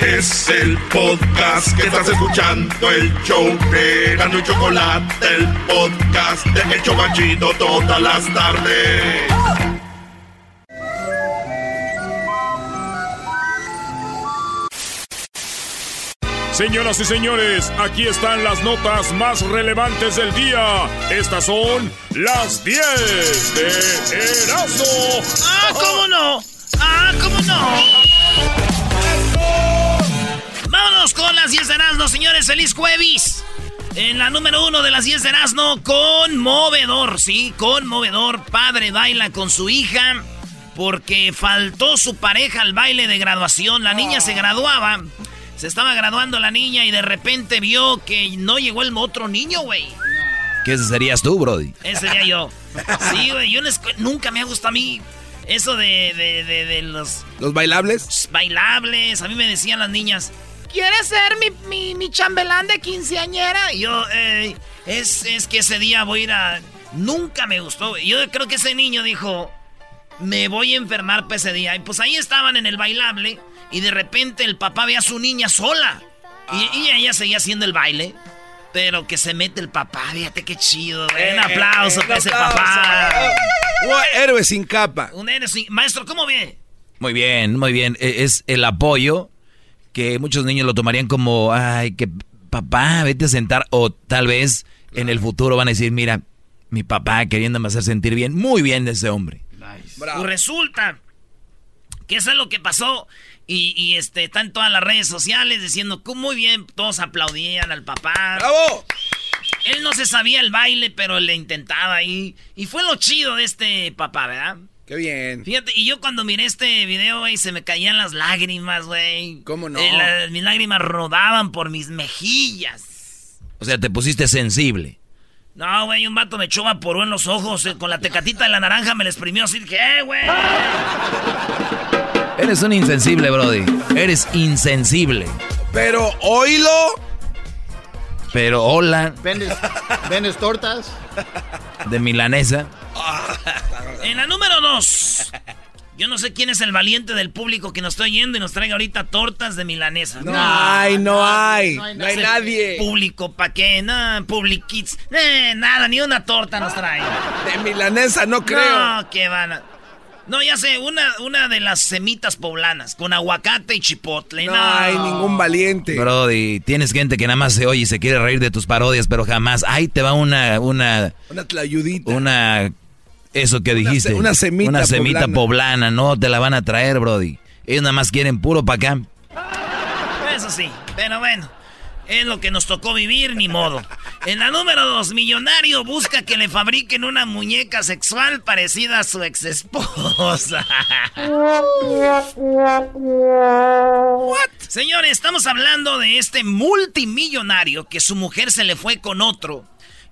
Es el podcast que estás escuchando, el show de Gano y Chocolate, el podcast de Hecho Machito todas las tardes. Señoras y señores, aquí están las notas más relevantes del día. Estas son las 10 de Erasmo. ¡Ah, cómo no! ¡Ah, cómo no! Vámonos con las 10 de Erasmo, señores. ¡Feliz jueves! En la número uno de las 10 de Erasmo, conmovedor, sí, conmovedor. Padre baila con su hija porque faltó su pareja al baile de graduación. La niña se graduaba, se estaba graduando la niña y de repente vio que no llegó el otro niño, güey. ¿Qué ese serías tú, Brody? Ese sería yo. Sí, güey, yo nunca me ha gustado a mí eso de, de, de- de los ¿Los bailables? bailables. A mí me decían las niñas, ¿quieres ser mi, mi, mi chambelán de quinceañera? Y yo, eh, es, es que ese día voy a ir a... Nunca me gustó. Yo creo que ese niño dijo, me voy a enfermar para ese día. Y pues ahí estaban en el bailable y de repente el papá ve a su niña sola. Y, y ella seguía haciendo el baile. Pero que se mete el papá, fíjate qué chido. güey. Un aplauso para ese papá. Un héroe sin capa. Un héroe sin- Maestro, ¿cómo ve? Muy bien, muy bien. E- Es el apoyo que muchos niños lo tomarían como, ay, que papá, vete a sentar. O tal vez en el futuro van a decir, mira, mi papá queriéndome hacer sentir bien. Muy bien de ese hombre. Pues resulta que eso es lo que pasó. Y, y, este, está en todas las redes sociales diciendo que muy bien, todos aplaudían al papá. ¡Bravo! Él no se sabía el baile, pero le intentaba ahí. Y fue lo chido de este papá, ¿verdad? Qué bien. Fíjate, y yo cuando miré este video, güey, se me caían las lágrimas, güey. ¿Cómo no? Eh, la- mis lágrimas rodaban por mis mejillas. O sea, te pusiste sensible. No, güey, un vato me echó vaporú en los ojos. eh, con la tecatita de la naranja me la exprimió así. Dije, eh, güey. Eres un insensible, Brody. Eres insensible. Pero oílo. Pero hola, ¿Vendes, vendes tortas? de milanesa. En la número dos. Yo no sé quién es el valiente del público que nos está oyendo y nos traiga ahorita tortas de milanesa. No hay, no hay. no hay No hay nada. nadie. Público, ¿pa' qué? No, Public Kids. Eh, nada, ni una torta nos trae. De milanesa no creo. No, que van a... No, ya sé, una, una de las semitas poblanas, con aguacate y chipotle. No No, hay ningún valiente. Brody, tienes gente que nada más se oye y se quiere reír de tus parodias, pero jamás. Ahí te va una, una, Una tlayudita. una, eso que dijiste. una semita Una semita poblana. poblana. no te la van a traer, Brody. Ellos nada más quieren puro pa' acá. Eso sí, pero bueno. Es lo que nos tocó vivir, ni modo. En la número dos, millonario busca que le fabriquen una muñeca sexual parecida a su ex esposa. Señores, estamos hablando de este multimillonario que su mujer se le fue con otro.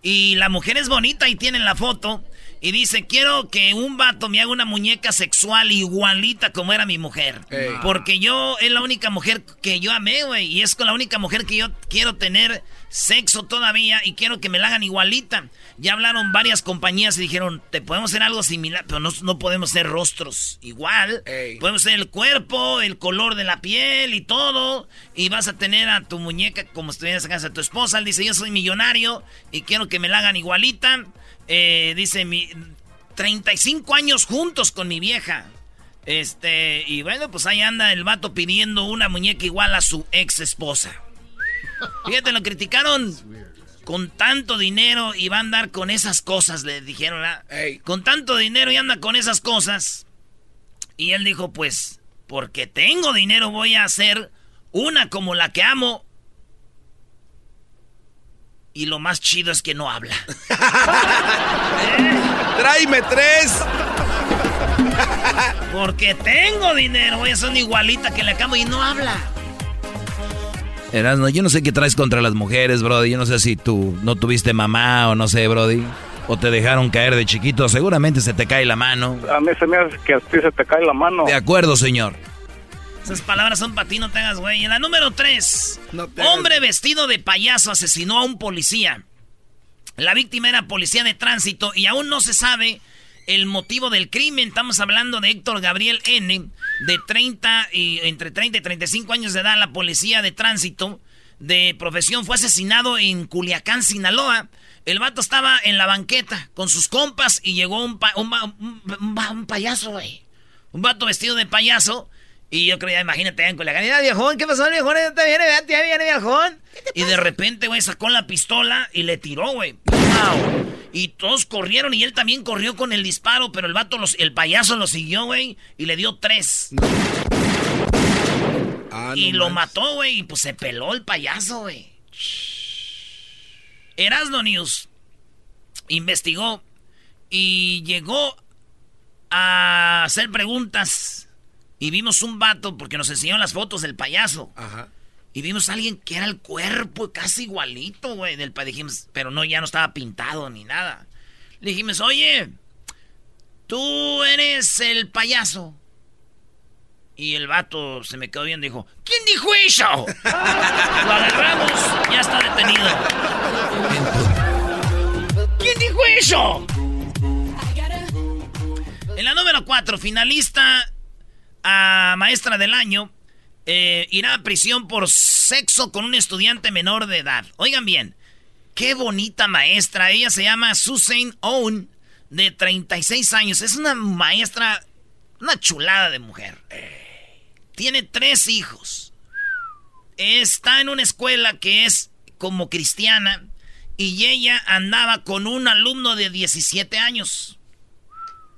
Y la mujer es bonita y tiene la foto. Y dice, quiero que un vato me haga una muñeca sexual igualita como era mi mujer. Ey. Porque yo es la única mujer que yo amé, güey. Y es con la única mujer que yo quiero tener sexo todavía y quiero que me la hagan igualita. Ya hablaron varias compañías y dijeron, te podemos hacer algo similar, pero no, no podemos hacer rostros igual. Ey. Podemos hacer el cuerpo, el color de la piel y todo. Y vas a tener a tu muñeca como si estuvieras en casa de tu esposa. Él dice, yo soy millonario y quiero que me la hagan igualita. Eh, dice, mi, 35 años juntos con mi vieja. Este, y bueno, pues ahí anda el vato pidiendo una muñeca igual a su ex esposa. Fíjate, lo criticaron con tanto dinero y va a andar con esas cosas, le dijeron. Con tanto dinero y anda con esas cosas. Y él dijo, pues, porque tengo dinero voy a hacer una como la que amo. Y lo más chido es que no habla. Tráeme tres. Porque tengo dinero, una igualita que le acabo y no habla. Erasno, yo no sé qué traes contra las mujeres, Brody. Yo no sé si tú no tuviste mamá o no sé, Brody. O te dejaron caer de chiquito. Seguramente se te cae la mano. A mí se me hace que a ti se te cae la mano. De acuerdo, señor. Esas palabras son para ti, no te hagas güey. En la número 3, No te hagas- hombre vestido de payaso asesinó a un policía. La víctima era policía de tránsito y aún no se sabe el motivo del crimen. Estamos hablando de Héctor Gabriel N, de 30 y entre 30 y 35 años de edad, la policía de tránsito de profesión fue asesinado en Culiacán, Sinaloa. El vato estaba en la banqueta con sus compas y llegó un, pa- un payaso, güey. Un vato vestido de payaso. Y yo creo, ya imagínate, en Culiacán. "Mira, viejón, ¿qué pasó, viejón? Ya te viene, ya te viene, viejón. Y de repente, güey, sacó la pistola y le tiró, güey. ¡Pau! Y todos corrieron y él también corrió con el disparo, pero el vato, los, el payaso lo siguió, güey, y le dio tres. Ah, y no lo mató, güey, y pues se peló el payaso, güey. Erasno News investigó y llegó a hacer preguntas. Y vimos un vato, porque nos enseñaron las fotos del payaso. Ajá. Y vimos a alguien que era el cuerpo casi igualito, güey, del payaso. Dijimos, pero no, ya no estaba pintado ni nada. Le dijimos, oye, tú eres el payaso. Y el vato se me quedó viendo y dijo, ¿quién dijo eso? Lo agarramos, ya está detenido. ¿Quién dijo eso? En la número 4, finalista a maestra del año, eh, irá a prisión por sexo con un estudiante menor de edad. Oigan bien, qué bonita maestra. Ella se llama Susan Owen, de 36 años. Es una maestra, una chulada de mujer. Tiene tres hijos. Está en una escuela que es como cristiana y ella andaba con un alumno de 17 años.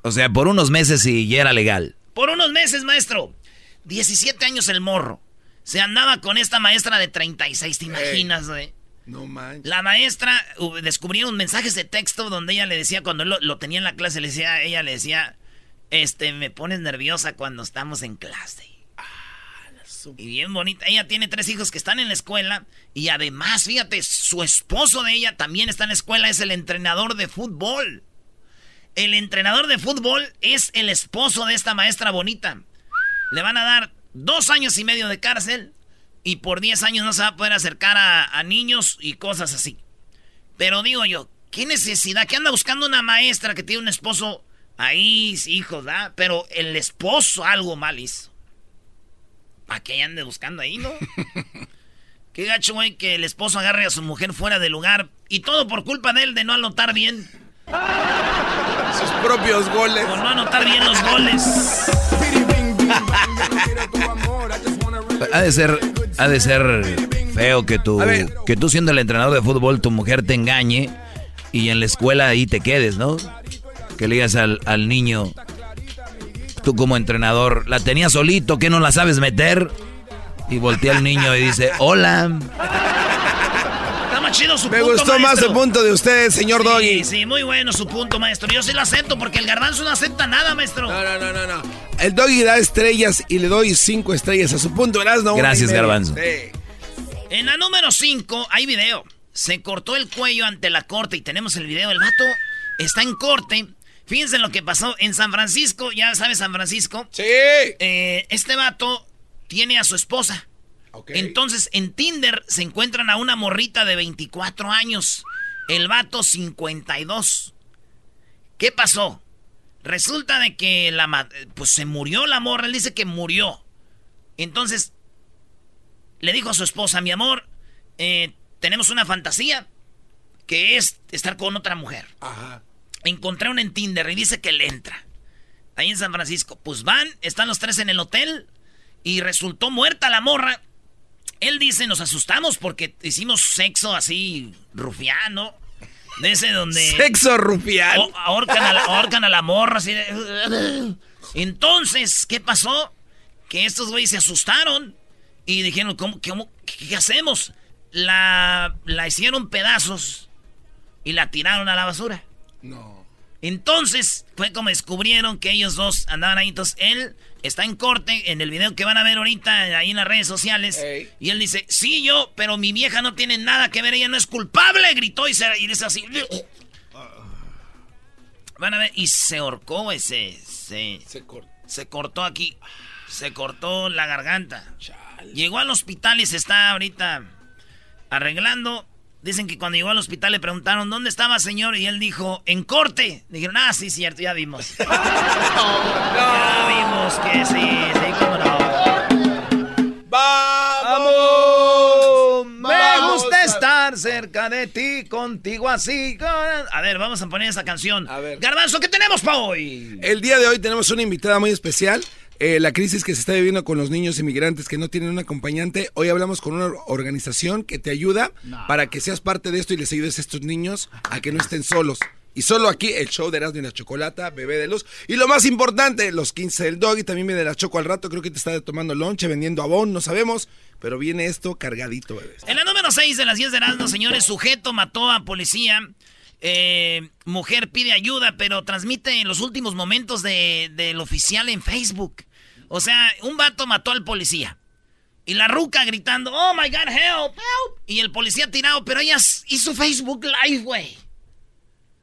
O sea, por unos meses y ya era legal. Por unos meses, maestro. 17 años el morro. Se andaba con esta maestra de 36, ¿te imaginas, güey? No manches. La maestra uh, descubrieron mensajes de texto donde ella le decía, cuando lo, lo tenía en la clase, le decía, ella le decía, este, me pones nerviosa cuando estamos en clase. Y bien bonita. Ella tiene tres hijos que están en la escuela. Y además, fíjate, su esposo de ella también está en la escuela, es el entrenador de fútbol. El entrenador de fútbol es el esposo de esta maestra bonita. Le van a dar dos años y medio de cárcel y por 10 años no se va a poder acercar a, a niños y cosas así. Pero digo yo, ¿qué necesidad? ¿Qué anda buscando una maestra que tiene un esposo ahí, hijos, ¿verdad? Pero el esposo algo mal hizo. ¿Para qué ande buscando ahí, no? Qué gacho, güey, que el esposo agarre a su mujer fuera de lugar y todo por culpa de él de no anotar bien. Sus propios goles. Por no anotar bien los goles. Ha de ser, ha de ser feo que tú, que tú siendo el entrenador de fútbol, tu mujer te engañe y en la escuela ahí te quedes, ¿no? Que le digas al, al niño, tú como entrenador, la tenías solito, que no la sabes meter? Y voltea al niño y dice, hola. Chido su Me punto, gustó más el punto de usted, señor Sí, Doggy. sí, muy bueno su punto, maestro. Yo sí lo acepto porque el garbanzo no acepta nada, maestro. No, no, no, no, no. El Doggy da estrellas y le doy cinco estrellas a su punto, ¿verdad? No, Gracias. Garbanzo. Sí. En la número 5 hay video. Se cortó el cuello ante la corte y tenemos el video. El vato está en corte. Fíjense lo que pasó en San Francisco. Ya sabes, San Francisco. Sí. Eh, este vato tiene a su esposa. Entonces, en Tinder se encuentran a una morrita de 24 años. El vato 52. ¿Qué pasó? Resulta de que la pues se murió la morra, él dice que murió. Entonces, le dijo a su esposa, mi amor, eh, tenemos una fantasía que es estar con otra mujer. Ajá. Encontré una en Tinder y dice que le entra. ahí en San Francisco. Pues van, están los tres en el hotel y resultó muerta la morra. Él dice, nos asustamos porque hicimos sexo así rufiano. De ese donde... Sexo rufiano. ahorcan, a la, ahorcan a la morra así de... Entonces, ¿qué pasó? Que estos güeyes se asustaron y dijeron, ¿cómo, cómo, qué, hacemos? La, la hicieron pedazos y la tiraron a la basura. No. Entonces fue como descubrieron que ellos dos andaban ahí. Entonces él está en corte en el video que van a ver ahorita ahí en las redes sociales. Y él dice, sí, yo, pero mi vieja no tiene nada que ver, ella no es culpable. Gritó y, se, y dice así. Van a ver, y se ahorcó ese. Se, se, cortó aquí. Se cortó la garganta. Llegó al hospital y se está ahorita arreglando. Dicen que cuando llegó al hospital le preguntaron, ¿dónde estaba, señor? Y él dijo, en corte. Dijeron, ah, sí, cierto, ya vimos. ya vimos que sí, sí, cómo no. ¡Vamos! Me gusta estar cerca de ti, contigo así. A ver, vamos a poner esa canción. A ver. Garbanzo, ¿qué tenemos para hoy? El día de hoy tenemos una invitada muy especial. Eh, la crisis que se está viviendo con los niños inmigrantes que no tienen un acompañante. Hoy hablamos con una organización que te ayuda para que seas parte de esto y les ayudes a estos niños a que no estén solos. Y solo aquí el show de Erasmo y la Chocolata, Bebé de Luz. Y lo más importante, los 15 del Dog y también viene la Choco al rato. Creo que te está tomando lonche, vendiendo abón, no sabemos. Pero viene esto cargadito, bebé. En la número 6 de las 10 de Erasmo, señores, sujeto mató a policía. Eh, mujer pide ayuda, pero transmite en los últimos momentos del oficial en Facebook. O sea, un vato mató al policía. Y la ruca gritando, oh my god, help, help. Y el policía tirado, pero ella hizo Facebook Live, güey.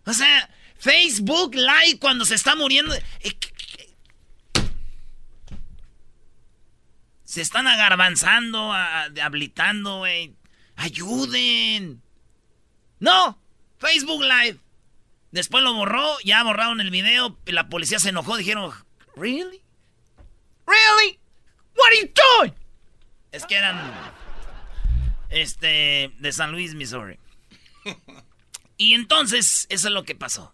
O sea, Facebook Live cuando se está muriendo. Eh, se están agarbanzando, habilitando, güey. Ayuden. No, Facebook Live. Después lo borró, ya borraron el video, la policía se enojó, dijeron, ¿really? ¿Really? What are you doing? Es que eran este de San Luis, Missouri. Y entonces, eso es lo que pasó.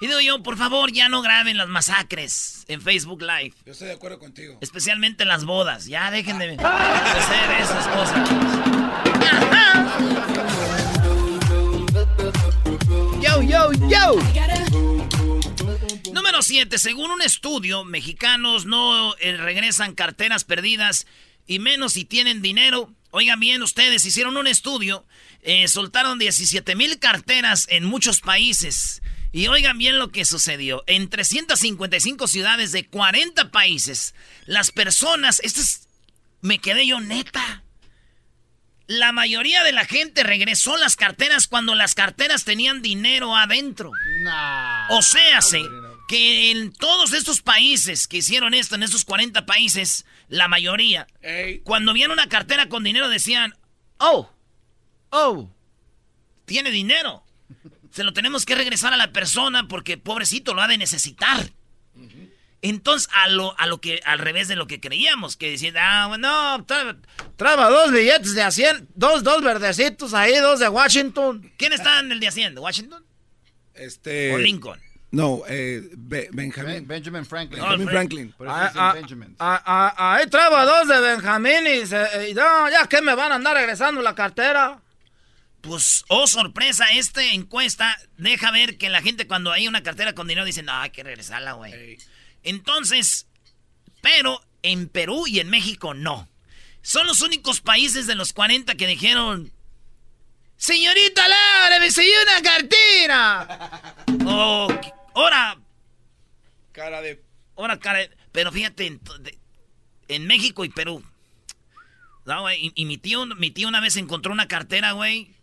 Y digo yo, por favor, ya no graben las masacres en Facebook Live. Yo estoy de acuerdo contigo. Especialmente las bodas. Ya dejen de hacer esas cosas. Yo, yo. Número 7. Según un estudio, mexicanos no eh, regresan carteras perdidas y menos si tienen dinero. Oigan bien, ustedes hicieron un estudio eh, soltaron 17 mil carteras en muchos países. Y oigan bien lo que sucedió. En 355 ciudades de 40 países, las personas, esto es, me quedé yo neta. La mayoría de la gente regresó las carteras cuando las carteras tenían dinero adentro. O sea, que en todos estos países que hicieron esto, en estos 40 países, la mayoría, cuando vieron una cartera con dinero decían, oh, oh, tiene dinero. Se lo tenemos que regresar a la persona porque pobrecito lo ha de necesitar. Entonces, a lo, a lo que, al revés de lo que creíamos, que decían, ah, bueno, traba dos billetes de 100, dos, dos verdecitos ahí, dos de Washington. ¿Quién está en el de 100? ¿Washington? Este. ¿O Lincoln? No, eh, Benjamin. Benjamin Franklin. Benjamin Franklin. ahí traba dos de Benjamin y, y no, ya que me van a andar regresando la cartera. Pues, oh sorpresa, esta encuesta deja ver que la gente cuando hay una cartera con dinero dice, no, hay que regresarla, güey. Entonces, pero en Perú y en México no. Son los únicos países de los 40 que dijeron, señorita Laura, me siguió una cartera. oh, ahora... Cara de... Ahora cara de... Pero fíjate, en, en México y Perú. No, y, mi, tío, mi tío una vez encontró una cartera, güey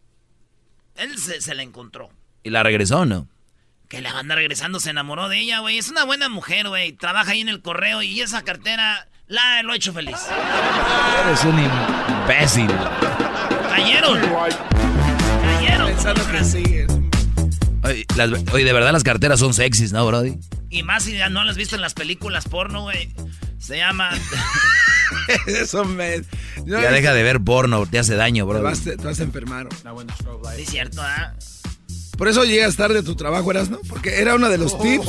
él se, la encontró. ¿Y la regresó o no? Que la anda regresando, se enamoró de ella, güey. Es una buena mujer, güey. Trabaja ahí en el correo y esa cartera la lo ha hecho feliz. Eres un imbécil. Cayeron. Cayeron. Pensando que sí. Oye, de verdad las carteras son sexys, ¿no, Brody? Y más si ya no las has visto en las películas porno, güey. Se llama... Eso me... ya deja de ver porno, te hace daño, bro. Te vas, a enfermar. Sí, cierto, ¿ah? Por eso llegas tarde a tu trabajo, ¿eras, no? Porque era uno de los tips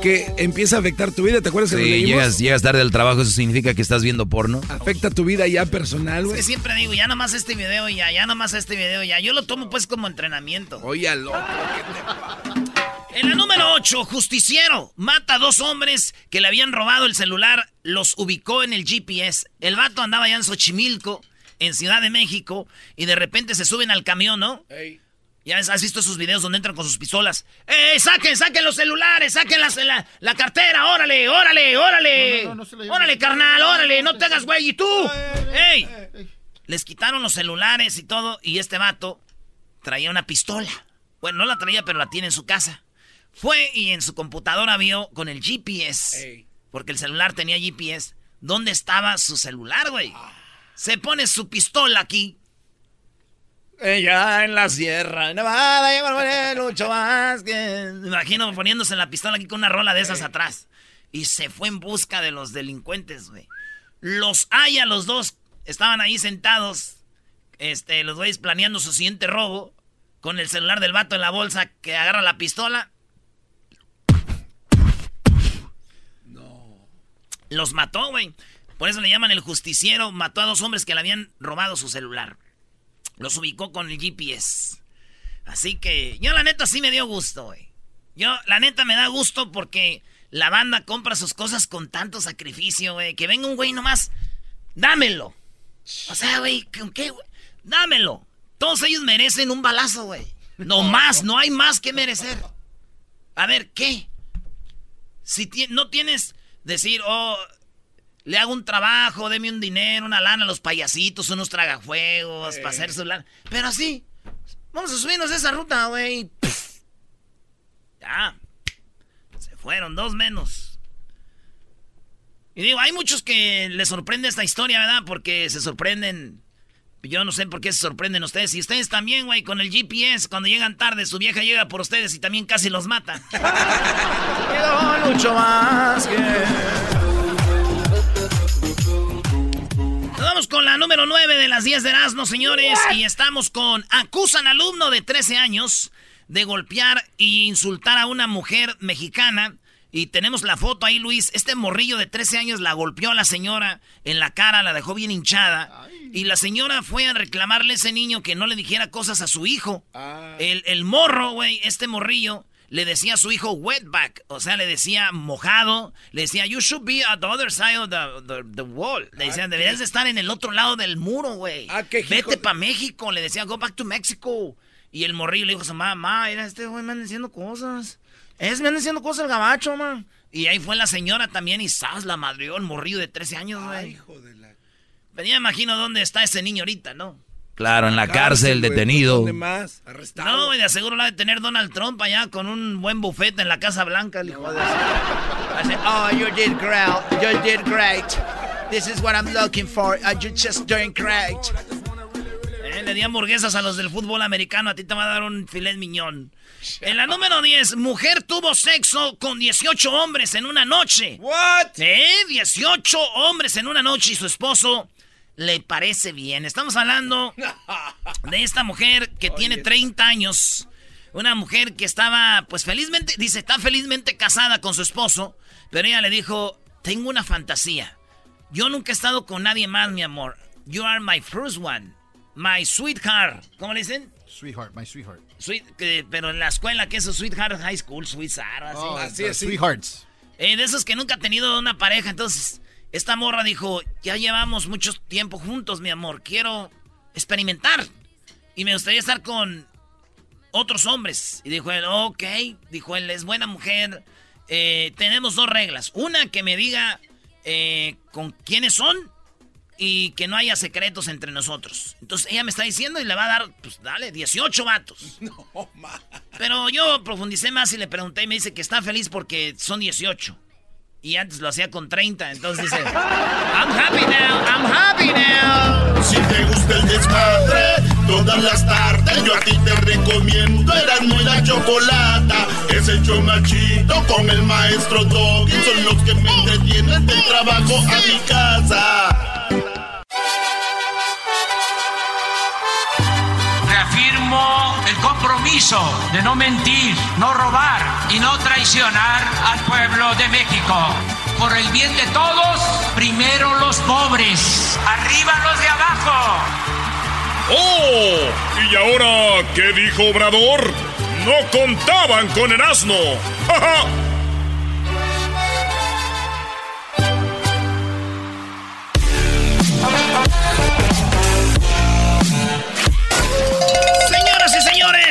que empieza a afectar tu vida. ¿Te acuerdas que lo Sí, leímos? llegas, llegas tarde al trabajo, eso significa que estás viendo porno. Afecta tu vida ya personal, Es güey. que siempre digo, ya nomás este video ya, ya nomás este video ya. Yo lo tomo pues como entrenamiento. Oye, al otro, En la número 8, justiciero. Mata a dos hombres que le habían robado el celular, los ubicó en el GPS. El vato andaba allá en Xochimilco, en Ciudad de México, y de repente se suben al camión, ¿no? Ya has visto esos videos donde entran con sus pistolas. ¡Eh, saquen, saquen los celulares, saquen la, la cartera! ¡Órale, órale, órale! No, no, no, no se la lleven. ¡Órale, carnal, órale! ¡No te hagas güey! ¿Y tú? ¡Ey! Les quitaron los celulares y todo, y este vato traía una pistola. Bueno, no la traía, pero la tiene en su casa. Fue y en su computadora vio con el GPS, porque el celular tenía GPS, dónde estaba su celular, güey. Se pone su pistola aquí. Ella en la sierra, Nevada, lleva mucho más que... Me imagino poniéndose la pistola aquí con una rola de esas atrás. Y se fue en busca de los delincuentes, güey. Los haya los dos. Estaban ahí sentados. Este, los güeyes planeando su siguiente robo. Con el celular del vato en la bolsa que agarra la pistola. No. Los mató, güey. Por eso le llaman el justiciero. Mató a dos hombres que le habían robado su celular. Los ubicó con el GPS. Así que yo la neta sí me dio gusto, güey. Yo la neta me da gusto porque la banda compra sus cosas con tanto sacrificio, güey. Que venga un güey nomás, dámelo. O sea, güey, ¿con qué, güey? Dámelo. Todos ellos merecen un balazo, güey. No más, no hay más que merecer. A ver, ¿qué? Si no tienes decir, oh, le hago un trabajo, deme un dinero, una lana a los payasitos, unos tragafuegos, para hacer su lana. Pero así, vamos a subirnos esa ruta, güey. Pff. Ya. Se fueron, dos menos. Y digo, hay muchos que les sorprende esta historia, ¿verdad? Porque se sorprenden. Yo no sé por qué se sorprenden ustedes. Y ustedes también, güey, con el GPS, cuando llegan tarde, su vieja llega por ustedes y también casi los mata. vamos con la número 9 de las 10 de Erasmo, señores. Y estamos con... Acusan alumno de 13 años de golpear e insultar a una mujer mexicana. Y tenemos la foto ahí, Luis. Este morrillo de 13 años la golpeó a la señora en la cara, la dejó bien hinchada. Y la señora fue a reclamarle a ese niño que no le dijera cosas a su hijo. El, el morro, güey, este morrillo, le decía a su hijo wetback. O sea, le decía mojado. Le decía, you should be at the other side of the, the- the wall. Le decía, deberías de estar en el otro lado del muro, güey. Vete para México. Le decía, go back to Mexico. Y el morrillo le dijo a su mamá, ma, era este güey me anda diciendo cosas. Es, me anda diciendo cosas el gabacho, ma. Y ahí fue la señora también y sabes la madrió el morrillo de 13 años, güey. Pero ya me imagino dónde está ese niño ahorita, ¿no? Claro, en la cárcel, detenido. ¿Dónde más? Arrestado. No, de seguro la de tener Donald Trump allá con un buen bufete en la Casa Blanca, el hijo de I said, oh, you did great. You did great. This is what I'm looking for. Uh, you're just doing great. Eh, le di hamburguesas a los del fútbol americano, a ti te va a dar un filet miñón. En la número 10, mujer tuvo sexo con 18 hombres en una noche. ¿What? ¿Eh? 18 hombres en una noche y su esposo le parece bien. Estamos hablando de esta mujer que tiene 30 años. Una mujer que estaba, pues felizmente, dice, está felizmente casada con su esposo, pero ella le dijo, tengo una fantasía. Yo nunca he estado con nadie más, mi amor. You are my first one. My sweetheart. ¿Cómo le dicen? Sweetheart, my sweetheart. Sweet, que- pero en la escuela, ¿qué es eso? Sweetheart High School, sweetheart, así. Oh, así the es, sí. Sweethearts. Eh, de esos que nunca ha tenido una pareja. Entonces, esta morra dijo, ya llevamos mucho tiempo juntos, mi amor. Quiero experimentar. Y me gustaría estar con otros hombres. Y dijo él, ok. Dijo él, es buena mujer. Eh, tenemos dos reglas. Una, que me diga eh, con quiénes son y que no haya secretos entre nosotros. Entonces ella me está diciendo y le va a dar, pues dale, 18 vatos. Pero yo profundicé más y le pregunté y me dice que está feliz porque son 18. Y antes lo hacía con 30. Entonces dice, I'm happy now, I'm happy now. Si te gusta el desmadre, todas las tardes yo a ti te recomiendo Erasmo y la Chocolata. Es el chido con el maestro Doggy. Son los que me entretienen del trabajo a mi casa. De no mentir, no robar y no traicionar al pueblo de México. Por el bien de todos, primero los pobres, arriba los de abajo. ¡Oh! ¿Y ahora qué dijo Obrador? No contaban con el asno. ¡Ja,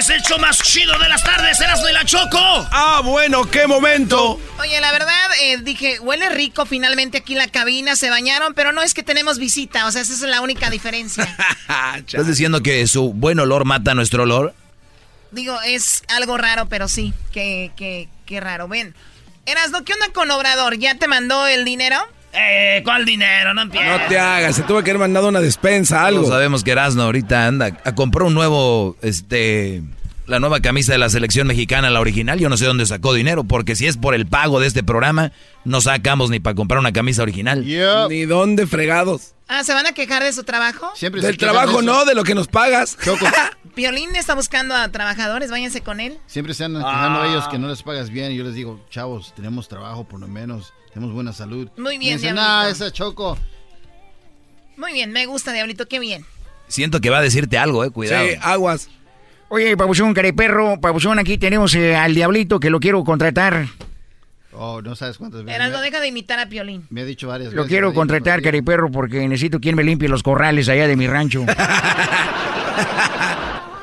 señores, el show más chido de las tardes, Erasmo y la Choco. Ah, bueno, qué momento. Oye, la verdad, eh, dije, huele rico finalmente aquí la cabina, se bañaron, pero no es que tenemos visita, o sea, esa es la única diferencia. ¿Estás diciendo que su buen olor mata nuestro olor? Digo, es algo raro, pero sí, qué, qué, qué raro. Ven, Erasmo, ¿qué onda con Obrador? ¿Ya te mandó el dinero? Eh, ¿cuál dinero? No empieces. No te hagas, se tuvo que haber mandado una despensa, algo. Todos sabemos que Erasmo ahorita anda a comprar un nuevo, este, la nueva camisa de la selección mexicana, la original. Yo no sé dónde sacó dinero, porque si es por el pago de este programa, no sacamos ni para comprar una camisa original. Ni dónde fregados. Ah, ¿se van a quejar de su trabajo? Siempre Del trabajo de no, de lo que nos pagas. Choco, Piolín está buscando a trabajadores, váyanse con él. siempre se andan quejando a ellos que no les pagas bien. Y yo les digo, chavos, tenemos trabajo por lo menos, tenemos buena salud. Muy bien, dicen, Diablito. ah, esa Choco. Muy bien, me gusta, Diablito, qué bien. Siento que va a decirte algo, eh, cuidado. Sí, aguas. Oye, Pabuchón, careperro, Pabuchón, aquí tenemos eh, al Diablito que lo quiero contratar. Oh, no sabes cuántas veces. Erasmo, deja de imitar a Piolín. me ha dicho varias Lo veces. quiero contratar, careperro, porque necesito quien me limpie los corrales allá de mi rancho.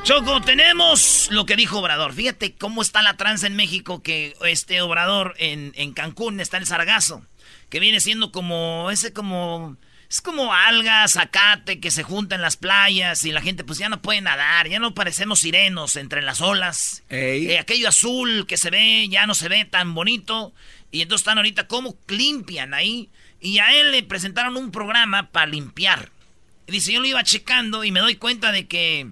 Choco, tenemos lo que dijo Obrador. Fíjate cómo está la tranza en México, que este Obrador en, en Cancún está el sargazo, que viene siendo como, ese como, es como algas, zacate, que se junta en las playas y la gente pues ya no puede nadar, ya no parecemos sirenos entre las olas. Eh, aquello azul que se ve ya no se ve tan bonito y entonces están ahorita como limpian ahí y a él le presentaron un programa para limpiar. Y dice, yo lo iba checando y me doy cuenta de que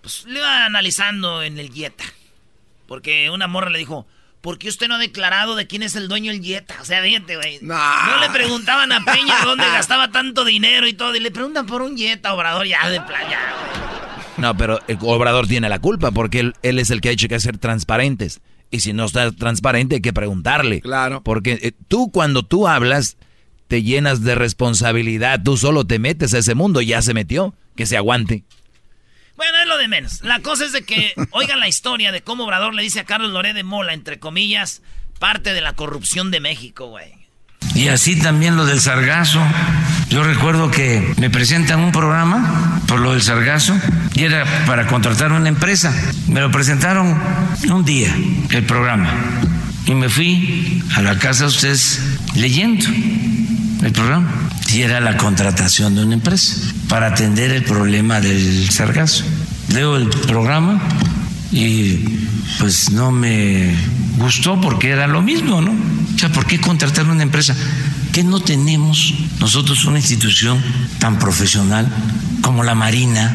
pues le iba analizando en el Jetta. Porque una morra le dijo, ¿por qué usted no ha declarado de quién es el dueño del Jetta? O sea, fíjate, güey. Nah. No le preguntaban a Peña dónde gastaba tanto dinero y todo. Y le preguntan por un Jetta, Obrador, ya de playa, güey. No, pero el Obrador tiene la culpa porque él, él es el que ha dicho que ser transparentes. Y si no está transparente hay que preguntarle. Claro. Porque eh, tú cuando tú hablas te llenas de responsabilidad. Tú solo te metes a ese mundo. Ya se metió. Que se aguante. Bueno, es lo de menos. La cosa es de que oigan la historia de cómo Obrador le dice a Carlos Loré de Mola, entre comillas, parte de la corrupción de México, güey. Y así también lo del sargazo. Yo recuerdo que me presentan un programa por lo del sargazo y era para contratar una empresa. Me lo presentaron un día, el programa. Y me fui a la casa de ustedes leyendo el programa. Y era la contratación de una empresa para atender el problema del sargazo. Leo el programa y pues no me gustó porque era lo mismo, ¿no? O sea, ¿por qué contratar una empresa? que no tenemos nosotros una institución tan profesional como la Marina,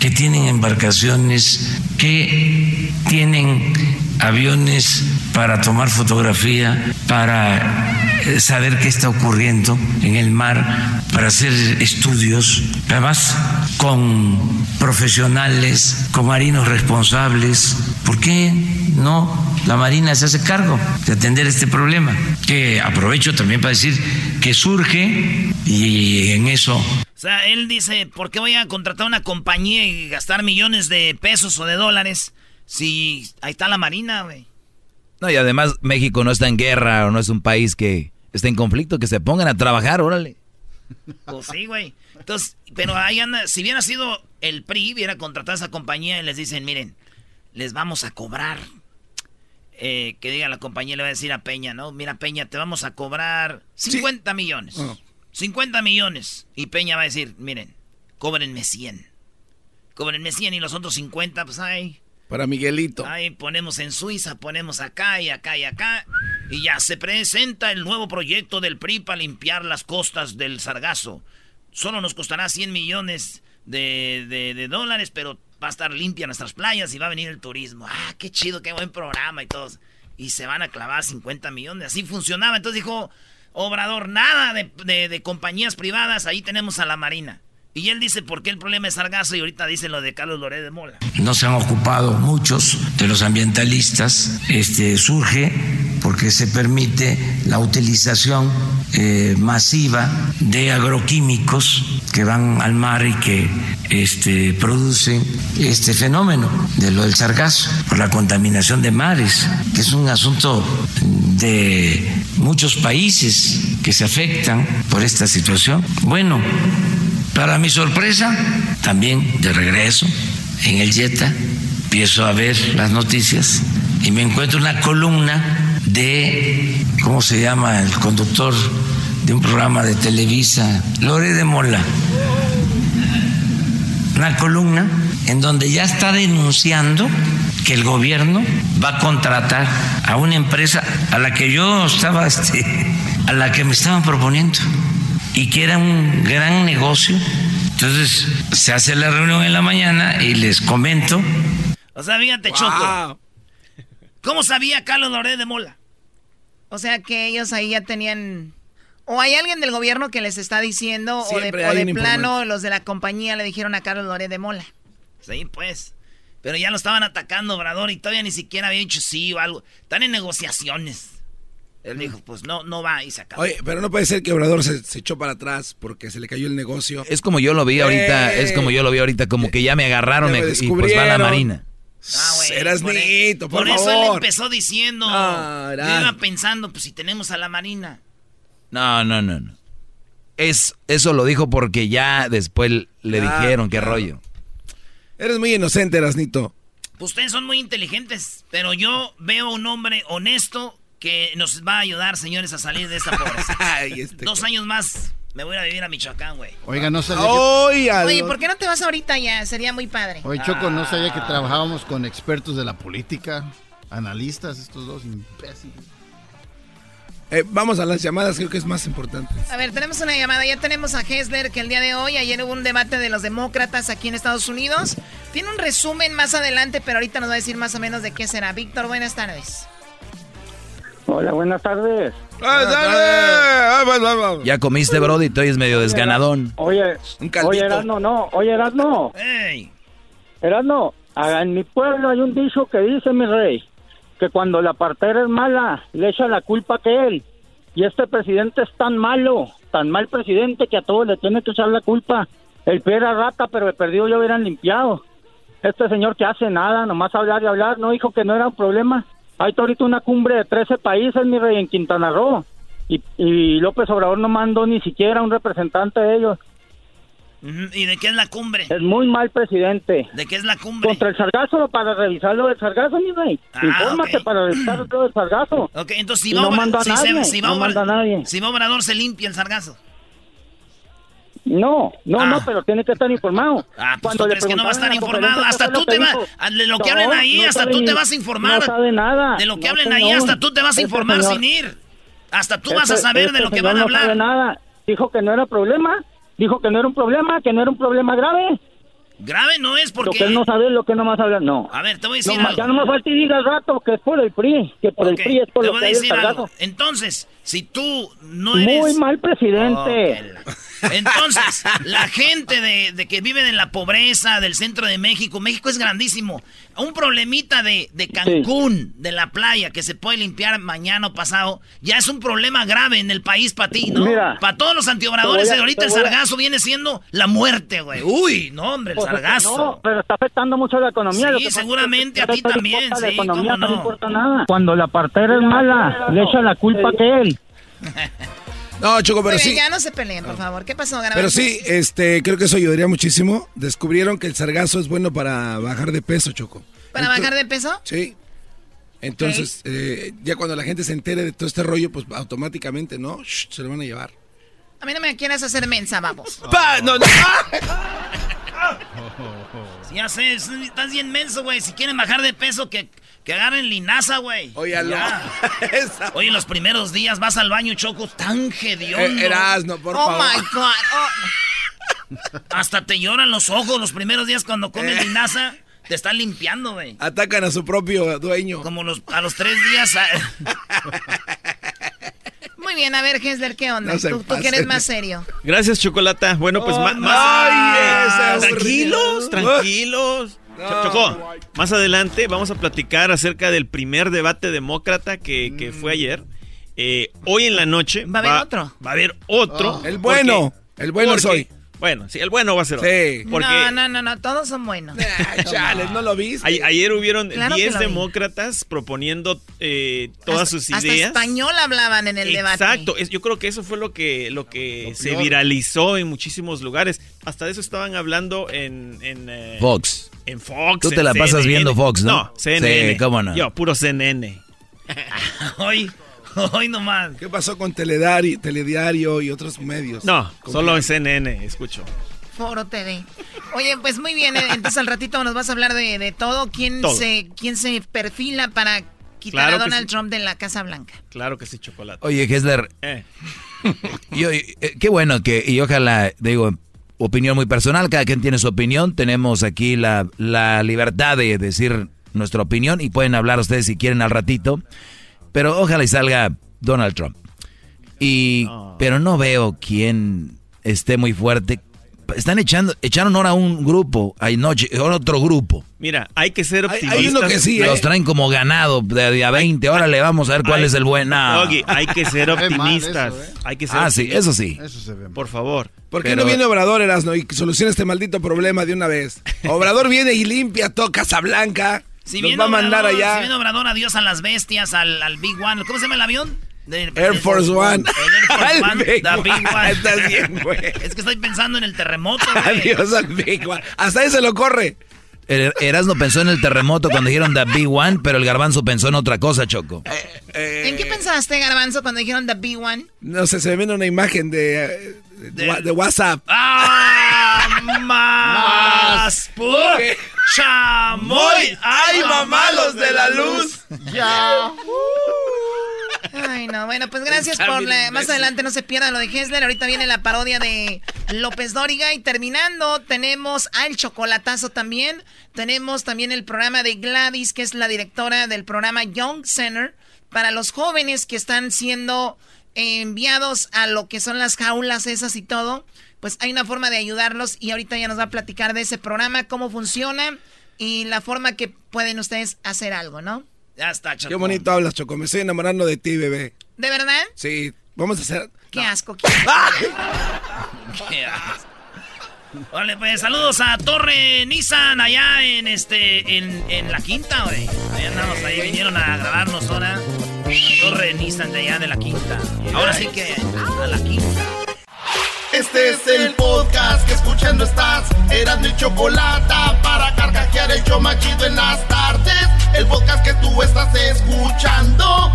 que tienen embarcaciones, que tienen aviones para tomar fotografía, para saber qué está ocurriendo en el mar, para hacer estudios, además con profesionales, con marinos responsables. ¿Por qué no la Marina se hace cargo de atender este problema? Que aprovecho también para decir que surge y en eso O sea, él dice, ¿por qué voy a contratar una compañía y gastar millones de pesos o de dólares si ahí está la Marina, güey? No, y además México no está en guerra o no es un país que está en conflicto, que se pongan a trabajar, órale. Pues sí, güey. Entonces, pero ahí anda, si hubiera sido el PRI, hubiera contratado a esa compañía y les dicen, miren, les vamos a cobrar. Eh, que diga la compañía, le va a decir a Peña, ¿no? Mira, Peña, te vamos a cobrar 50 millones. 50 millones. Y Peña va a decir, miren, cóbrenme 100. Cóbrenme 100 y los otros 50, pues ahí. Para Miguelito. Ahí ponemos en Suiza, ponemos acá y acá y acá. Y ya se presenta el nuevo proyecto del PRI para limpiar las costas del Sargazo. Solo nos costará 100 millones de, de- de dólares, pero va a estar limpia nuestras playas y va a venir el turismo. Ah, qué chido, qué buen programa y todos. Y se van a clavar 50 millones. Así funcionaba. Entonces dijo Obrador, nada de, de- de compañías privadas, ahí tenemos a la Marina. Y él dice por qué el problema es Sargazo y ahorita dice lo de Carlos Loré de Mola. No se han ocupado muchos de los ambientalistas. Este surge porque se permite la utilización eh, masiva de agroquímicos que van al mar y que este, producen este fenómeno de lo del sargazo por la contaminación de mares, que es un asunto de muchos países que se afectan por esta situación. Bueno, para mi sorpresa, también de regreso en el Jetta, empiezo a ver las noticias y me encuentro una columna de, ¿cómo se llama? El conductor de un programa de Televisa, Lore de Mola. Una columna en donde ya está denunciando que el gobierno va a contratar a una empresa a la que yo estaba, este, a la que me estaban proponiendo y que era un gran negocio. Entonces se hace la reunión en la mañana y les comento. O sea, fíjate, Choco. ¿Cómo sabía Carlos Loré de Mola? O sea que ellos ahí ya tenían... ¿O hay alguien del gobierno que les está diciendo, o de, plano los de la compañía le dijeron a Carlos Loré de Mola? Sí, pues. Pero ya lo estaban atacando, Obrador, y todavía ni siquiera había dicho sí o algo. Están en negociaciones. Él dijo, pues no, no va y se acabó. Oye, pero no puede ser que Obrador se, echó para atrás porque se le cayó el negocio. Es como yo lo vi ahorita, es como yo lo vi ahorita, como que ya me agarraron y pues va la Marina. Ah, güey, Eras por, e- por, por eso él empezó diciendo, no, iba pensando, pues si tenemos a la Marina. No, no, no, no. Es, eso lo dijo porque ya después le dijeron qué rollo. Eres muy inocente, Erasnito. Ustedes son muy inteligentes, pero yo veo un hombre honesto que nos va a ayudar, señores, a salir de esta pobreza. Este Dos años más me voy a vivir a Michoacán, güey. Oiga, no sabía que... Oye, ¿por qué no te vas ahorita ya? Sería muy padre. Oye, Choco, no sabía que trabajábamos con expertos de la política, analistas, estos dos imbéciles. Eh, vamos a las llamadas, creo que es más importante. A ver, tenemos una llamada. Ya tenemos a Hessler, que el día de hoy, ayer hubo un debate de los demócratas aquí en Estados Unidos. Tiene un resumen más adelante, pero ahorita nos va a decir más o menos de qué será. Víctor, buenas tardes. Hola, buenas tardes. Ya comiste, Brody, tú eres medio desganadón. Oye, oye, Erasno, no, oye, Erasno. Hey. Erasno, en mi pueblo hay un dicho que dice, mi rey, que cuando la partera es mala, le echa la culpa que él. Y este presidente es tan malo, tan mal presidente, que a todos le tiene que echar la culpa. El pie era rata, pero el perdido ya hubieran limpiado. Este señor que hace nada, nomás hablar y hablar, no dijo que no era un problema. Hay ahorita una cumbre de 13 países, mi rey, en Quintana Roo. Y, y López Obrador no mandó ni siquiera un representante de ellos. ¿Y de qué es la cumbre? Es muy mal presidente. ¿De qué es la cumbre? Contra el sargazo, para revisar lo del sargazo, mi rey. Ah, Infórmate para revisar lo del sargazo. Ok, entonces si, no manda nadie, si no manda nadie. Si Obrador se limpia el sargazo. No, no, no, ah. pero tiene que estar informado. Ah, pues Cuando tú crees que no va a estar informado. Hasta tú te vas, de lo que hablen ahí, hasta tú te vas a informar. No sabe nada. De lo que hablen ahí, hasta tú te vas a informar sin ir. Hasta tú vas a saber de lo que van a hablar. No sabe nada. Dijo que no era problema. Dijo que no era un problema, que no era un problema grave. Grave no es porque... Lo que él no sabe, lo que no más habla, no. A ver, te voy a decir no, algo. Ya no me falta y diga al rato que es por el PRI, que por el PRI es por te lo voy que a decir algo. Entonces, si tú no eres... Muy mal presidente. Entonces, la gente de, que vive en la pobreza del centro de México, México es grandísimo. Un problemita de, de Cancún, de la playa, que se puede limpiar mañana o pasado, ya es un problema grave en el país para ti, ¿no? para todos los antiobradores, ahorita el sargazo viene siendo la muerte, güey. Uy, no, hombre, el pues, sargazo. No, pero está afectando mucho la economía. Sí, seguramente a ti también, sí, economía no? importa nada. Cuando la partera es mala, le echa la culpa que él. No, Choco, pero sí. Ya no se peleen, por favor. ¿Qué pasó, Pero sí, este, creo que eso ayudaría muchísimo. Descubrieron que el sargazo es bueno para bajar de peso, Choco. ¿Para bajar de peso? Sí. Entonces, eh, ya cuando la gente se entere de todo este rollo, pues automáticamente, ¿no? se lo van a llevar. A mí no me quieras hacer mensa, vamos. ¡Pa! ¡No, no! ya sé, estás bien menso, güey. Si quieren bajar de peso, que que agarren linaza, güey. Oye, Oye, los primeros días vas al baño, Choco, tan hediondo. Eh, no, por oh favor. My God. Oh. Hasta te lloran los ojos los primeros días cuando comes eh. linaza. Te están limpiando, güey. Atacan a su propio dueño. Como los, a los tres días. muy bien. A ver, Hesler, ¿qué onda? tú, tú que eres más serio. Gracias, Chocolata. Bueno, pues más... Ay, tranquilos, tranquilos. Chocó, más adelante vamos a platicar acerca del primer debate demócrata que, que fue ayer. Eh, hoy en la noche... ¿Va a haber otro? Va a haber otro. el bueno. el bueno soy. Bueno, sí, el bueno va a ser sí. Porque... No, no, no, no, todos son buenos. chales, no lo viste. ayer hubieron 10 demócratas proponiendo eh, todas sus ideas. Hasta español hablaban en el debate. Exacto, yo creo que eso fue lo que, lo que se viralizó en muchísimos lugares. Hasta de eso estaban hablando en... en eh, Fox. En Fox. Tú te la pasas viendo Fox, ¿no? No, CNN. Sí, cómo no. Yo, puro CNN. Hoy... Hoy nomás. ¿Qué pasó con Telediario, Telediario y otros medios? No, solo en CNN, escucho. Foro TV. Oye, pues muy bien, eh, entonces al ratito nos vas a hablar de, todo. ¿Quién, Se, ¿Quién se perfila para quitar a Donald Trump de la Casa Blanca? Claro que sí, chocolate. Oye, Hessler. Eh. eh. qué bueno que, y ojalá, digo, opinión muy personal, cada quien tiene su opinión. Tenemos aquí la, la libertad de decir nuestra opinión y pueden hablar ustedes si quieren al ratito. Pero ojalá y salga Donald Trump. Y, pero no veo quién esté muy fuerte. Están echando, echaron ahora un grupo, hay noche, ahora otro grupo. Mira, hay que ser optimistas. Hay, uno que sí, Los ¿eh? traen como ganado de día 20. Ahora le vamos a ver cuál es el buen. hay que ser optimistas. ¿eh? Hay que ser ah, sí, eso sí. Por favor. ¿Por qué no viene Obrador, Erasno, y soluciona este maldito problema de una vez? Obrador viene y limpia toda Casa Blanca. Si Nos va a mandar allá. Si viene Obrador, adiós a las bestias, al, al Big One. ¿Cómo se llama el avión? Air Force One. El Air Force One, Big the Big One. Estás bien, güey. Es que estoy pensando en el terremoto, güey. Adiós al Big One. Hasta ahí se lo corre. Er, Erasmo pensó en el terremoto cuando dijeron The Big One, pero el garbanzo pensó en otra cosa, Choco. Eh, eh, ¿En qué pensaste, garbanzo, cuando dijeron The Big One? No sé, se me viene una imagen de, de, WhatsApp. ¡Ah! ¡Más! ¡Chamoy! ¡Ay, mamá, los de la luz! ¡Ya! Ay, no, bueno, pues gracias por la... Más adelante no se pierda lo de Hessler. Ahorita viene la parodia de López Dóriga. Y terminando, tenemos al chocolatazo también. Tenemos también el programa de Gladys, que es la directora del programa Young Center, para los jóvenes que están siendo enviados a lo que son las jaulas esas y todo. Pues hay una forma de ayudarlos y ahorita ya nos va a platicar de ese programa, cómo funciona y la forma que pueden ustedes hacer algo, ¿no? Ya está, Choco. Qué bonito hablas, Choco. Me estoy enamorando de ti, bebé. ¿De verdad? Sí. Vamos a hacer... Qué asco. Qué asco. qué asco. Vale, pues saludos a Torre Nissan allá en este en, en la quinta, güey. Ahí andamos, ahí vinieron a grabarnos ahora. Torre Nissan de allá de la quinta. Ahora sí que a la quinta. Este es el podcast que escuchando estás. Eran mi chocolate para carcajear el yo machido en las tardes. El podcast que tú estás escuchando.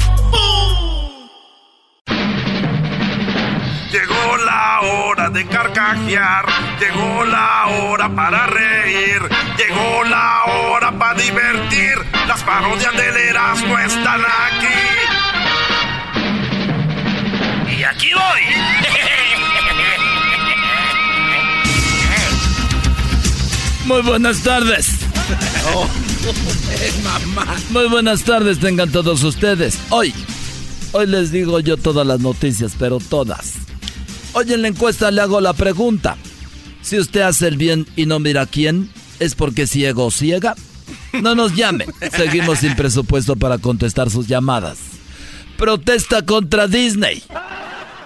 Llegó la hora de carcajear, llegó la hora para reír, llegó la hora para divertir. Las parodias del Erasmo están aquí. Y aquí voy. Muy buenas tardes. Oh, Muy buenas tardes tengan todos ustedes. Hoy, hoy les digo yo todas las noticias, pero todas. Hoy en la encuesta le hago la pregunta. Si usted hace el bien y no mira quién, ¿es porque ciego o ciega? No nos llame. Seguimos sin presupuesto para contestar sus llamadas. Protesta contra Disney.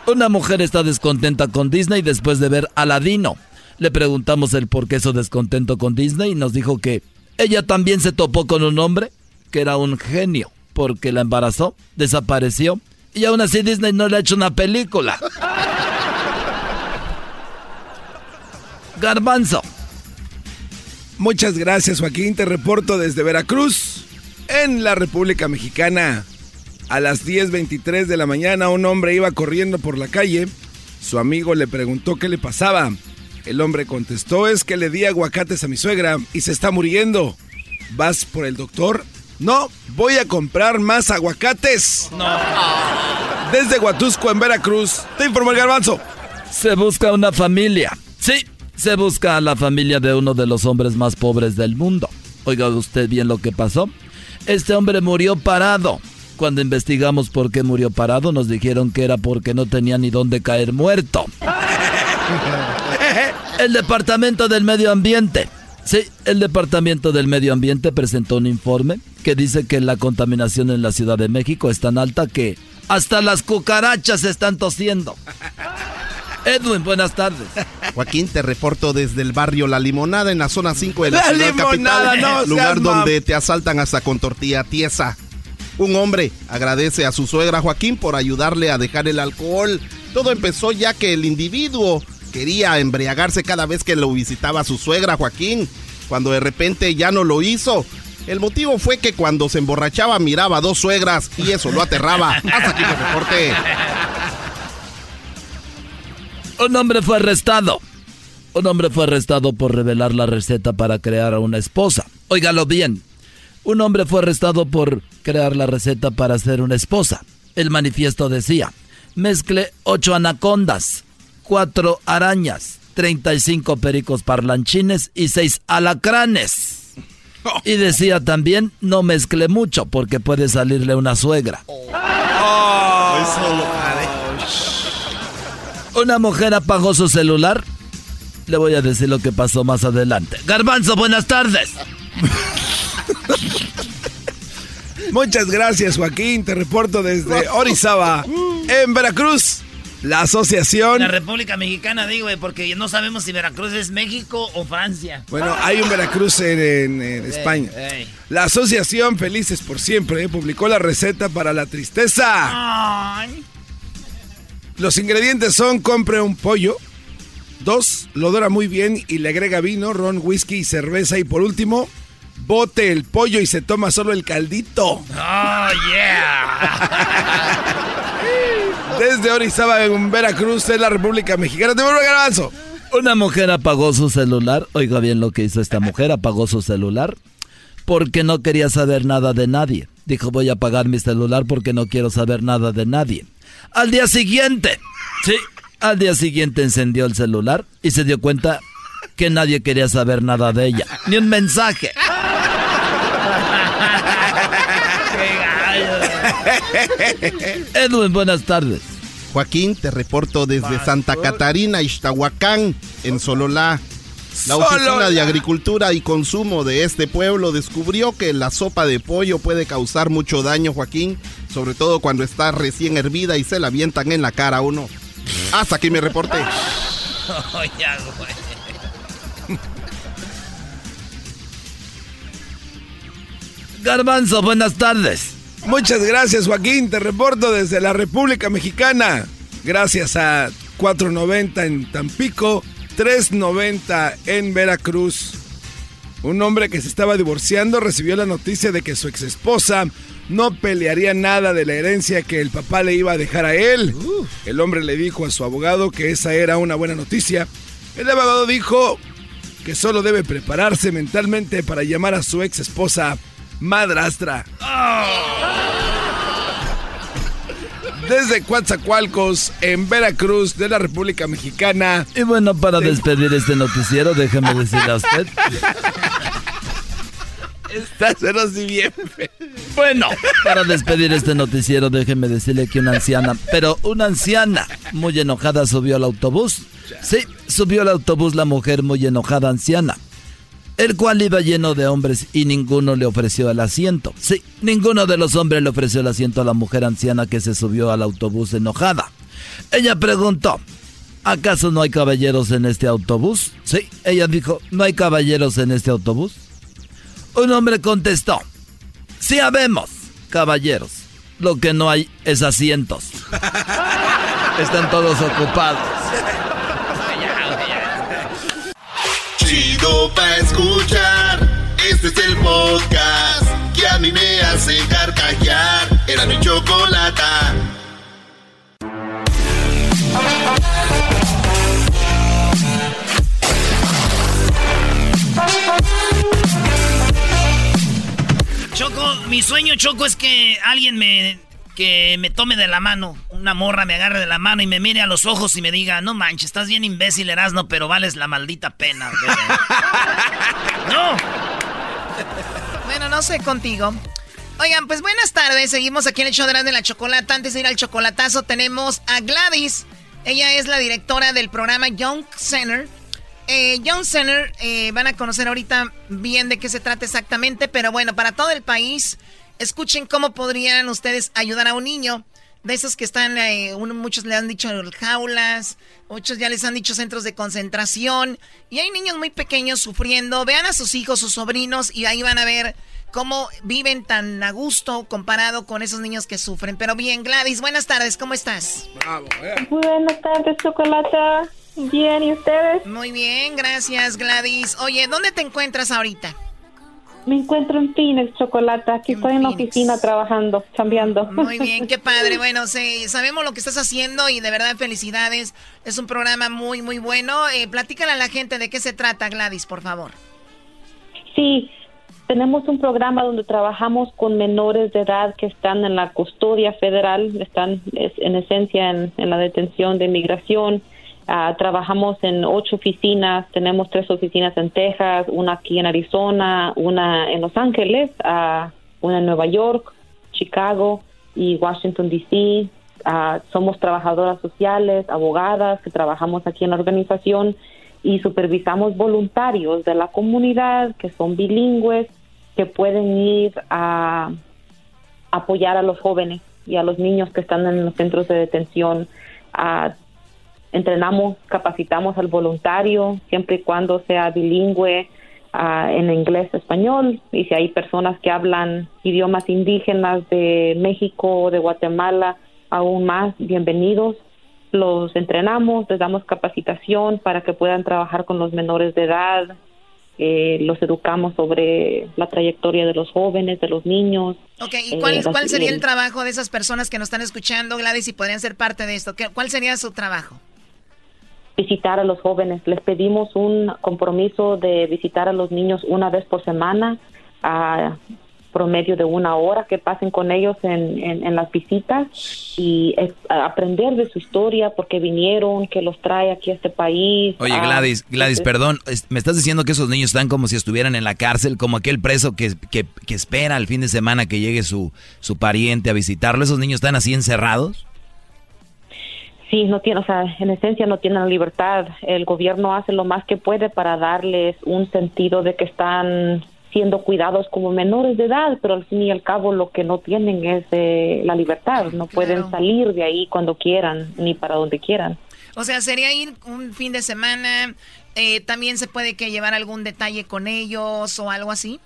Una mujer está descontenta con Disney después de ver Aladino. Le preguntamos el por qué su descontento con Disney y nos dijo que ella también se topó con un hombre que era un genio porque la embarazó, desapareció y aún así Disney no le ha hecho una película. Garbanzo. Muchas gracias Joaquín, te reporto desde Veracruz, en la República Mexicana. A las 10.23 de la mañana un hombre iba corriendo por la calle. Su amigo le preguntó qué le pasaba. El hombre contestó, es que le di aguacates a mi suegra y se está muriendo. ¿Vas por el doctor? No, voy a comprar más aguacates. No. Desde Huatusco, en Veracruz, te informó el garbanzo. Se busca una familia. Sí, se busca a la familia de uno de los hombres más pobres del mundo. Oiga usted bien lo que pasó. Este hombre murió parado. Cuando investigamos por qué murió parado, nos dijeron que era porque no tenía ni dónde caer muerto. El Departamento del Medio Ambiente. Sí, el Departamento del Medio Ambiente presentó un informe que dice que la contaminación en la Ciudad de México es tan alta que hasta las cucarachas están tosiendo. Edwin, buenas tardes. Joaquín, te reporto desde el barrio La Limonada en la zona 5 de la, ciudad capital, lugar donde te asaltan hasta con tortilla tiesa. Un hombre agradece a su suegra Joaquín por ayudarle a dejar el alcohol. Todo empezó ya que el individuo quería embriagarse cada vez que lo visitaba su suegra Joaquín, cuando de repente ya no lo hizo. El motivo fue que cuando se emborrachaba miraba a dos suegras y eso lo aterraba. Hasta aquí el reporte. Un hombre fue arrestado. Un hombre fue arrestado por revelar la receta para crear a una esposa. Óigalo bien. Un hombre fue arrestado por crear la receta para hacer una esposa. El manifiesto decía, mezcle ocho anacondas, cuatro arañas, 35 pericos parlanchines y seis alacranes. Y decía también, no mezcle mucho porque puede salirle una suegra. Una mujer apagó su celular. Le voy a decir lo que pasó más adelante. Garbanzo, buenas tardes. Muchas gracias, Joaquín. Te reporto desde Orizaba, en Veracruz. La asociación. La República Mexicana, digo, porque no sabemos si Veracruz es México o Francia. Bueno, hay un Veracruz en, España. La asociación Felices por Siempre publicó la receta para la tristeza. Los ingredientes son: compre un pollo. Dos, lo dora muy bien y le agrega vino, ron, whisky y cerveza. Y por último, bote el pollo y se toma solo el caldito. ¡Oh, yeah! Desde Orizaba, en Veracruz, en la República Mexicana. ¡Te vuelvo garbanzo! Una mujer apagó su celular. Oiga bien lo que hizo esta mujer. Apagó su celular porque no quería saber nada de nadie. Dijo, voy a apagar mi celular porque no quiero saber nada de nadie. Al día siguiente, sí, al día siguiente encendió el celular y se dio cuenta que nadie quería saber nada de ella. Ni un mensaje. Edwin, buenas tardes. Joaquín, te reporto desde Santa Catarina, Ixtahuacán, en Sololá. La Oficina de Agricultura y Consumo de este pueblo descubrió que la sopa de pollo puede causar mucho daño, Joaquín, sobre todo cuando está recién hervida y se la avientan en la cara a uno. Hasta aquí me reporte. Garbanzo, buenas tardes. Muchas gracias, Joaquín. Te reporto desde la República Mexicana. Gracias a 490 en Tampico, 390 en Veracruz. Un hombre que se estaba divorciando recibió la noticia de que su ex esposa no pelearía nada de la herencia que el papá le iba a dejar a él. El hombre le dijo a su abogado que esa era una buena noticia. El abogado dijo que solo debe prepararse mentalmente para llamar a su ex madrastra. Desde Coatzacoalcos, en Veracruz, de la República Mexicana. Y bueno, para despedir este noticiero, déjeme decirle a usted. Está así bien. Bueno, para despedir este noticiero, déjeme decirle que una anciana, pero una anciana muy enojada subió al autobús. Sí, subió al autobús la mujer muy enojada anciana el cual iba lleno de hombres y ninguno le ofreció el asiento. Sí, ninguno de los hombres le ofreció el asiento a la mujer anciana que se subió al autobús enojada. Ella preguntó, ¿acaso no hay caballeros en este autobús? Sí, ella dijo, ¿no hay caballeros en este autobús? Un hombre contestó, sí habemos caballeros, lo que no hay es asientos. Están todos ocupados. Chido pa' escuchar. Este es el podcast que a mí me hace carcajear. Era mi chocolata. Choco, mi sueño, Choco, es que alguien me que me tome de la mano, una morra me agarre de la mano y me mire a los ojos y me diga, no manches, estás bien imbécil, Erasno, pero vales la maldita pena. no. Bueno, no sé contigo. Oigan, pues buenas tardes. Seguimos aquí en el show de la chocolata. Antes de ir al chocolatazo, tenemos a Gladys. Ella es la directora del programa Young Center. Eh, Young Center, eh, van a conocer ahorita bien de qué se trata exactamente, pero bueno, para todo el país, escuchen cómo podrían ustedes ayudar a un niño de esos que están, eh, muchos le han dicho jaulas, muchos ya les han dicho centros de concentración, y hay niños muy pequeños sufriendo. Vean a sus hijos, sus sobrinos, y ahí van a ver cómo viven tan a gusto comparado con esos niños que sufren. Pero bien, Gladys, buenas tardes, ¿cómo estás? Bravo, eh. Buenas tardes, Chocolata. Bien, ¿y ustedes? Muy bien, gracias, Gladys. Oye, ¿dónde te encuentras ahorita? Me encuentro en Phoenix, Chocolata. Aquí estoy en la oficina trabajando, cambiando. Muy bien, qué padre. Bueno, sí, sabemos lo que estás haciendo y de verdad felicidades. Es un programa muy, muy bueno. Eh, platícale a la gente de qué se trata, Gladys, por favor. Sí, tenemos un programa donde trabajamos con menores de edad que están en la custodia federal, están en esencia en, la detención de inmigración. Ah, trabajamos en ocho oficinas, tenemos tres oficinas en Texas, una aquí en Arizona, una en Los Ángeles, uh, una en Nueva York, Chicago y Washington, D.C. Ah, somos trabajadoras sociales, abogadas que trabajamos aquí en la organización y supervisamos voluntarios de la comunidad que son bilingües, que pueden ir a apoyar a los jóvenes y a los niños que están en los centros de detención. Entrenamos, capacitamos al voluntario, siempre y cuando sea bilingüe en inglés, español, y si hay personas que hablan idiomas indígenas de México o de Guatemala, aún más, bienvenidos los entrenamos, les damos capacitación para que puedan trabajar con los menores de edad, eh, los educamos sobre la trayectoria de los jóvenes, de los niños. Ok, ¿y cuál, eh, cuál sería el trabajo de esas personas que nos están escuchando, Gladys, y podrían ser parte de esto? ¿Cuál sería su trabajo? Visitar a los jóvenes. Les pedimos un compromiso de visitar a los niños una vez por semana. A, promedio de una hora que pasen con ellos en, en, las visitas y aprender de su historia, porque vinieron, que los trae aquí a este país. Oye, ah, Gladys, Gladys, perdón, me estás diciendo que esos niños están como si estuvieran en la cárcel, como aquel preso que, que, que espera el fin de semana que llegue su, su pariente a visitarlo. ¿Esos niños están así encerrados? Sí, no tiene, o sea, en esencia no tienen libertad. El gobierno hace lo más que puede para darles un sentido de que están siendo cuidados como menores de edad, pero al fin y al cabo lo que no tienen es eh, la libertad, no pueden salir de ahí cuando quieran ni para donde quieran. O sea, sería ir un fin de semana, eh, también se puede que llevar algún detalle con ellos o algo así.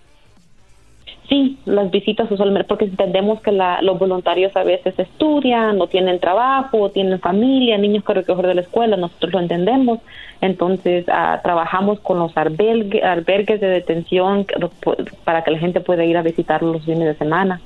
Sí, las visitas usualmente, porque entendemos que los voluntarios a veces estudian, no tienen trabajo, tienen familia, niños que recoger de la escuela, nosotros lo entendemos. Entonces, ah, trabajamos con los albergues de detención para que la gente pueda ir a visitarlos los fines de semana.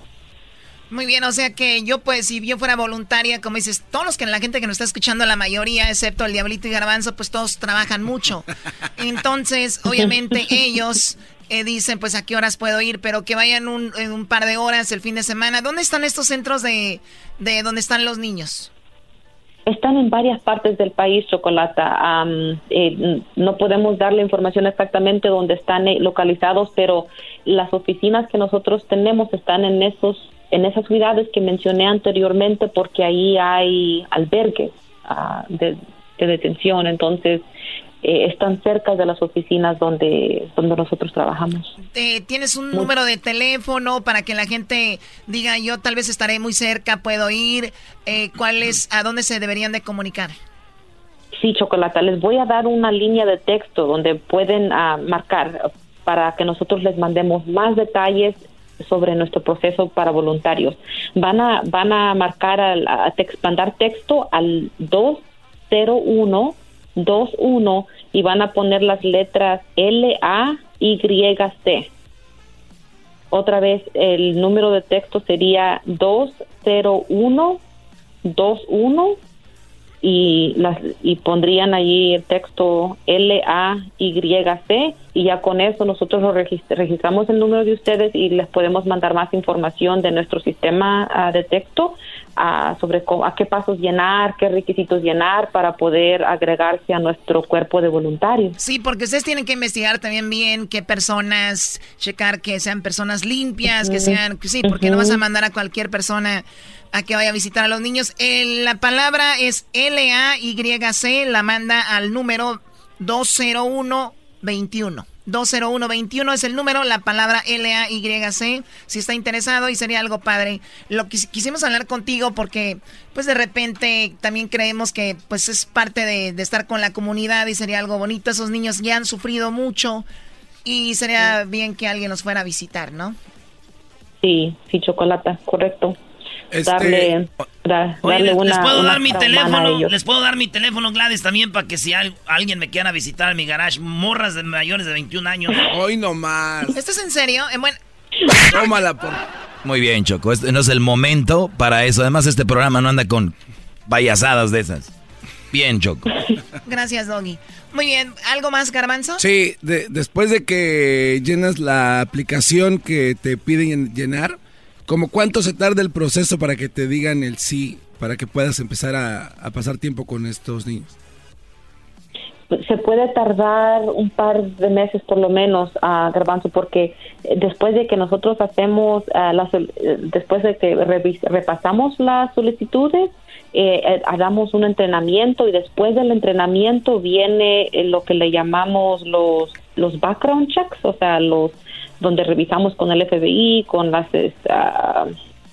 Muy bien, o sea que yo pues si yo fuera voluntaria, como dices, todos los que la gente que nos está escuchando, la mayoría, excepto el Diablito y Garbanzo, pues todos trabajan mucho. Entonces, obviamente ellos eh, dicen pues a qué horas puedo ir, pero que vayan un, en un par de horas el fin de semana. ¿Dónde están estos centros de, de donde están los niños? Están en varias partes del país, Chocolata. Eh, no podemos darle información exactamente dónde están eh, localizados, pero las oficinas que nosotros tenemos están en esos en esas ciudades que mencioné anteriormente porque ahí hay albergues ah, de, detención. Entonces, eh, están cerca de las oficinas donde, donde nosotros trabajamos. ¿Tienes un número de teléfono para que la gente diga yo tal vez estaré muy cerca, puedo ir? Eh, ¿Cuál es, a dónde se deberían de comunicar? Sí, Chocolata, les voy a dar una línea de texto donde pueden ah, marcar para que nosotros les mandemos más detalles sobre nuestro proceso para voluntarios. Van a, van a marcar, a, a mandar texto al 201 21 y van a poner las letras L A Y C. Otra vez el número de texto sería 201 21 y las y pondrían allí el texto L A Y C y ya con eso nosotros lo registramos el número de ustedes y les podemos mandar más información de nuestro sistema ah, de texto sobre a qué pasos llenar, qué requisitos llenar para poder agregarse a nuestro cuerpo de voluntarios. Sí, porque ustedes tienen que investigar también bien qué personas, checar que sean personas limpias, que sean, sí, porque no vas a mandar a cualquier persona a que vaya a visitar a los niños. la palabra es L-A-Y-C, la manda al número 20121. 20121 es el número, la palabra L-A-Y-C, si está interesado y sería algo padre. Lo que quisimos hablar contigo porque pues de repente también creemos que pues es parte de, de estar con la comunidad y sería algo bonito. Esos niños ya han sufrido mucho y sería bien que alguien los fuera a visitar, ¿no? Sí, sí, chocolate, correcto. Este, darle, una, les puedo dar mi teléfono, les puedo dar mi teléfono Gladys también para que si alguien me quiera visitar a mi garage, morras de mayores de 21 años. Hoy no más. ¿Esto es en serio? En buen... Tómala por... Muy bien, Choco, este no es el momento para eso. Además este programa no anda con payasadas de esas. Bien, Choco. Gracias, Doggy. Muy bien, ¿algo más, Garbanzo? Sí, después de que llenas la aplicación que te piden llenar, ¿Cómo cuánto se tarda el proceso para que te digan el sí, para que puedas empezar a, pasar tiempo con estos niños? se puede tardar un par de meses por lo menos a uh, Garbanzo porque después de que nosotros hacemos uh, después de que repasamos las solicitudes eh, eh, hagamos un entrenamiento y después del entrenamiento viene eh, lo que le llamamos los los background checks o sea los donde revisamos con el FBI, con las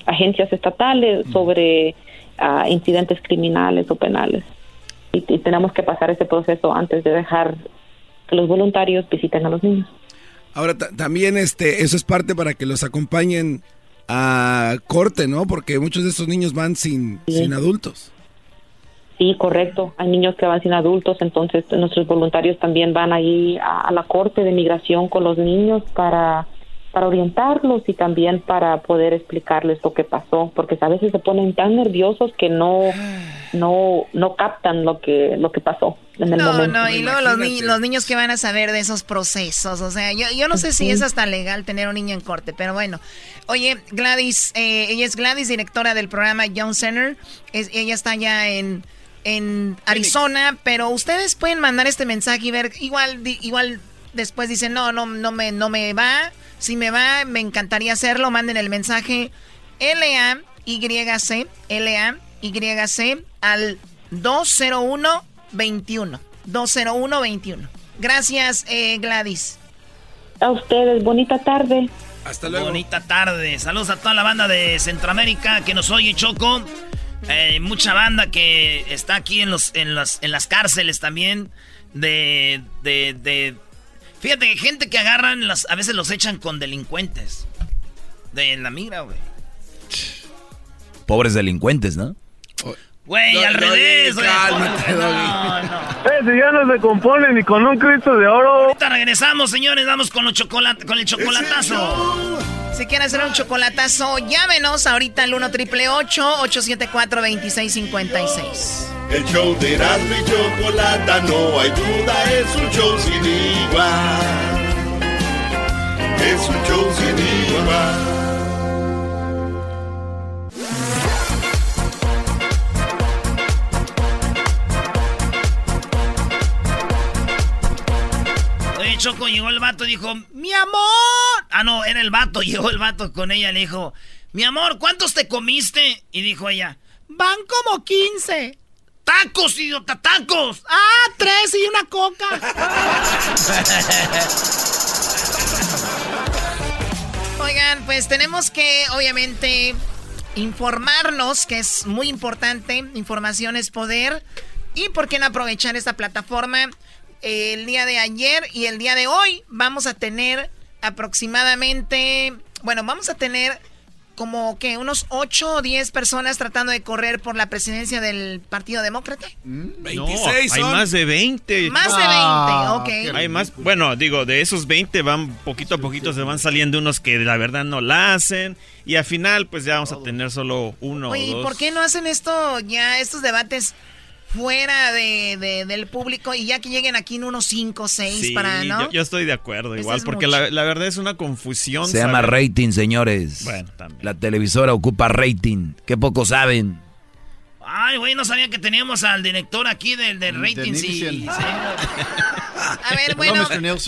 agencias estatales sobre ah, incidentes criminales o penales. Y, tenemos que pasar ese proceso antes de dejar que los voluntarios visiten a los niños. Ahora también este eso es parte para que los acompañen a corte, ¿no? Porque muchos de estos niños van sin, sin adultos. Sí, correcto. Hay niños que van sin adultos, entonces nuestros voluntarios también van ahí a, la corte de migración con los niños para para orientarlos y también para poder explicarles lo que pasó, porque a veces se ponen tan nerviosos que no no no captan lo que lo que pasó en el no, No, y luego los, los, niños que van a saber de esos procesos, o sea, yo, yo no sé si es hasta legal tener un niño en corte, pero bueno. Oye, Gladys, eh, ella es Gladys, directora del programa Young Center, es, ella está ya en en Arizona, pero ustedes pueden mandar este mensaje y ver, igual, igual después dicen, no, no, no me, no me va, si me va, me encantaría hacerlo, manden el mensaje L-A-Y-C, L-A-Y-C al 201-21, 201-21. Gracias, eh, Gladys. A ustedes, bonita tarde. Hasta luego. Bonita tarde. Saludos a toda la banda de Centroamérica que nos oye, Choco. Eh, mucha banda que está aquí en, los, en, las, en las cárceles también. De, de, de. Fíjate, gente que agarran, las, a veces los echan con delincuentes. De la migra, güey. Pobres delincuentes, ¿no? Güey, al revés, güey. No, no. Ese ya no se compone ni con un Cristo de oro. Ahorita regresamos, señores. Vamos con, los chocolate, con el chocolatazo. Si quieren hacer un chocolatazo, llámenos ahorita al 1 triple 874 2656 El show de Erasmo y Chocolata, no hay duda, es un show sin igual. Es un show sin igual. Choco, llegó el vato y dijo, mi amor. Ah, no, era el vato, llegó el vato con ella, le dijo, mi amor, ¿cuántos te comiste? Y dijo ella, van como 15. ¡Tacos, idiota, tacos! ¡Ah, tres y una coca! Oigan, pues tenemos que, obviamente, informarnos, que es muy importante. Información es poder. ¿Y por qué no aprovechar esta plataforma? El día de ayer y el día de hoy vamos a tener aproximadamente, bueno, vamos a tener como que unos 8 o 10 personas tratando de correr por la presidencia del Partido Demócrata. 26 mm, hay más de 20. Más de 20, ah, ok. Hay más, bueno, digo, de esos 20 van poquito a poquito se van saliendo unos que la verdad no la hacen y al final pues ya vamos a tener solo uno Oye, ¿y por qué no hacen esto ya estos debates fuera de, del público y ya que lleguen aquí en unos 5, 6 para, ¿no? Yo, estoy de acuerdo, igual, porque la, la, verdad es una confusión. Se llama rating, señores. Bueno, también. La televisora ocupa rating. Qué poco saben. Ay, güey, no sabía que teníamos al director aquí del, del rating. Sí, A ver, bueno,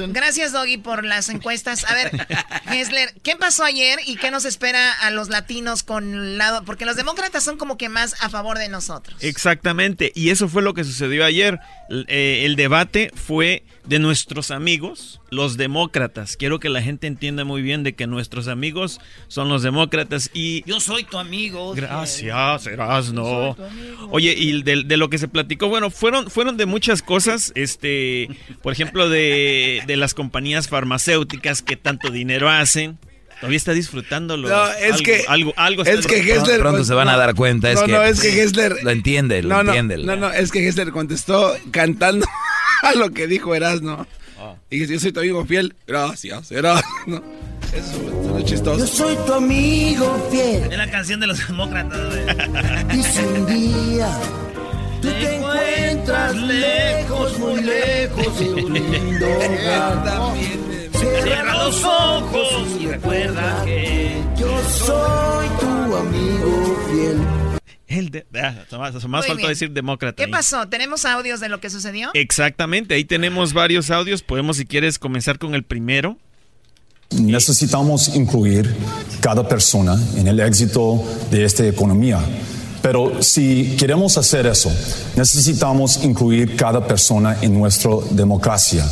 gracias Doggy por las encuestas. A ver, Hessler, ¿qué pasó ayer y qué nos espera a los latinos con lado? Porque los demócratas son como que más a favor de nosotros. Exactamente, y eso fue lo que sucedió ayer. Eh, el debate fue de nuestros amigos, los demócratas. Quiero que la gente entienda muy bien de que nuestros amigos son los demócratas y... Yo soy tu amigo. Gracias, Erasno. Oye, y de, de, lo que se platicó, bueno, fueron, fueron de muchas cosas, este, por ejemplo, de, de las compañías farmacéuticas que tanto dinero hacen. Todavía está disfrutándolo. No, es algo, que. Algo, algo es que Hessler. Pronto se van a dar cuenta. Es no, que, no, es que Hessler. Lo entiende, lo no, entiende. No, no, es que Hessler contestó cantando lo que dijo Erasmo. Oh. Y dice: Yo soy tu amigo fiel. Gracias, Erasmo. Eso es chistoso. Yo soy tu amigo fiel. Es la canción de los demócratas, Y si un día tú te encuentras lejos, muy lejos de un lindo También. Cierra los ojos y recuerda que yo soy tu amigo fiel. El de, ah, más, más falta decir demócrata. ¿Qué pasó? ¿Tenemos audios de lo que sucedió? Exactamente, ahí tenemos varios audios. Podemos, si quieres, comenzar con el primero. Necesitamos incluir cada persona en el éxito de esta economía. Pero si queremos hacer eso, necesitamos incluir cada persona en nuestra democracia.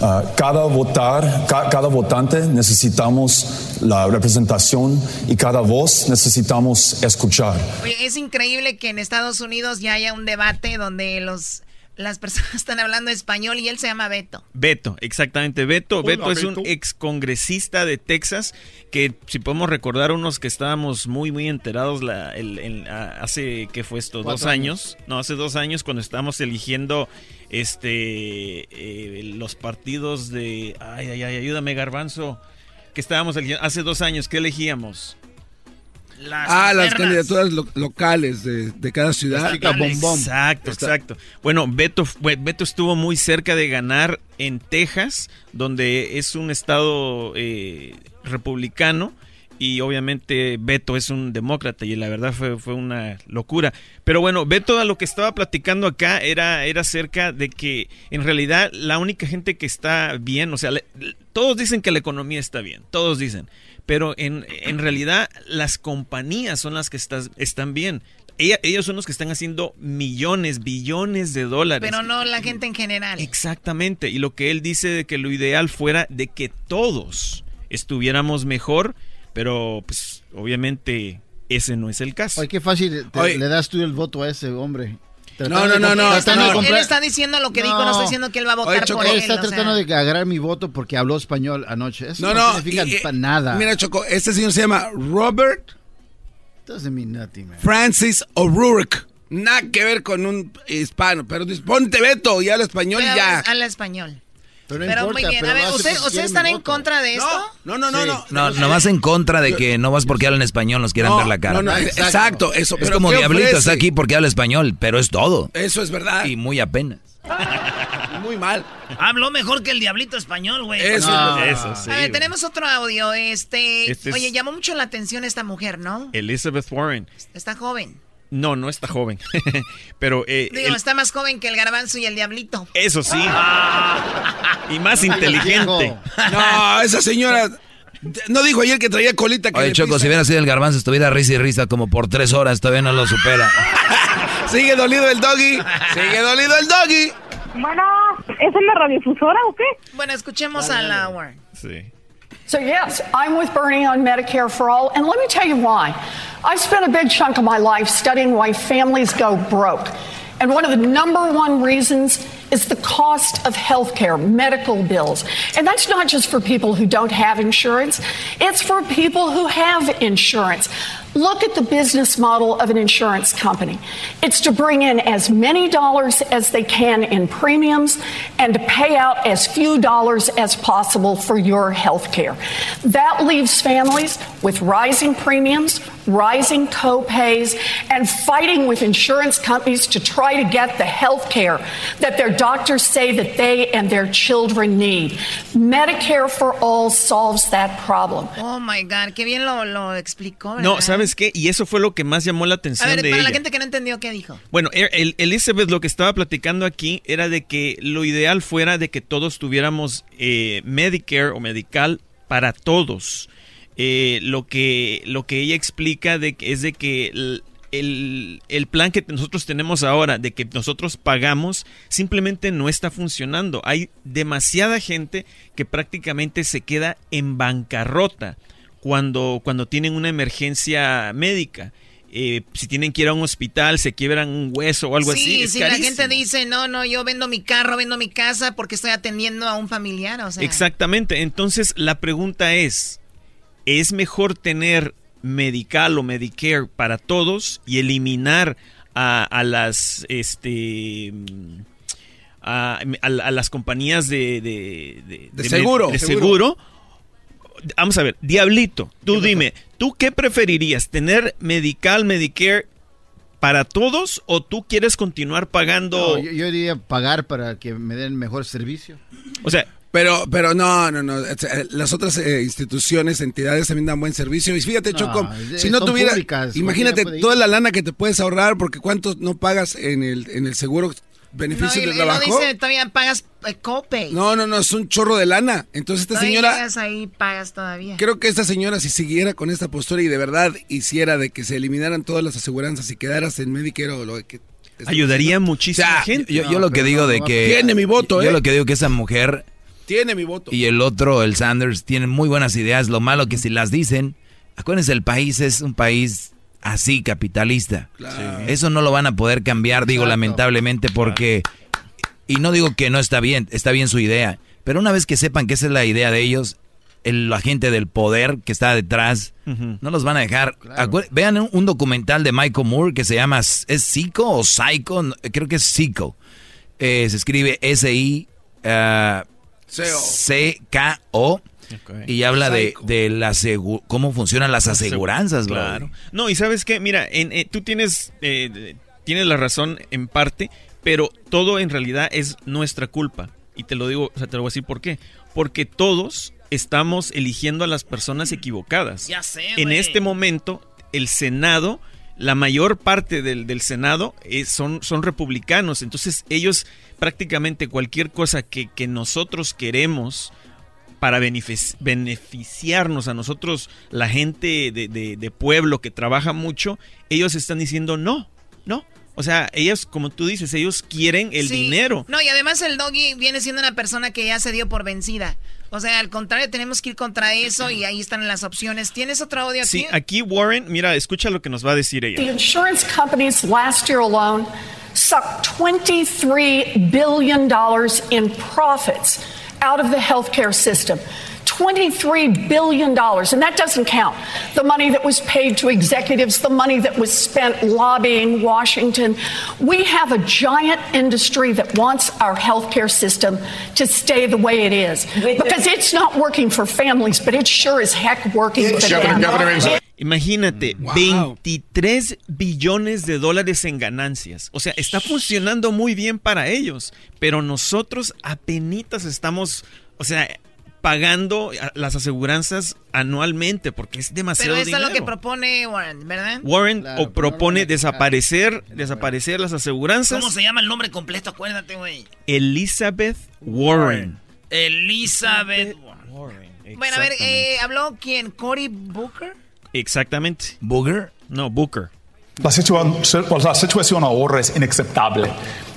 Uh, cada votar, ca cada votante necesitamos la representación y cada voz necesitamos escuchar. Es increíble que en Estados Unidos ya haya un debate donde los las personas están hablando español y él se llama Beto. Beto, exactamente. Beto, Beto es un ex congresista de Texas que si podemos recordar unos que estábamos muy muy enterados la, el, hace que fue esto dos años? no hace dos años cuando estábamos eligiendo este eh, los partidos de ay ay ay ayúdame Garbanzo que estábamos eligiendo hace dos años qué elegíamos ah, las candidaturas locales de, cada ciudad. Exacto, exacto. Bueno, Beto, Beto estuvo muy cerca de ganar en Texas, donde es un estado eh, republicano. Y obviamente Beto es un demócrata y la verdad fue, fue una locura. Pero bueno, Beto a lo que estaba platicando acá era, era acerca de que en realidad la única gente que está bien, o sea, todos dicen que la economía está bien, todos dicen pero en, en realidad las compañías son las que están bien. ellos son los que están haciendo millones, billones de dólares. Pero no la gente en general. Exactamente. Y lo que él dice de que lo ideal fuera de que todos estuviéramos mejor, pero pues obviamente ese no es el caso. Ay, qué fácil le das tú el voto a ese hombre. No, no, no, no. Él está diciendo lo que dijo, no está diciendo que él va a votar por él. Está tratando de agarrar mi voto porque habló español anoche. No, no, significa nada. Mira, Choco, este señor se llama Robert nothing, man. Francis O'Rourke. Nada que ver con un hispano, pero ponte Beto y habla español y ya. Habla español. Pero, muy bien, a ver, ¿ustedes están en contra de esto? No, no, no, no. No, no, vas en contra de que no vas porque hablan español, nos quieran ver la cara. No, no, exacto, eso. Es como Diablito, está aquí porque habla español, pero es todo. Eso es verdad. Y muy apenas. muy mal. Habló mejor que el Diablito español, güey. Eso, eso, sí. A ver, tenemos otro audio. Este, este oye, llamó mucho la atención esta mujer, ¿no? Elizabeth Warren. Está joven. No, no está joven. Pero. Eh, Digo, está más joven que el garbanzo y el diablito. Eso sí. y más inteligente. No, esa señora. No dijo ayer que traía colita que. Oye, Choco, si hubiera sido el garbanzo, estuviera risa y risa como por tres horas, todavía no lo supera. Sigue dolido el doggy. Sigue dolido el doggy. Bueno, ¿es en la radiofusora o qué? Bueno, escuchemos a la Warren. Sí. So, yes, I'm with Bernie on Medicare for All, and let me tell you why. I spent a big chunk of my life studying why families go broke. And one of the number one reasons is the cost of health care, medical bills. And that's not just for people who don't have insurance, it's for people who have insurance. Look at the business model of an insurance company. It's to bring in as many dollars as they can in premiums and to pay out as few dollars as possible for your health care. That leaves families with rising premiums, rising co-pays, and fighting with insurance companies to try to get the health care that their doctors say that they and their children need. Medicare for all solves that problem. Oh my God, qué bien lo, lo explicó. No, ¿sabes qué? Y eso fue lo que más llamó la atención A ver, de para ella. la gente que no entendió, ¿qué dijo? Bueno, el- el- Elizabeth lo que estaba platicando aquí era de que lo ideal fuera de que todos tuviéramos eh, Medicare o Medical para todos. Eh, lo que lo que ella explica de es de que el, el- el plan que nosotros tenemos ahora de que nosotros pagamos simplemente no está funcionando. Hay demasiada gente que prácticamente se queda en bancarrota cuando, cuando tienen una emergencia médica. Eh, si tienen que ir a un hospital, se quiebran un hueso o algo sí, así. es si la gente dice, no, no, yo vendo mi carro, vendo mi casa porque estoy atendiendo a un familiar, o sea. Exactamente. Entonces la pregunta es, ¿es mejor tener medical o Medicare para todos y eliminar a, a las este a, a- a las compañías de, de, de- De de seguro. de Seguro. seguro? Vamos a ver, Diablito, tú dime, ¿tú qué preferirías? ¿Tener medical, Medicare para todos o tú quieres continuar pagando? No, yo, yo diría pagar para que me den mejor servicio. O sea, Pero, pero no, no, no. eh, Las otras eh, instituciones, entidades también dan buen servicio. Y fíjate, No, Choco, es- si no tuviera, públicas, imagínate toda la lana que te puedes ahorrar, porque cuánto no pagas en el, en el seguro No, beneficio y, de trabajo. dice, todavía pagas eh, copay. No, no, no, es un chorro de lana. Entonces esta Todavía señora, llegas ahí, pagas todavía. creo que esta señora si siguiera con esta postura y de verdad hiciera de que se eliminaran todas las aseguranzas y quedaras en Medicare o lo que... ayudaría muchísima O sea, gente. Yo, yo lo que digo de que... Tiene mi voto, Yo ¿eh? lo que digo que esa mujer Tiene mi voto. y el otro, el Sanders, tienen muy buenas ideas. Lo malo que si las dicen, acuérdense, el país es un país así, capitalista. Eso no lo van a poder cambiar, digo, lamentablemente, porque... Y no digo que no está bien, está bien su idea. Pero una vez que sepan que esa es la idea de ellos, el, la gente del poder que está detrás, no los van a dejar. Vean un, un documental de Michael Moore que se llama, ¿es Psycho o Psycho? Creo que es Psycho. Eh, se escribe S-I... Y habla de, de la cómo funcionan las aseguranzas, bro. Claro. No, y sabes qué, mira, en- eh, tú tienes, eh, tienes la razón en parte, pero todo en realidad es nuestra culpa. Y te lo digo, o sea, te lo voy a decir por qué. Porque todos estamos eligiendo a las personas equivocadas. Ya sé, En este momento, el Senado, la mayor parte del, del Senado es- son, son republicanos. Entonces, ellos prácticamente cualquier cosa que, que nosotros queremos para benefic- beneficiarnos a nosotros, la gente de, de- de pueblo que trabaja mucho, ellos están diciendo no, no. O sea, ellos, como tú dices, ellos quieren el Sí. dinero. No, y además el doggy viene siendo una persona que ya se dio por vencida. O sea, al contrario, tenemos que ir contra eso y ahí están las opciones. ¿Tienes otro audio aquí? Sí, aquí Warren, mira, escucha lo que nos va a decir The ella. insurance companies last year alone sucked $23 billion in profits out of the healthcare system. $23 billion. And that doesn't count the money that was paid to executives, the money that was spent lobbying Washington. We have a giant industry that wants our healthcare system to stay the way it is. Because it's not working for families, but it sure is heck working for them. Imagínate, 23 billones de dólares en ganancias. O sea, está funcionando muy bien para ellos, pero nosotros apenitas estamos, o sea, pagando las aseguranzas anualmente porque es demasiado Pero eso es dinero. lo que propone Warren, ¿verdad? Warren o propone desaparecer, desaparecer las aseguranzas. ¿Cómo se llama el nombre completo? Acuérdate, güey. Elizabeth Warren. Elizabeth. Bueno, a ver, eh, ¿habló quién? ¿Cory Booker? Exactamente. ¿Booger? No, Booker. La, situa- la situación ahora es inaceptable.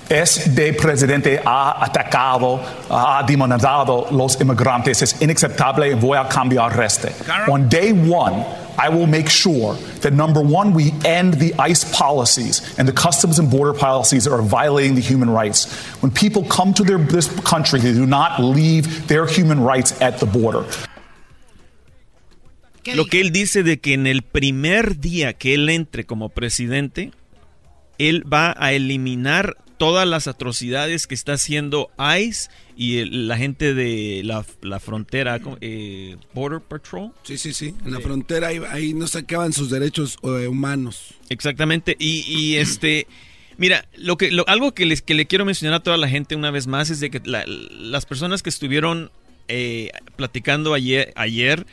Este presidente ha atacado, ha demonizado los inmigrantes. Es inaceptable y voy a cambiar este. On day one, I will make sure that number one, we end the ICE policies and the customs and border policies that are violating the human rights. When people come to their, this country, they do not leave their human rights at the border. Lo que él dice de que en el primer día que él entre como presidente, él va a eliminar todas las atrocidades que está haciendo ICE y la gente de la, frontera, eh, Border Patrol. Sí, sí, sí. En la frontera ahí, no sacaban sus derechos eh, humanos. Exactamente. Y, este. Mira, lo que, algo que, les, que le quiero mencionar a toda la gente una vez más es de que las personas que estuvieron eh, platicando ayer, ayer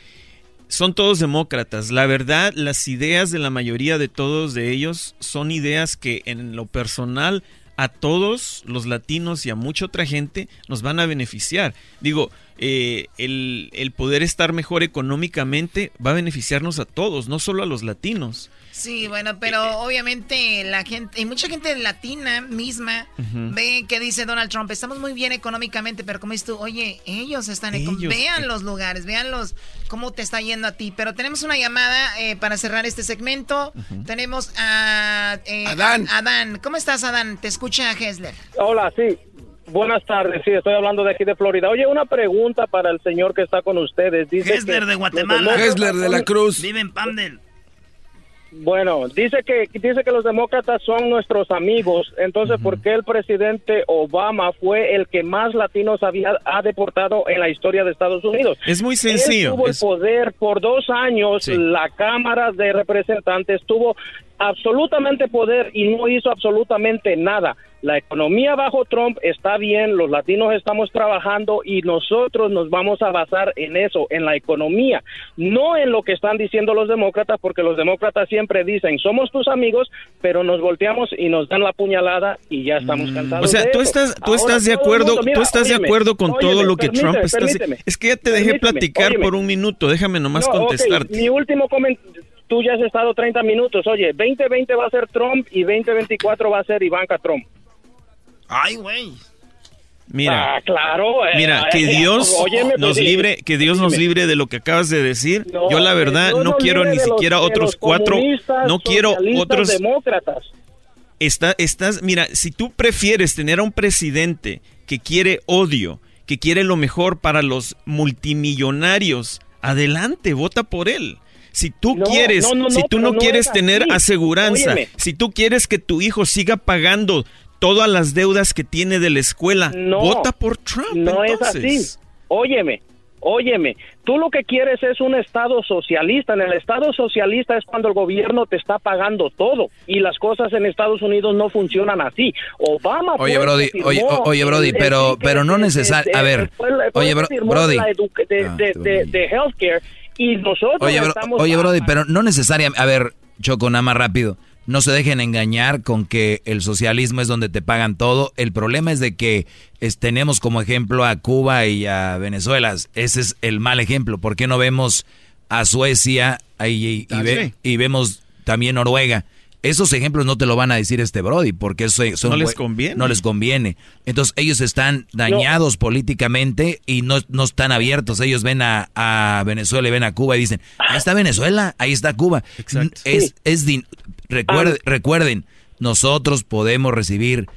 son todos demócratas. La verdad, las ideas de la mayoría de todos de ellos son ideas que en lo personal a todos los latinos y a mucha otra gente nos van a beneficiar. Digo, eh, el, el, poder estar mejor económicamente va a beneficiarnos a todos, no solo a los latinos. Sí, bueno, pero obviamente la gente, y mucha gente latina misma ve que dice Donald Trump, estamos muy bien económicamente, pero como dices tú, oye, ellos están, ellos, vean los lugares, vean los, cómo te está yendo a ti. Pero tenemos una llamada eh, para cerrar este segmento. Tenemos a eh, Adán. Adán, ¿cómo estás, Adán? Te escucha Hesler. Hola, sí. Buenas tardes, sí, estoy hablando de aquí de Florida. Oye, una pregunta para el señor que está con ustedes. Dice Hesler de Guatemala. Hesler de la Cruz. Vive en Pamdel. Bueno, dice que dice que los demócratas son nuestros amigos. Entonces, ¿por qué el presidente Obama fue el que más latinos había ha deportado en la historia de Estados Unidos? Es muy sencillo. Él tuvo el poder por dos años. La Cámara de Representantes tuvo absolutamente poder y no hizo absolutamente nada. La economía bajo Trump está bien, los latinos estamos trabajando y nosotros nos vamos a basar en eso, en la economía, no en lo que están diciendo los demócratas, porque los demócratas siempre dicen, somos tus amigos, pero nos volteamos y nos dan la puñalada y ya estamos mm. cansados. O sea, tú estás, tú estás de acuerdo, tú estás de acuerdo con todo lo que Trump está haciendo. Es que ya te dejé platicar por un minuto, déjame nomás contestarte. Mi último comentario tú ya has estado 30 minutos. Oye, 2020 va a ser Trump y 2024 va a ser Ivanka Trump. Ay, güey. Mira, ah, claro, eh, mira, que eh, Dios nos libre, que Dios nos libre de lo que acabas de decir. Yo la verdad no quiero ni siquiera otros cuatro, no quiero otros demócratas. Está, estás, mira, si tú prefieres tener a un presidente que quiere odio, que quiere lo mejor para los multimillonarios, adelante, vota por él. Si tú quieres, si tú no, quieres tener aseguranza, si tú quieres que tu hijo siga pagando todas las deudas que tiene de la escuela, vota por Trump. No es así. Óyeme, óyeme, tú lo que quieres es un Estado socialista. En el Estado socialista es cuando el gobierno te está pagando todo y las cosas en Estados Unidos no funcionan así. Obama. Oye, Brody, oye, oye, Brody, pero, pero no necesario. A ver, oye, Brody. De, healthcare y nosotros oye, oye Brody, pero no necesariamente, a ver, Choco, nada más rápido, no se dejen engañar con que el socialismo es donde te pagan todo. El problema es de que tenemos como ejemplo a Cuba y a Venezuela. Ese es el mal ejemplo. ¿Por qué no vemos a Suecia y, y vemos también Noruega? Esos ejemplos no te lo van a decir este Brody, porque eso no les conviene. No les conviene. Entonces ellos están dañados políticamente y no, no, están abiertos. Ellos ven a, Venezuela y ven a Cuba y dicen, ahí está Venezuela, ahí está Cuba. Exacto. Es, es ah. recuerden, nosotros podemos recibir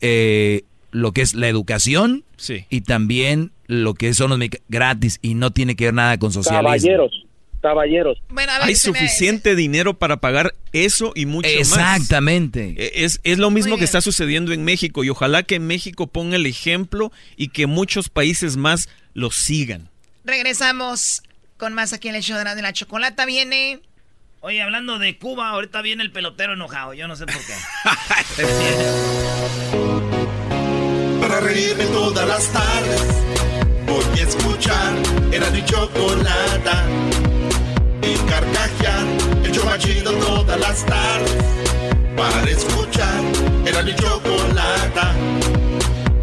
eh, lo que es la educación y también lo que son los gratis y no tiene que ver nada con socialismo. Caballeros caballeros. Hay suficiente dinero para pagar eso y mucho más. Exactamente. E, es, es lo mismo que está sucediendo en México y ojalá que México ponga el ejemplo y que muchos países más lo sigan. Regresamos con más aquí en el show de la chocolata. Viene... Oye, hablando de Cuba, ahorita viene el pelotero enojado. Yo no sé por qué. Para reírme todas las tardes, voy a escuchar. Era mi chocolata y carcajear. El chido todas las tardes para escuchar. Era mi chocolata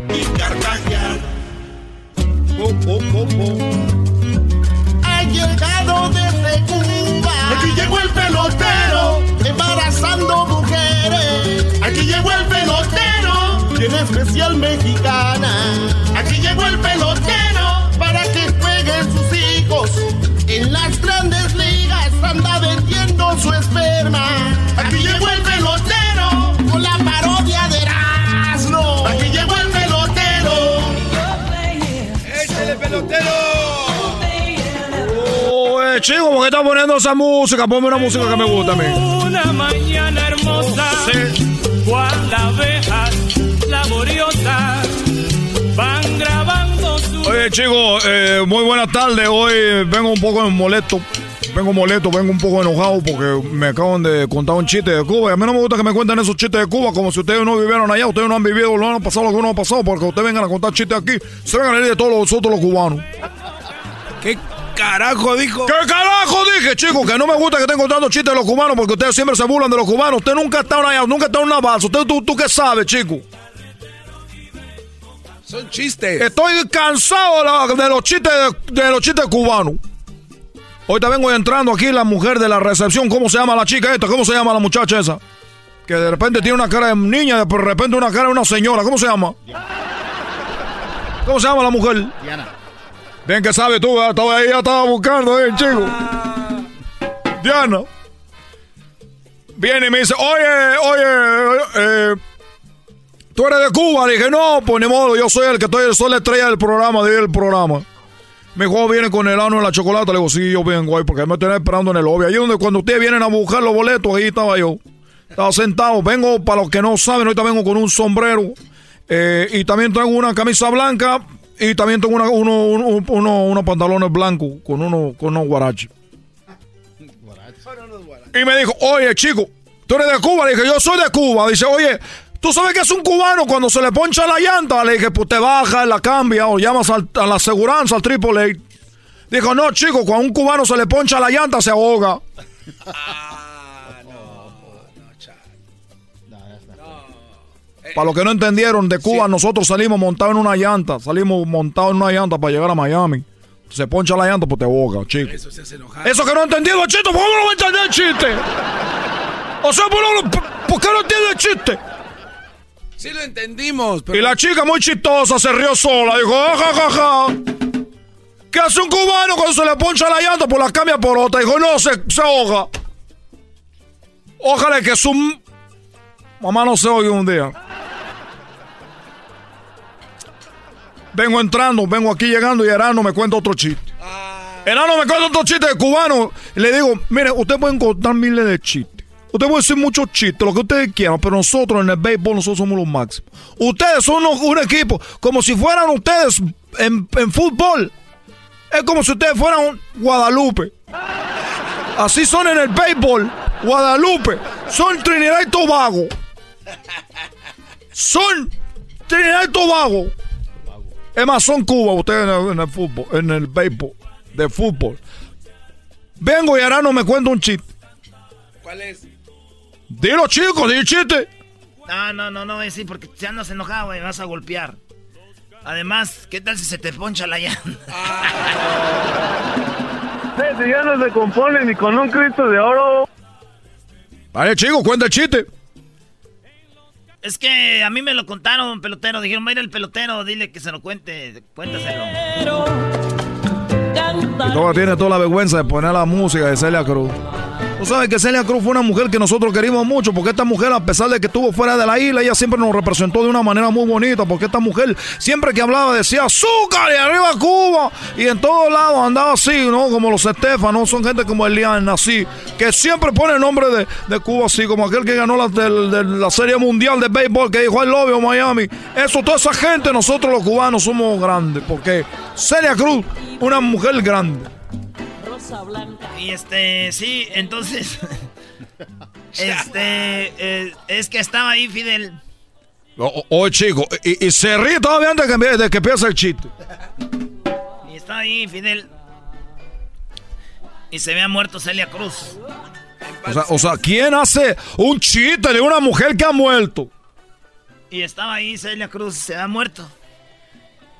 y carcajear. Oh, oh, oh, oh. Llegado desde Cuba. Aquí llegó el pelotero, embarazando mujeres. Aquí llegó el pelotero, tiene especial mexicana. Aquí llegó el pelotero para que jueguen sus hijos en las grandes ligas anda vendiendo su esperma. Aquí llegó el Oye, chico, ¿por qué estás poniendo esa música? Ponme una música que me gusta a mí. Una mañana hermosa, cual abejas laboriosas van grabando su... Oye, chicos, eh, muy buenas tardes. Hoy vengo un poco molesto. Vengo molesto, vengo un poco enojado porque me acaban de contar un chiste de Cuba. Y a mí no me gusta que me cuenten esos chistes de Cuba como si ustedes no vivieron allá, ustedes no han vivido, no han pasado lo que uno ha pasado, porque ustedes vengan a contar chistes aquí, se vengan a ir de todos los otros los cubanos. ¿Qué carajo dijo? ¿Qué carajo dije, chicos? Que no me gusta que estén contando chistes de los cubanos porque ustedes siempre se burlan de los cubanos. Usted nunca estado allá, nunca estado en una balsa. ¿Usted, tú, tú qué sabes, chico? Son chistes. Estoy cansado de, los chistes de, de los chistes cubanos. Ahorita vengo entrando aquí la mujer de la recepción. ¿Cómo se llama la chica esta? ¿Cómo se llama la muchacha esa? Que de repente tiene una cara de niña, de repente una cara de una señora. ¿Cómo se llama? ¿Cómo se llama la mujer? Diana. Bien que sabe tú, ¿verdad? estaba ahí, ya estaba buscando, eh, chico. Diana. Viene y me dice, oye, oye, eh, tú eres de Cuba. Le dije, no, pues ni modo, yo soy el que estoy, soy la estrella del programa, del programa. Mi hijo viene con el ano en la chocolate. Le digo, sí, yo vengo ahí porque me estoy esperando en el lobby. Ahí donde cuando ustedes vienen a buscar los boletos, ahí estaba yo. Estaba sentado. Vengo, para los que no saben, ahorita vengo con un sombrero. eh, y también tengo una camisa blanca. Y también tengo una- uno- uno- uno- unos pantalones blancos con, uno, con unos guaraches. Y me dijo, oye, chico, tú eres de Cuba. Le dije, yo soy de Cuba. Dice, oye, ¿tú sabes que es un cubano cuando se le poncha la llanta? Le dije, pues te bajas, la cambia o llamas al- a la aseguranza, al AAA. Dijo, no, chico, cuando a un cubano se le poncha la llanta, se ahoga. Para los que no entendieron, de Cuba nosotros salimos montados en una llanta. Salimos montados en una llanta para llegar a Miami. Se poncha la llanta, pues te ahoga, chico. Eso se hace enojar. Eso que no he entendido, chiste, ¿por qué no lo va a entender el chiste? O sea, ¿por, qué no entiende el chiste? Sí lo entendimos, pero... Y la chica muy chistosa se rió sola, dijo, "Ah, ja, ja, ja". ¿Qué hace un cubano cuando se le poncha la llanta? Pues la cambia por otra. Dijo, no, se, se ahoga. Ojalá que su mamá no se oiga un día. Vengo entrando, vengo aquí llegando y Erano me cuenta otro chiste. Enano me cuenta otro chiste de cubano. Y le digo, mire, ustedes pueden contar miles de chistes. Usted puede decir muchos chistes, lo que ustedes quieran, pero nosotros en el béisbol, nosotros somos los máximos. Ustedes son un equipo, como si fueran ustedes en, en fútbol. Es como si ustedes fueran un Guadalupe. Así son en el béisbol. Guadalupe. Son Trinidad y Tobago. Son Trinidad y Tobago. Es más, son Cuba ustedes en el, en el fútbol, en el béisbol, de fútbol. Vengo y ahora no me cuenta un chiste. ¿Cuál es? Dilo, chicos, di chiste. No, no, no, no, sí, porque si andas enojado, güey, me vas a golpear. Además, ¿qué tal si se te poncha la llanta? Si ya no se compone ni con un Cristo de oro. Vale, chico, cuenta el chiste. Es que a mí me lo contaron, pelotero. Dijeron, va a ir el pelotero, dile que se lo cuente, cuéntaselo. Y todavía tiene toda la vergüenza de poner la música de Celia Cruz. Tú sabes que Celia Cruz fue una mujer que nosotros querimos mucho, porque esta mujer, a pesar de que estuvo fuera de la isla, ella siempre nos representó de una manera muy bonita, porque esta mujer siempre que hablaba decía azúcar y arriba Cuba, y en todos lados andaba así, ¿no? Como los Estefanos, son gente como Eliana, así, que siempre pone el nombre de, de Cuba así, como aquel que ganó la, de la Serie Mundial de Béisbol, que dijo el lobby Miami. Eso, toda esa gente, nosotros los cubanos somos grandes, porque Celia Cruz, una mujer grande. Y este, sí, entonces. este, eh, es que estaba ahí Fidel. Oye, chico, y, y se ríe todavía antes de que, de que empiece el chiste. Y estaba ahí Fidel. Y se había muerto Celia Cruz. O sea, o sea, ¿quién hace un chiste de una mujer que ha muerto? Y estaba ahí Celia Cruz, se había muerto.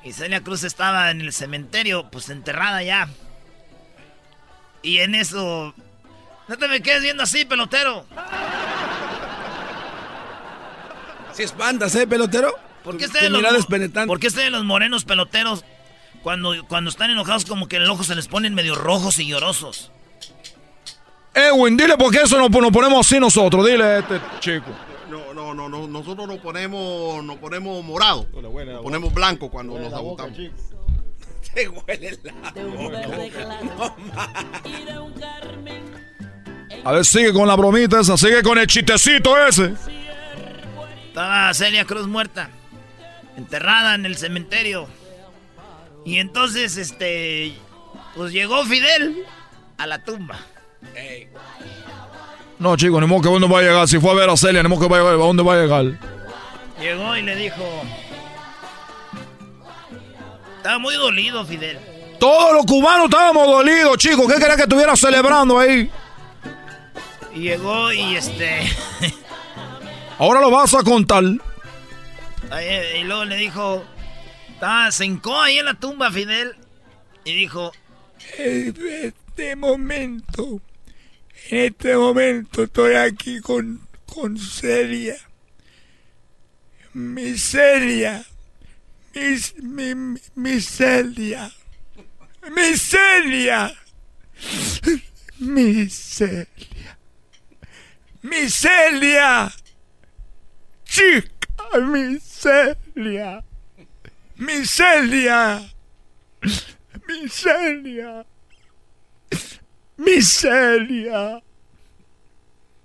Y Celia Cruz estaba en el cementerio, pues enterrada ya. Y en eso. No te me quedes viendo así, pelotero. Si espantas, ¿eh, pelotero? ¿Por qué ustedes tu los, mirada mo- es penetrante. ¿Por qué ustedes los morenos peloteros, cuando, cuando están enojados, como que el ojo se les ponen medio rojos y llorosos? Edwin, dile por qué eso nos, nos ponemos así nosotros. Dile a este chico. No, no, no, no, nosotros nos ponemos, nos ponemos morado, nos ponemos blanco cuando nos agotamos. Te huele la boca. No, ma. A ver, sigue con la bromita esa, sigue con el chistecito ese. Estaba Celia Cruz muerta, enterrada en el cementerio. Y entonces, este, pues llegó Fidel a la tumba. No, chico, ni modo que dónde va a llegar. Si fue a ver a Celia, ni modo que va a llegar. ¿A dónde va a llegar? Llegó y le dijo... Estaba muy dolido, Fidel. Todos los cubanos estábamos dolidos, chicos. ¿Qué quería que estuviera celebrando ahí? Y llegó y este... Ahora lo vas a contar. Y luego le dijo... Estaba, se hincó ahí en la tumba, Fidel. Y dijo... Este momento... En este momento estoy aquí con, con Celia. Miseria. Mis, mi, mi, miseria. Miseria. Miseria. Miseria. Chica, miseria. Miseria. Miseria. Miseria.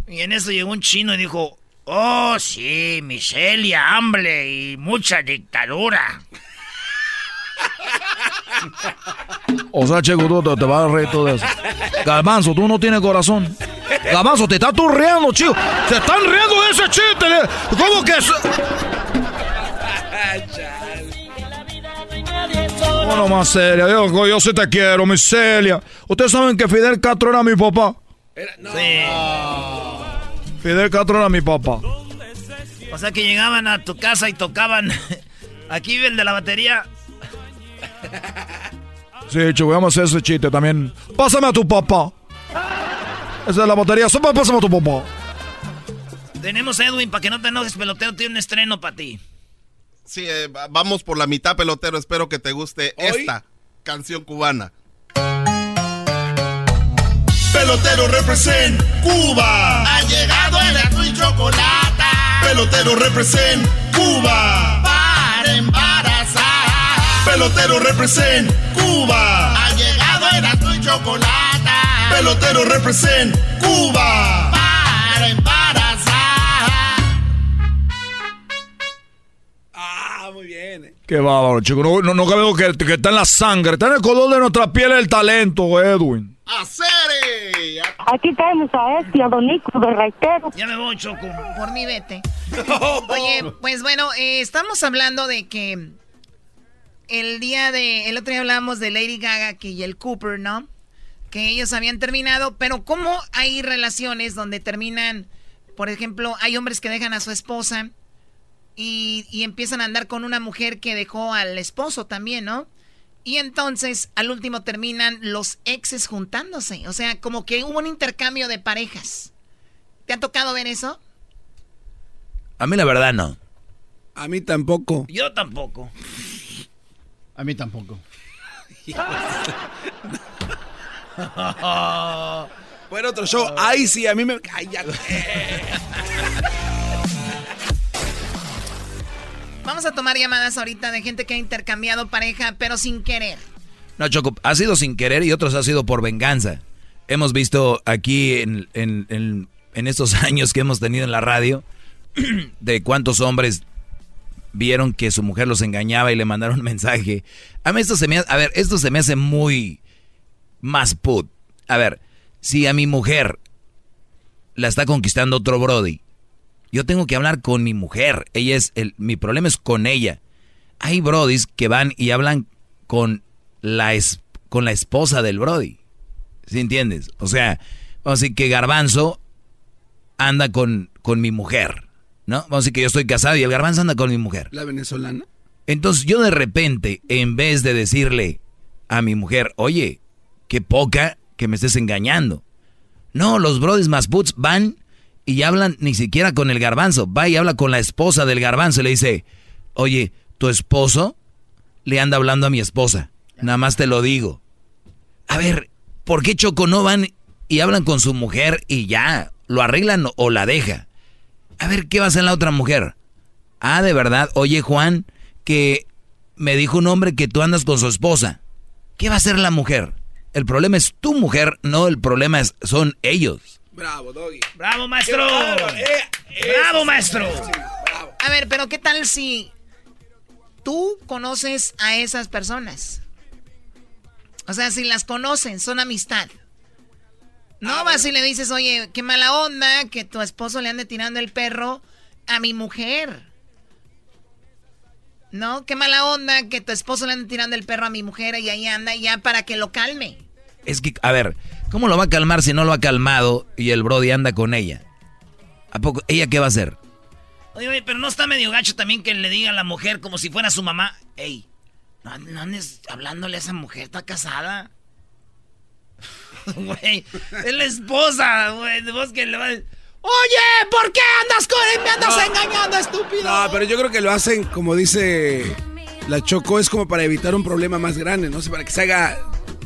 Y en eso llegó un chino y dijo, oh sí, miseria, hambre y mucha dictadura. O sea, Checo, tú te, vas a reír todo eso. Galvanzo, tú no tienes corazón. Galvanzo, te estás tú riendo, chico. Se están riendo de ese chiste. ¿Cómo que eso? No, más seria. Yo, yo sí te quiero, mi Celia. Ustedes saben que Fidel Castro era mi papá. Sí. Fidel Castro era mi papá. O sea que llegaban a tu casa y tocaban. Aquí el de la batería. Sí, chico, vamos a hacer ese chiste también. Pásame a tu papá. Esa es la batería. Pásame a tu papá. Tenemos Edwin, para que no te enojes, pelotero, tiene un estreno para ti. Sí, eh, vamos por la mitad, pelotero. Espero que te guste esta canción cubana. Pelotero represent Cuba. Ha llegado chocolate. Pelotero represent Cuba. Para embarazar. Pelotero represent Cuba. Ha llegado el azul y chocolate. Pelotero represent Cuba. Para embarazar. Ah, muy bien. eh. Qué bárbaro, chico. No, no, no cabe duda que, que está en la sangre. Está en el color de nuestra piel el talento, Edwin. Aquí tenemos a este, a Don Nico de Raitero. Ya me voy, Choco. Por mi vete. Oye, pues bueno, eh, estamos hablando de que el día de. El otro día hablamos de Lady Gaga que y el Cooper, ¿no? Que ellos habían terminado, pero ¿cómo hay relaciones donde terminan? Por ejemplo, hay hombres que dejan a su esposa y, y empiezan a andar con una mujer que dejó al esposo también, ¿no? Y entonces al último terminan los exes juntándose. O sea, como que hubo un intercambio de parejas. ¿Te ha tocado ver eso? A mí la verdad no. A mí tampoco. Yo tampoco. A mí tampoco. Bueno, otro show. Ay, sí, a mí me. Ay, ya. Vamos a tomar llamadas ahorita de gente que ha intercambiado pareja, pero sin querer. No, Choco, ha sido sin querer y otros ha sido por venganza. Hemos visto aquí en, en- en- estos años que hemos tenido en la radio de cuántos hombres vieron que su mujer los engañaba y le mandaron un mensaje. A mí esto se me a ver, esto se me hace muy más put. A ver, si a mi mujer la está conquistando otro Brody, yo tengo que hablar con mi mujer. Ella es el, mi problema es con ella. Hay Brodis que van y hablan con la es- con la esposa del Brody. ¿Sí entiendes? O sea, vamos a decir que Garbanzo anda con, con mi mujer, ¿no? Vamos a decir que yo estoy casado y el Garbanzo anda con mi mujer. La venezolana. Entonces yo de repente, en vez de decirle a mi mujer, oye, qué poca que me estés engañando. No, los brothers más puts van y hablan ni siquiera con el garbanzo. Va y habla con la esposa del garbanzo y le dice, oye, tu esposo le anda hablando a mi esposa. Nada más te lo digo. A ver, ¿por qué Choco no van y hablan con su mujer y ya? ¿Lo arreglan o la deja? A ver, ¿qué va a hacer la otra mujer? Ah, de verdad, oye Juan, que me dijo un hombre que tú andas con su esposa. ¿Qué va a hacer la mujer? El problema es tu mujer, no el problema es, son ellos. Bravo, Doggy. Bravo, maestro. Eh, Bravo, maestro. A ver, pero ¿qué tal si tú conoces a esas personas? O sea, si las conocen, son amistad. No vas y le dices, oye, qué mala onda que tu esposo le ande tirando el perro a mi mujer. No, qué mala onda que tu esposo le ande tirando el perro a mi mujer y ahí anda ya para que lo calme. Es que, a ver, ¿cómo lo va a calmar si no lo ha calmado y el Brody anda con ella? ¿A poco? ¿Ella qué va a hacer? Oye, oye, pero no está medio gacho también que le diga a la mujer como si fuera su mamá. Ey, no, no andes hablándole a esa mujer, está casada. Güey, es la esposa, güey. Vos que le Oye, ¿por qué andas con él? Me andas No. engañando, estúpido. No, pero yo creo que lo hacen, como dice la Choco, es como para evitar un problema más grande, no sé, para que se haga...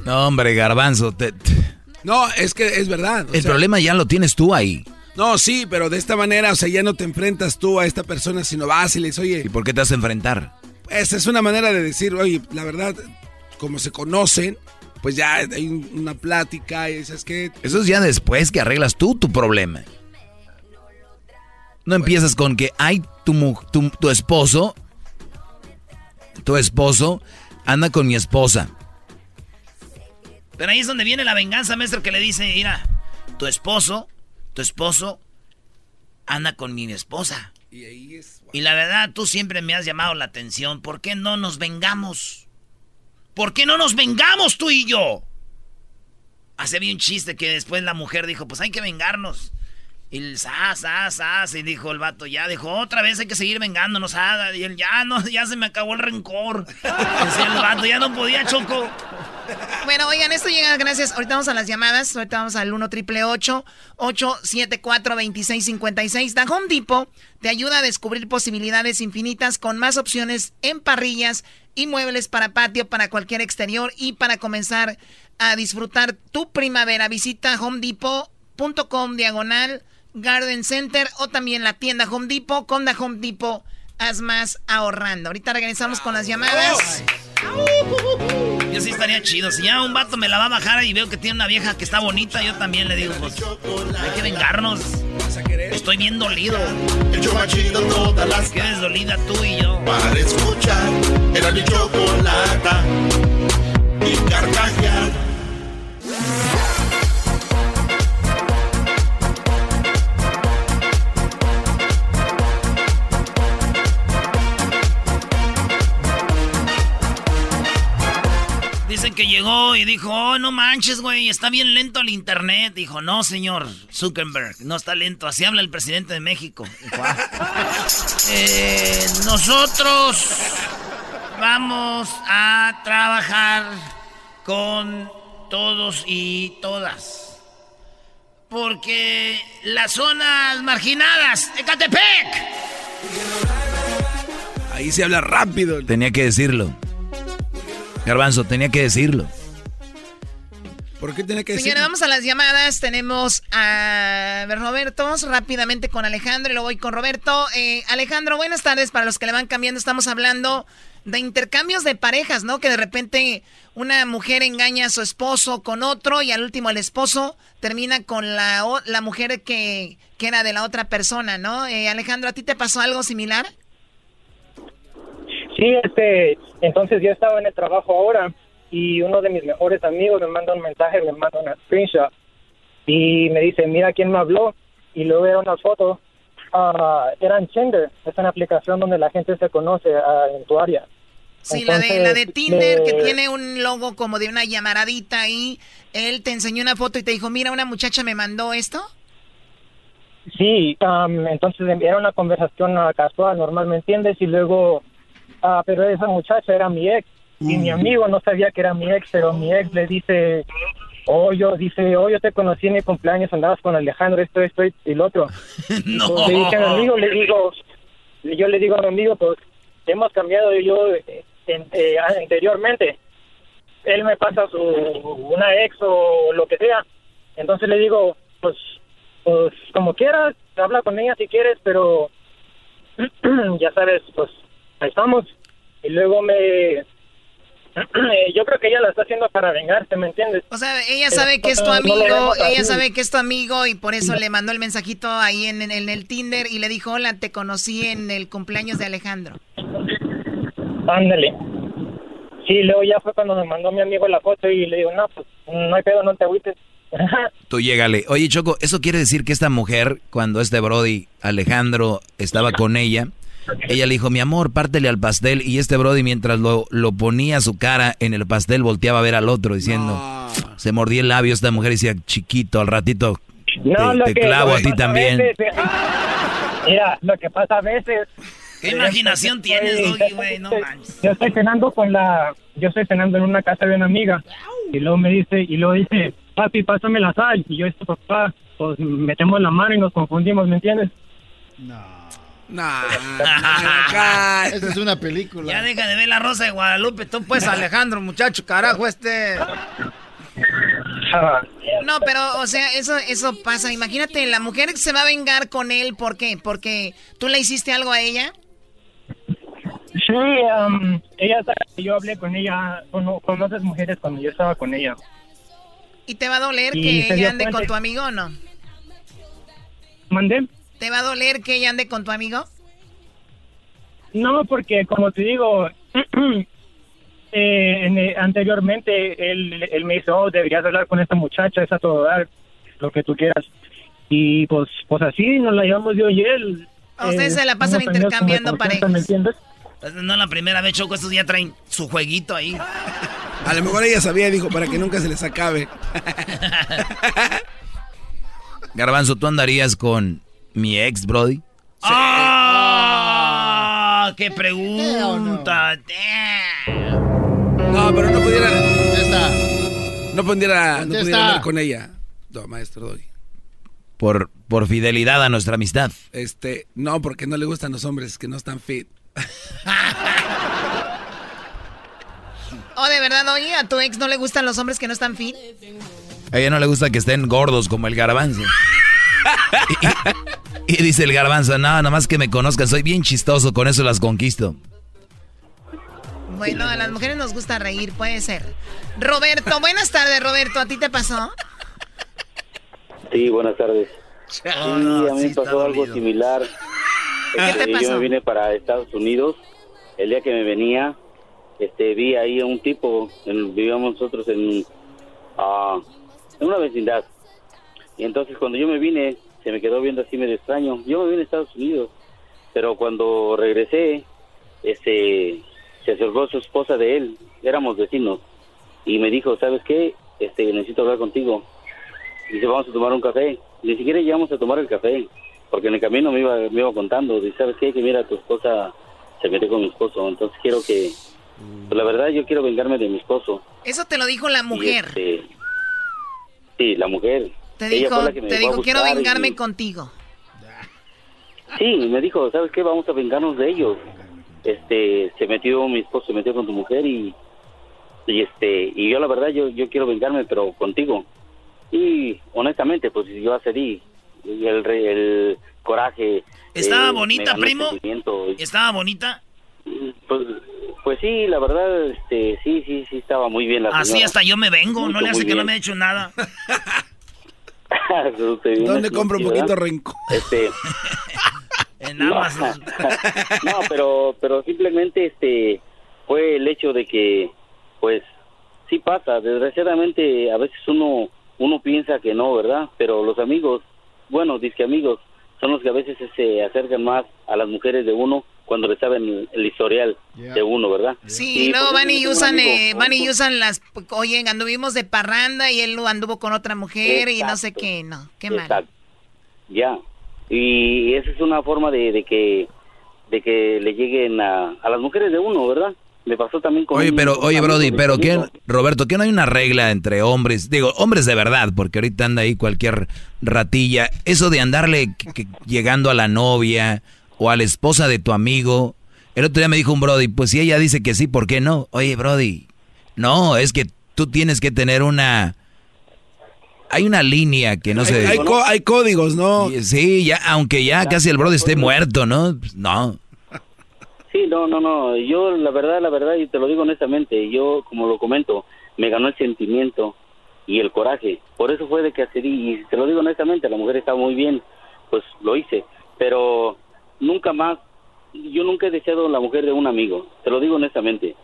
No, hombre, garbanzo. te- te- No, es que es verdad. el sea, problema ya lo tienes tú ahí. No, sí, pero de esta manera, o sea, ya no te enfrentas tú a esta persona, sino vas y le dices, oye... ¿Y por qué te vas a enfrentar? Esa es una manera de decir, oye, la verdad, como se conocen, pues ya hay un- una plática y dices que... Eso es ya después que arreglas tú tu problema. No empiezas con que, ay, tu, tu, tu esposo, tu esposo anda con mi esposa. Pero ahí es donde viene la venganza, maestro, que le dice, mira, tu esposo, tu esposo anda con mi esposa. Y ahí es... Y la verdad, tú siempre me has llamado la atención. ¿Por qué no nos vengamos? ¿Por qué no nos vengamos tú y yo? Hace bien un chiste que después la mujer dijo, pues hay que vengarnos. Y el sas, sas, sas, y dijo el vato, ya, dijo, otra vez hay que seguir vengándonos, ah, y él, ya, no, ya se me acabó el rencor. Decía el vato, ya no podía, Choco. Bueno, oigan, esto llega gracias. Ahorita vamos a las llamadas. Ahorita vamos al 1 triple 874 2656 Da Home Depot te ayuda a descubrir posibilidades infinitas con más opciones en parrillas y muebles para patio, para cualquier exterior y para comenzar a disfrutar tu primavera. Visita homedepot.com diagonal Garden Center o también la tienda Home Depot. Con la Home Depot, haz más ahorrando. Ahorita regresamos con las llamadas. Yo sí estaría chido. Si ya un vato me la va a bajar y veo que tiene una vieja que está bonita, yo también le digo, pues, hay que vengarnos. Estoy bien dolido. Quedes dolida tú y yo. Para escuchar era mi chocolata y carcajear. Que llegó y dijo, oh, no manches, güey, está bien lento el internet. Dijo, no, señor Zuckerberg, no está lento. Así habla el presidente de México. Dijo, "Ah, eh, nosotros vamos a trabajar con todos y todas. Porque las zonas marginadas, Ecatepec, Ahí se habla rápido. Tenía que decirlo. Garbanzo, tenía que decirlo. ¿Por qué tiene que decir? Señora, vamos a las llamadas. Tenemos a ver, Roberto, rápidamente con Alejandro y luego voy con Roberto. Eh, Alejandro, buenas tardes. Para los que le van cambiando, estamos hablando de intercambios de parejas, ¿no? Que de repente una mujer engaña a su esposo con otro y al último el esposo termina con la, la mujer que, que era de la otra persona, ¿no? Eh, Alejandro, ¿a ti te pasó algo similar? Sí, este, entonces yo estaba en el trabajo ahora y uno de mis mejores amigos me manda un mensaje, me manda una screenshot y me dice, mira quién me habló y luego era una foto. era en Tinder, es una aplicación donde la gente se conoce ah, en tu área. Sí, la de, la de Entonces, Tinder que tiene un logo como de una llamaradita ahí. Él te enseñó una foto y te dijo, mira, una muchacha me mandó esto. Sí, am, entonces era una conversación ah, casual, normal, ¿me entiendes? Y luego, ah, pero esa muchacha era mi ex y mi amigo no sabía que era mi ex, pero mi ex le dice, oh, yo, dice, oh, yo te conocí en mi cumpleaños, andabas con Alejandro, esto, esto y lo otro. No. Le dije a mi amigo, le digo, yo le digo a mi amigo, pues hemos cambiado yo en- eh, anteriormente. Él me pasa su una ex o lo que sea. Entonces le digo, pues, pues como quieras, habla con ella si quieres, pero ya sabes, pues estamos. Y luego me yo creo que ella la está haciendo para vengarse, ¿me entiendes? O sea, ella sabe que es tu amigo, ella sabe que es tu amigo y por eso le mandó el mensajito ahí en, en- en el Tinder y le dijo, hola, te conocí en el cumpleaños de Alejandro. Ándale. Sí, luego ya fue cuando me mandó mi amigo la foto y le digo, no, pues no hay pedo, no te agüites. Tú llégale. Oye, Choco, ¿eso quiere decir que esta mujer, cuando este Brody, Alejandro, estaba con ella, ella le dijo, mi amor, pártele al pastel, y este Brody, mientras lo, lo ponía su cara en el pastel, volteaba a ver al otro, diciendo, se mordía el labio, esta mujer decía, chiquito, al ratito No, te, lo te que- clavo lo a ti también. veces, eh, mira, lo que pasa a veces... ¿Qué imaginación tienes, Doggy, güey? No manches. Yo estoy cenando con la... Yo estoy cenando en una casa de una amiga. Y luego me dice... Y luego dice, papi, pásame la sal. Y yo, esto, papá, pues metemos la mano y nos confundimos, ¿me entiendes? Esta es una película. Ya deja de ver la rosa de Guadalupe. Tú pues, Alejandro, muchacho, carajo, este... No, pero, o sea, eso, eso pasa. Imagínate, la mujer se va a vengar con él, ¿por qué? Porque tú le hiciste algo a ella. Sí, um, ella yo hablé con ella, con, con otras mujeres cuando yo estaba con ella. ¿Y te va a doler Y que ella ande cuenta. con tu amigo o no? ¿Mandé? ¿Te va a doler que ella ande con tu amigo? No, porque como te digo, eh, en, eh, anteriormente él, él me dijo, oh, deberías hablar con esta muchacha, es a todo dar, lo que tú quieras. Y pues, pues así nos la llevamos yo y él. A ustedes Eh, se la pasan intercambiando parejas. ¿Me entiendes? Pues, No la primera vez, Choco, estos ya traen su jueguito ahí. A lo mejor ella sabía, dijo, para que nunca se les acabe. Garbanzo, ¿tú andarías con mi ex, Brody? ¡Ah! ¡Qué pregunta! No, pero no pudiera. Contesta. No pudiera, no pudiera hablar con ella. No, maestro Doggy. Por, por fidelidad a nuestra amistad. Este, no, porque no le gustan los hombres que no están fit. ¿O Oh, de verdad, oye, a tu ex no le gustan los hombres que no están fit? A ella no le gusta que estén gordos como el garbanzo. Y, dice el garbanzo, no, nada más que me conozcan, soy bien chistoso, con eso las conquisto. Bueno, a las mujeres nos gusta reír, puede ser. Roberto, buenas tardes, Roberto. ¿A ti te pasó? Sí, buenas tardes. Sí, a mí me pasó algo similar. ¿Qué te Este, pasó? Yo me vine para Estados Unidos. El día que me venía, este, vi ahí a un tipo, en- vivíamos nosotros en, ah, en una vecindad. Y entonces cuando yo me vine, se me quedó viendo así medio extraño. Yo me vine a Estados Unidos, pero cuando regresé, este, se acercó su esposa de él, éramos vecinos, y me dijo, ¿sabes qué? Este, necesito hablar contigo. Dice, vamos a tomar un café. Ni siquiera llegamos a tomar el café, porque en el camino me iba, me iba contando. Dice, ¿sabes qué? Que mira, tu esposa se metió con mi esposo, entonces quiero que... pues, la verdad, yo quiero vengarme de mi esposo. Eso te lo dijo la mujer. este, sí, la mujer. Te dijo, te dijo, quiero y- vengarme contigo. Sí, me dijo, ¿sabes qué? Vamos a vengarnos de ellos. Este, se metió, mi esposo se metió con tu mujer y, y este, y yo la verdad, yo, yo quiero vengarme, pero contigo. Y honestamente, pues yo accedí. Y el, el coraje. ¿Estaba eh, bonita, primo? ¿Estaba bonita? Pues, pues sí, la verdad, este, sí, sí, sí, estaba muy bien la Así señora. hasta yo me vengo, no le hace que no me ha hecho nada. ¿Dónde compro un poquito rincón? Este, En no, Amazon. no, pero, pero simplemente este fue el hecho de que, pues, sí pasa. Desgraciadamente, a veces uno uno piensa que no, ¿verdad? Pero los amigos, bueno, dice amigos, son los que a veces se acercan más a las mujeres de uno cuando le saben el, el historial de uno, ¿verdad? Sí, y pues, van y usan, eh, van y usan las, oye, anduvimos de parranda y él anduvo con otra mujer y no sé qué, no, qué mal. Exacto. Ya. Y esa es una forma de, de que de que le lleguen a, a las mujeres de uno, ¿verdad? Me pasó también con Oye, pero, oye, Brody, pero mi ¿qué, amigo. Roberto, ¿qué no hay una regla entre hombres? Digo, hombres de verdad, porque ahorita anda ahí cualquier ratilla. Eso de andarle que- que llegando a la novia o a la esposa de tu amigo. El otro día me dijo un Brody, pues si ella dice que sí, ¿por qué no? Oye, Brody, no, es que tú tienes que tener una... Hay una línea que no Hay, se... hay có- hay códigos, ¿no? Sí, ya, aunque ya casi el Brody esté muerto, ¿no? Pues, No. Sí, no, no, no. Yo, la verdad, la verdad, y te lo digo honestamente, yo, como lo comento, me ganó el sentimiento y el coraje. Por eso fue de que accedí. Y te lo digo honestamente, la mujer estaba muy bien, pues lo hice. Pero nunca más, yo nunca he deseado la mujer de un amigo. Te lo digo honestamente.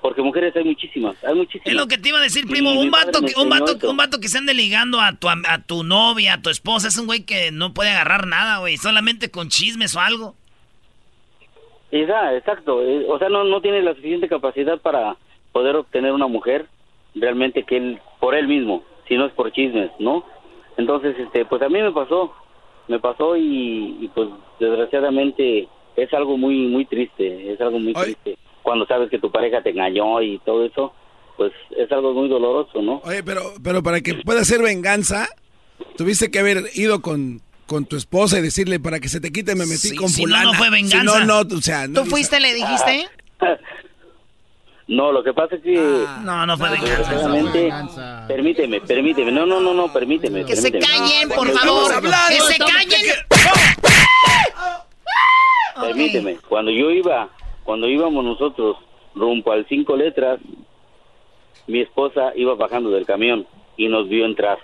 Porque mujeres hay muchísimas, hay muchísimas. Es lo que te iba a decir, primo. un vato, que, un, vato, un vato que se ande ligando a tu, a tu novia, a tu esposa, es un güey que no puede agarrar nada, güey. Solamente con chismes o algo. exacto. Eh, o sea, no, no tiene la suficiente capacidad para poder obtener una mujer realmente que él, por él mismo, si no es por chismes, ¿no? Entonces, este, pues a mí me pasó, me pasó y, pues desgraciadamente es algo muy, muy triste, es algo muy triste cuando sabes que tu pareja te engañó y todo eso, pues es algo muy doloroso, ¿no? Oye, pero, pero para que pueda ser venganza, tuviste que haber ido con, con tu esposa y decirle para que se te quite me metí con fulana. Si no, no fue venganza. no, no, o sea, ¿Tú fuiste, le dijiste? No, lo que pasa es que... Ah, no, no fue venganza. Permíteme, permíteme. No, no, no, no, permíteme. Que se callen, por favor. que se callen. Permíteme. Cuando yo iba cuando íbamos nosotros rumbo al cinco letras, mi esposa iba bajando del camión y nos vio entrar.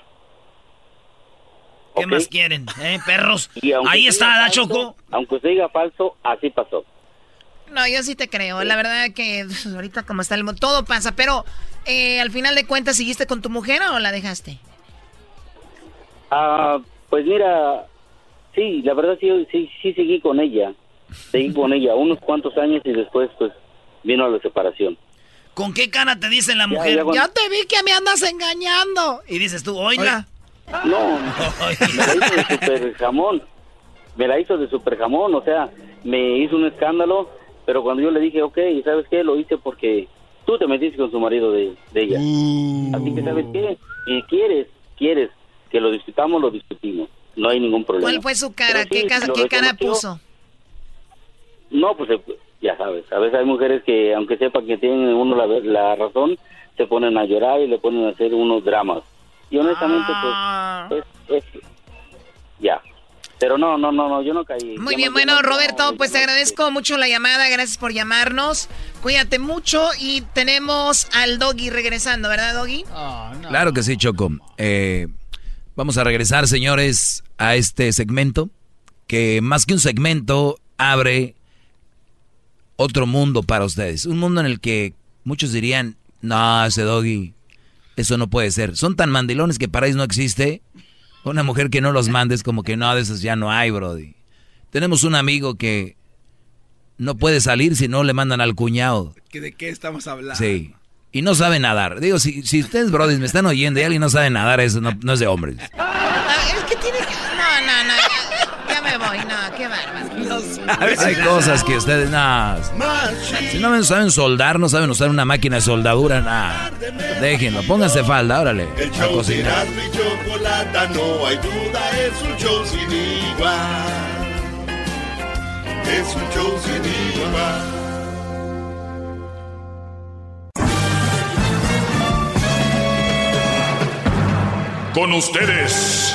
¿Qué más quieren, eh, perros? Ahí está, la Choco. Aunque se diga falso, así pasó. No, yo sí te creo. La verdad que ahorita como está el mundo, todo pasa. Pero eh, al final de cuentas, ¿seguiste con tu mujer o la dejaste? Ah, pues mira, sí, la verdad sí, sí, sí seguí con ella seguí con ella unos cuantos años y después pues vino la separación. ¿Con qué cara te dice la mujer? Ya, te vi que me andas engañando. Y dices tú, oiga. No, me la hizo de super jamón. Me la hizo de super jamón, o sea, me hizo un escándalo, pero cuando yo le dije, ok, ¿sabes qué? Lo hice porque tú te metiste con su marido de, ella. Mm. Así que, ¿sabes qué? Si quieres, quieres que lo discutamos, lo discutimos. No hay ningún problema. ¿Cuál fue su cara? ¿Qué, ¿qué cara puso? No, pues ya sabes, a veces hay mujeres que, aunque sepan que tienen uno la, razón, se ponen a llorar y le ponen a hacer unos dramas. Y honestamente, pues, ah. es, ya. Pero no, no, no, no, yo no caí. Muy bien, bueno, Roberto, pues te agradezco mucho la llamada, gracias por llamarnos. Cuídate mucho y tenemos al Doggy regresando, ¿verdad, Doggy? Ah, claro que sí, Choco. Eh, vamos a regresar, señores, a este segmento, que más que un segmento, abre otro mundo para ustedes. Un mundo en el que muchos dirían, no, ese doggy, eso no puede ser. Son tan mandilones que para ellos no existe. Una mujer que no los mandes como que no, de esos ya no hay, brody. Tenemos un amigo que no puede salir si no le mandan al cuñado. ¿De qué estamos hablando? Sí. Y no sabe nadar. Digo, si, si ustedes, brody, me están oyendo y alguien no sabe nadar, eso no, no es de hombres. Ah, es que tiene que... No, no, no me voy, no, qué bárbaro. Hay cosas que ustedes, no. Si no saben soldar, no saben usar una máquina de soldadura, nada. Déjenlo, pónganse falda, órale. El show cocinar. chocolata, no hay duda, es un show sin igual. Es un show sin igual. Con ustedes.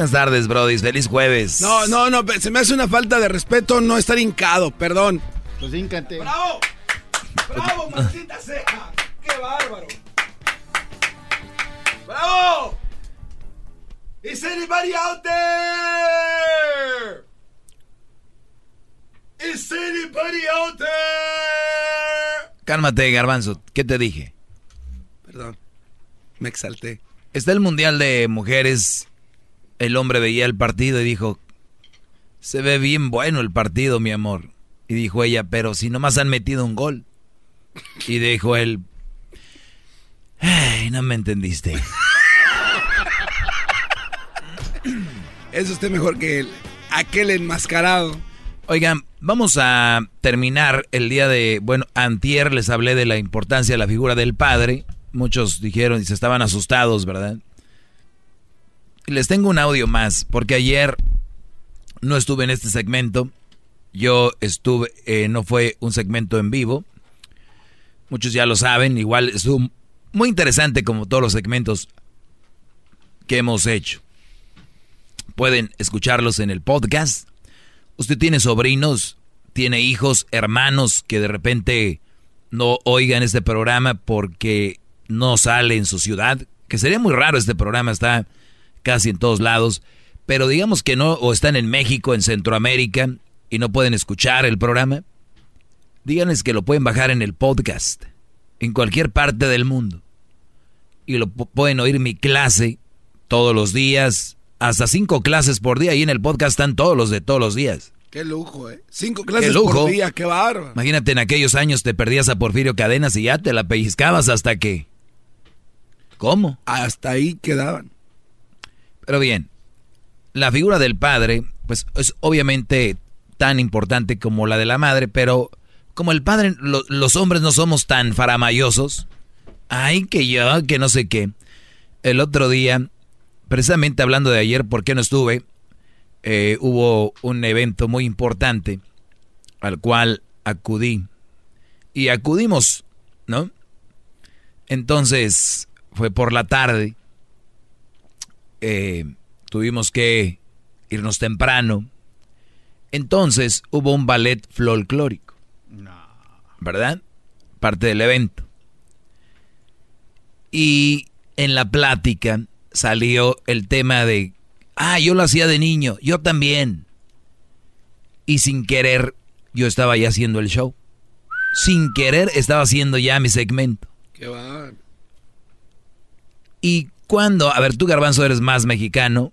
Buenas tardes, Brody. Feliz jueves. No, no, no. Se me hace una falta de respeto no estar hincado. Perdón. Pues híncate. ¡Bravo! ¡Bravo, maldita ceja! ¡Qué bárbaro! ¡Bravo! ¿Is anybody out there? ¿Is anybody out there? Cálmate, Garbanzo. ¿Qué te dije? Perdón. Me exalté. Está el Mundial de Mujeres el hombre veía el partido y dijo, se ve bien bueno el partido, mi amor. Y dijo ella, pero si nomás han metido un gol. Y dijo él, ay, no me entendiste. Es usted mejor que aquel enmascarado. Oigan, vamos a terminar el día de, bueno, antier les hablé de la importancia de la figura del padre. Muchos dijeron y se estaban asustados, ¿verdad? Les tengo un audio más, porque ayer no estuve en este segmento. Yo estuve, eh, no fue un segmento en vivo. Muchos ya lo saben, igual estuvo muy interesante como todos los segmentos que hemos hecho. Pueden escucharlos en el podcast Usted tiene sobrinos, tiene hijos, hermanos que de repente no oigan este programa porque no sale en su ciudad, que sería muy raro este programa, está casi en todos lados, pero digamos que no, o están en México, en Centroamérica, y no pueden escuchar el programa, díganles que lo pueden bajar en el podcast, en cualquier parte del mundo, y lo pueden oír mi clase todos los días, hasta cinco clases por día y en el podcast están todos los de todos los días. Qué lujo, ¿eh? Cinco clases por día, qué bárbaro. Imagínate, en aquellos años te perdías a Porfirio Cadenas y ya te la pellizcabas hasta que... ¿Cómo? Hasta ahí quedaban. Pero bien, la figura del padre, pues es obviamente tan importante como la de la madre, pero como el padre, los hombres no somos tan faramayosos. Ay, que yo, que no sé qué. El otro día precisamente hablando de ayer, ¿por qué no estuve? Eh, hubo un evento muy importante al cual acudí. Y acudimos, ¿no? Entonces, fue por la tarde. Eh, tuvimos que irnos temprano. Entonces hubo un ballet folclórico. ¿Verdad? Parte del evento. Y en la plática salió el tema de, ah, yo lo hacía de niño, yo también. Y sin querer, yo estaba ya haciendo el show. Sin querer, estaba haciendo ya mi segmento. Qué va. Y cuando, a ver, tú garbanzo eres más mexicano,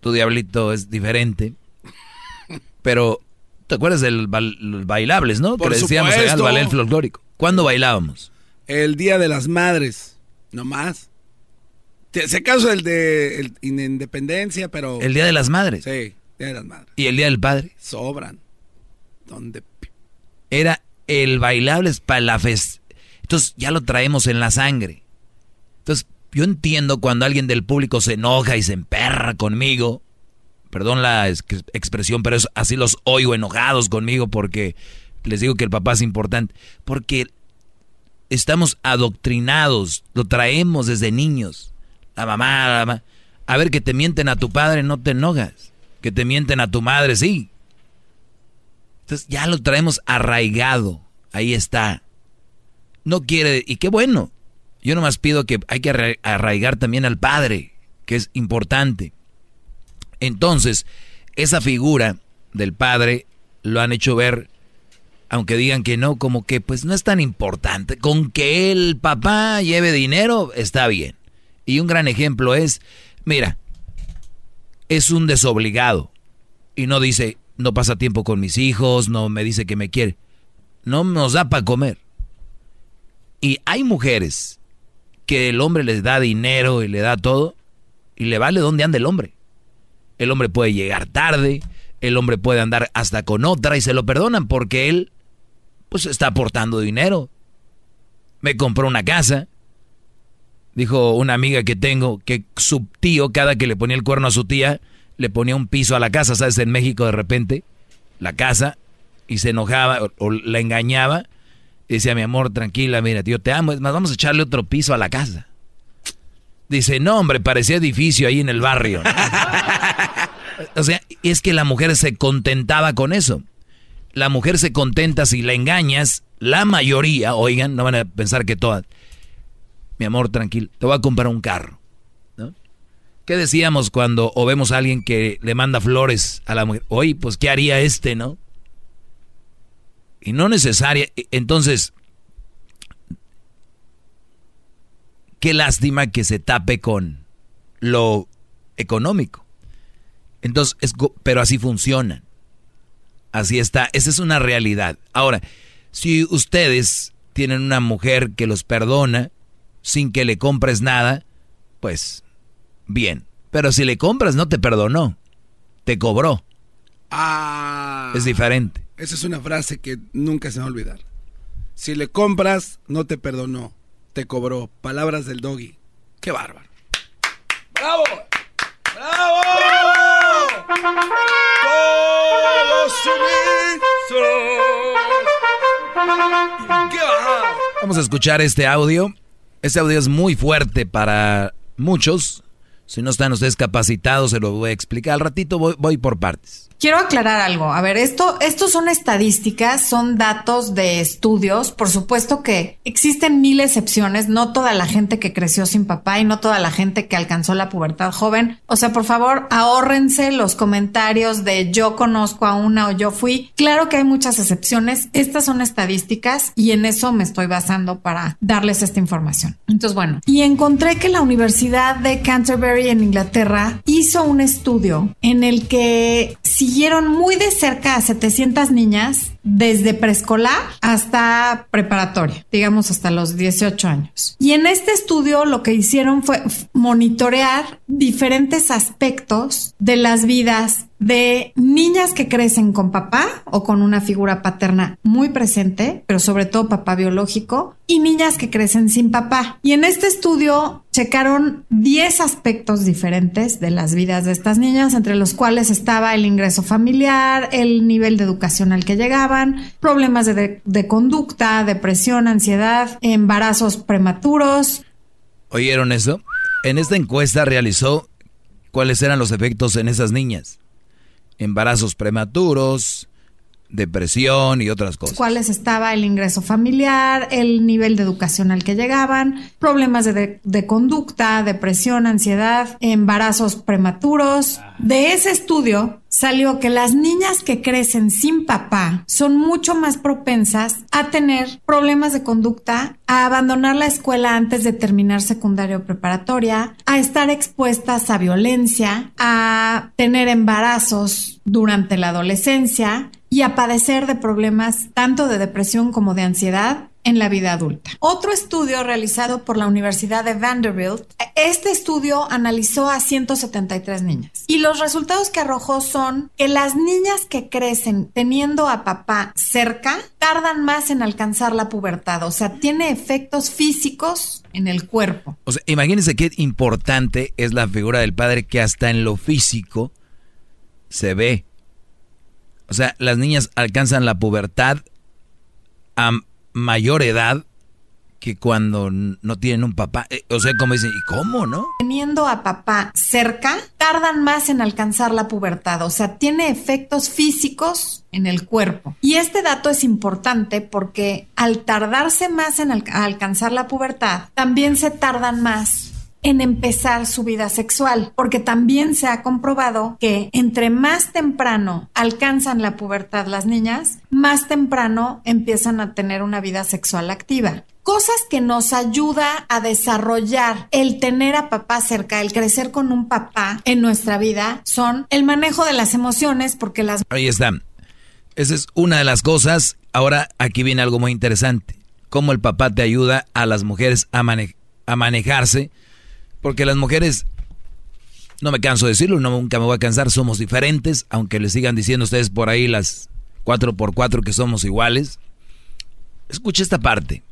tu diablito es diferente, pero ¿te acuerdas del los bailables, no? Por que decíamos allá, el ballet folclórico. ¿Cuándo bailábamos? El Día de las Madres, no más. Se acaso el de Independencia, pero... El Día de las Madres. Sí, Día de las Madres. ¿Y el Día del Padre? Sobran. ¿Dónde? Era el bailable para la fest... Entonces ya lo traemos en la sangre. Entonces yo entiendo cuando alguien del público se enoja y se emperra conmigo. Perdón la expresión, pero así los oigo enojados conmigo porque les digo que el papá es importante. Porque estamos adoctrinados, lo traemos desde niños la mamá, la mamá. A ver, que te mienten a tu padre, no te enojas. Que te mienten a tu madre, sí. Entonces ya lo traemos arraigado. Ahí está. No quiere, y qué bueno. Yo nomás pido que hay que arraigar también al padre, que es importante. Entonces, esa figura del padre lo han hecho ver, aunque digan que no, como que pues no es tan importante. Con que el papá lleve dinero, está bien. Y un gran ejemplo es, mira, es un desobligado. Y no dice, no pasa tiempo con mis hijos, no me dice que me quiere. No nos da para comer. Y hay mujeres que el hombre les da dinero y le da todo y le vale dónde anda el hombre. El hombre puede llegar tarde, el hombre puede andar hasta con otra y se lo perdonan porque él pues está aportando dinero. Me compró una casa, Dijo una amiga que tengo que su tío, cada que le ponía el cuerno a su tía, le ponía un piso a la casa, ¿sabes? En México de repente, la casa, y se enojaba o, la engañaba. Decía, mi amor, tranquila, mira, tío, te amo, es más, vamos a echarle otro piso a la casa. Dice, no, hombre, parecía edificio ahí en el barrio. o sea, es que la mujer se contentaba con eso. La mujer se contenta si la engañas, la mayoría, oigan, no van a pensar que todas, mi amor, tranquilo, te voy a comprar un carro. ¿no? ¿Qué decíamos cuando o vemos a alguien que le manda flores a la mujer? Oye, pues, ¿qué haría este, no? Y no necesaria. E, entonces, qué lástima que se tape con lo económico. Entonces, pero así funciona. Así está. Esa es una realidad. Ahora, si ustedes tienen una mujer que los perdona, sin que le compres nada, pues bien. Pero si le compras no te perdonó. te cobró. Ah. Es diferente. Esa es una frase que nunca se va a olvidar. Si le compras, no te perdonó, te cobró. Palabras del doggy. Qué bárbaro. ¡Bravo! ¡Bravo! Vamos a escuchar este audio. Este audio es muy fuerte para muchos. Si no están ustedes capacitados, se lo voy a explicar. Al ratito voy, por partes. Quiero aclarar algo. A ver, esto, estos son estadísticas, son datos de estudios. Por supuesto que existen mil excepciones. No toda la gente que creció sin papá y no toda la gente que alcanzó la pubertad joven. O sea, por favor, ahórrense los comentarios de yo conozco a una o yo fui. Claro que hay muchas excepciones. Estas son estadísticas y en eso me estoy basando para darles esta información. Entonces, bueno, y encontré que la Universidad de Canterbury en Inglaterra hizo un estudio en el que si siguieron muy de cerca a 700 niñas desde preescolar hasta preparatoria, digamos hasta los 18 años. Y en este estudio lo que hicieron fue monitorear diferentes aspectos de las vidas de niñas que crecen con papá o con una figura paterna muy presente, pero sobre todo papá biológico, y niñas que crecen sin papá. Y en este estudio checaron 10 aspectos diferentes de las vidas de estas niñas, entre los cuales estaba el ingreso familiar, el nivel de educación al que llegaban, problemas de, de conducta, depresión, ansiedad, embarazos prematuros. ¿Oyeron eso? En esta encuesta realizó cuáles eran los efectos en esas niñas embarazos prematuros, depresión y otras cosas. ¿Cuáles estaba el ingreso familiar, el nivel de educación al que llegaban, problemas de, de, conducta, depresión, ansiedad, embarazos prematuros. De ese estudio salió que las niñas que crecen sin papá son mucho más propensas a tener problemas de conducta, a abandonar la escuela antes de terminar secundaria o preparatoria, a estar expuestas a violencia, a tener embarazos durante la adolescencia y a padecer de problemas tanto de depresión como de ansiedad en la vida adulta. Otro estudio realizado por la Universidad de Vanderbilt, este estudio analizó a 173 niñas y los resultados que arrojó son que las niñas que crecen teniendo a papá cerca tardan más en alcanzar la pubertad, o sea, tiene efectos físicos en el cuerpo. O sea, imagínense qué importante es la figura del padre que hasta en lo físico se ve. O sea, las niñas alcanzan la pubertad a mayor edad que cuando no tienen un papá. Eh, o sea, como dicen, ¿y cómo, no? Teniendo a papá cerca, tardan más en alcanzar la pubertad. O sea, tiene efectos físicos en el cuerpo. Y este dato es importante porque al tardarse más en alcanzar la pubertad, también se tardan más en empezar su vida sexual, porque también se ha comprobado que entre más temprano alcanzan la pubertad las niñas, más temprano empiezan a tener una vida sexual activa. Cosas que nos ayuda a desarrollar el tener a papá cerca, el crecer con un papá en nuestra vida, son el manejo de las emociones, porque las... Ahí está. Esa es una de las cosas. Ahora aquí viene algo muy interesante. Cómo el papá te ayuda a las mujeres a, a manejarse porque las mujeres, no me canso de decirlo, nunca me voy a cansar, somos diferentes, aunque les sigan diciendo ustedes por ahí las 4x4 que somos iguales. Escucha esta parte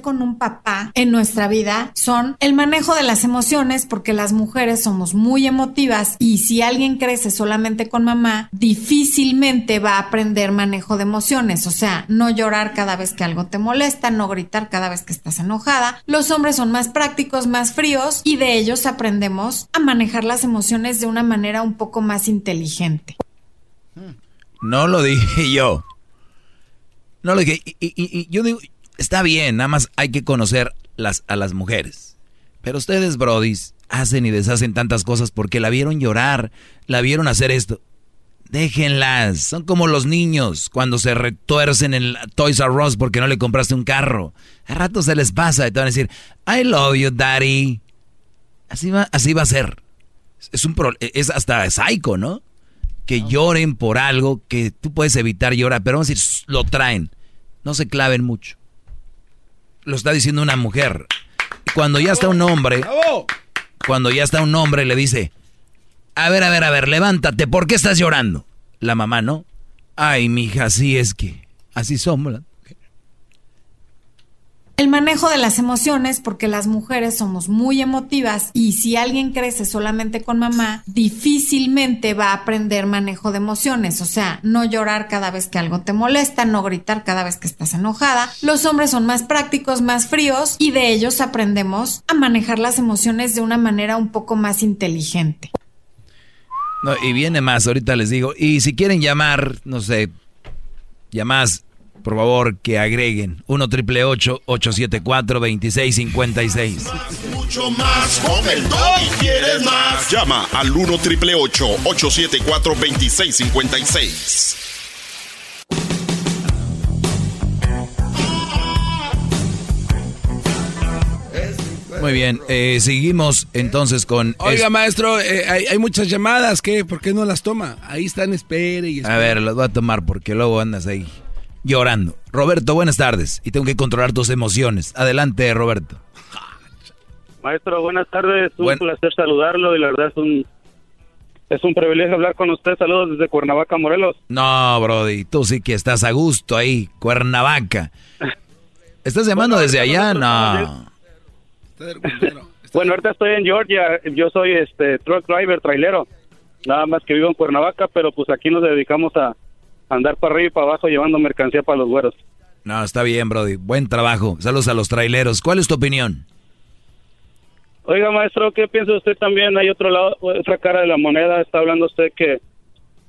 con un papá en nuestra vida son el manejo de las emociones, porque las mujeres somos muy emotivas y si alguien crece solamente con mamá, difícilmente va a aprender manejo de emociones, o sea, no llorar cada vez que algo te molesta, no gritar cada vez que estás enojada. Los hombres son más prácticos, más fríos y de ellos aprendemos a manejar las emociones de una manera un poco más inteligente. No lo dije yo. No lo dije. Y, yo digo, Está bien, nada más hay que conocer las, a las mujeres. Pero ustedes, brodis, hacen y deshacen tantas cosas porque la vieron llorar, la vieron hacer esto. Déjenlas, son como los niños cuando se retuercen en Toys R Us porque no le compraste un carro. A rato se les pasa y te van a decir, I love you, daddy. Así va, así va a ser. Es, un es hasta psycho, ¿no? Que lloren por algo que tú puedes evitar llorar, pero vamos a decir, lo traen. No se claven mucho lo está diciendo una mujer. Cuando ya está un hombre, cuando ya está un hombre le dice, A ver, a ver, a ver, levántate, ¿por qué estás llorando? La mamá, ¿no? Ay, mija, así es que, así somos. El manejo de las emociones, porque las mujeres somos muy emotivas y si alguien crece solamente con mamá, difícilmente va a aprender manejo de emociones, o sea, no llorar cada vez que algo te molesta, no gritar cada vez que estás enojada. Los hombres son más prácticos, más fríos y de ellos aprendemos a manejar las emociones de una manera un poco más inteligente. No, y viene más, ahorita les digo. Y si quieren llamar, no sé, llamadas por favor, que agreguen 1 triple 874 2656. Mucho más con el y quieres más. Llama al 1 triple 874 2656. Muy bien, eh, seguimos entonces con... Oiga, maestro, eh, hay, muchas llamadas, ¿qué? ¿Por qué no las toma? Ahí están, espere y espere. A ver, las voy a tomar porque luego andas ahí llorando. Roberto, buenas tardes. Y tengo que controlar tus emociones. Adelante, Roberto. Maestro, buenas tardes. Un placer saludarlo y la verdad es un es un privilegio hablar con usted. Saludos desde Cuernavaca, Morelos. No, Brody, tú sí que estás a gusto ahí, Cuernavaca. ¿Estás llamando desde allá? No. bueno, ahorita estoy en Georgia. Yo soy este truck driver, trailero. Nada más que vivo en Cuernavaca, pero pues aquí nos dedicamos a, andar para arriba y para abajo llevando mercancía para los güeros. No, está bien, Brody. Buen trabajo. Saludos a los traileros. ¿Cuál es tu opinión? Oiga, maestro, ¿qué piensa usted también? Hay otro lado, otra cara de la moneda. Está hablando usted que,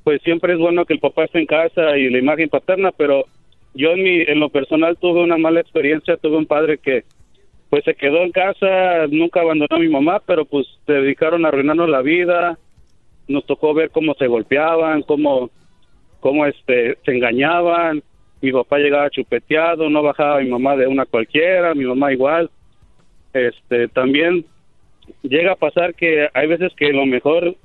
pues siempre es bueno que el papá esté en casa y la imagen paterna, pero yo en, mi, en lo personal tuve una mala experiencia. Tuve un padre que, pues se quedó en casa, nunca abandonó a mi mamá, pero pues se dedicaron a arruinarnos la vida. Nos tocó ver cómo se golpeaban, cómo cómo este se engañaban, mi papá llegaba chupeteado, no bajaba mi mamá de una cualquiera, mi mamá igual. Este, también llega a pasar que hay veces que lo mejor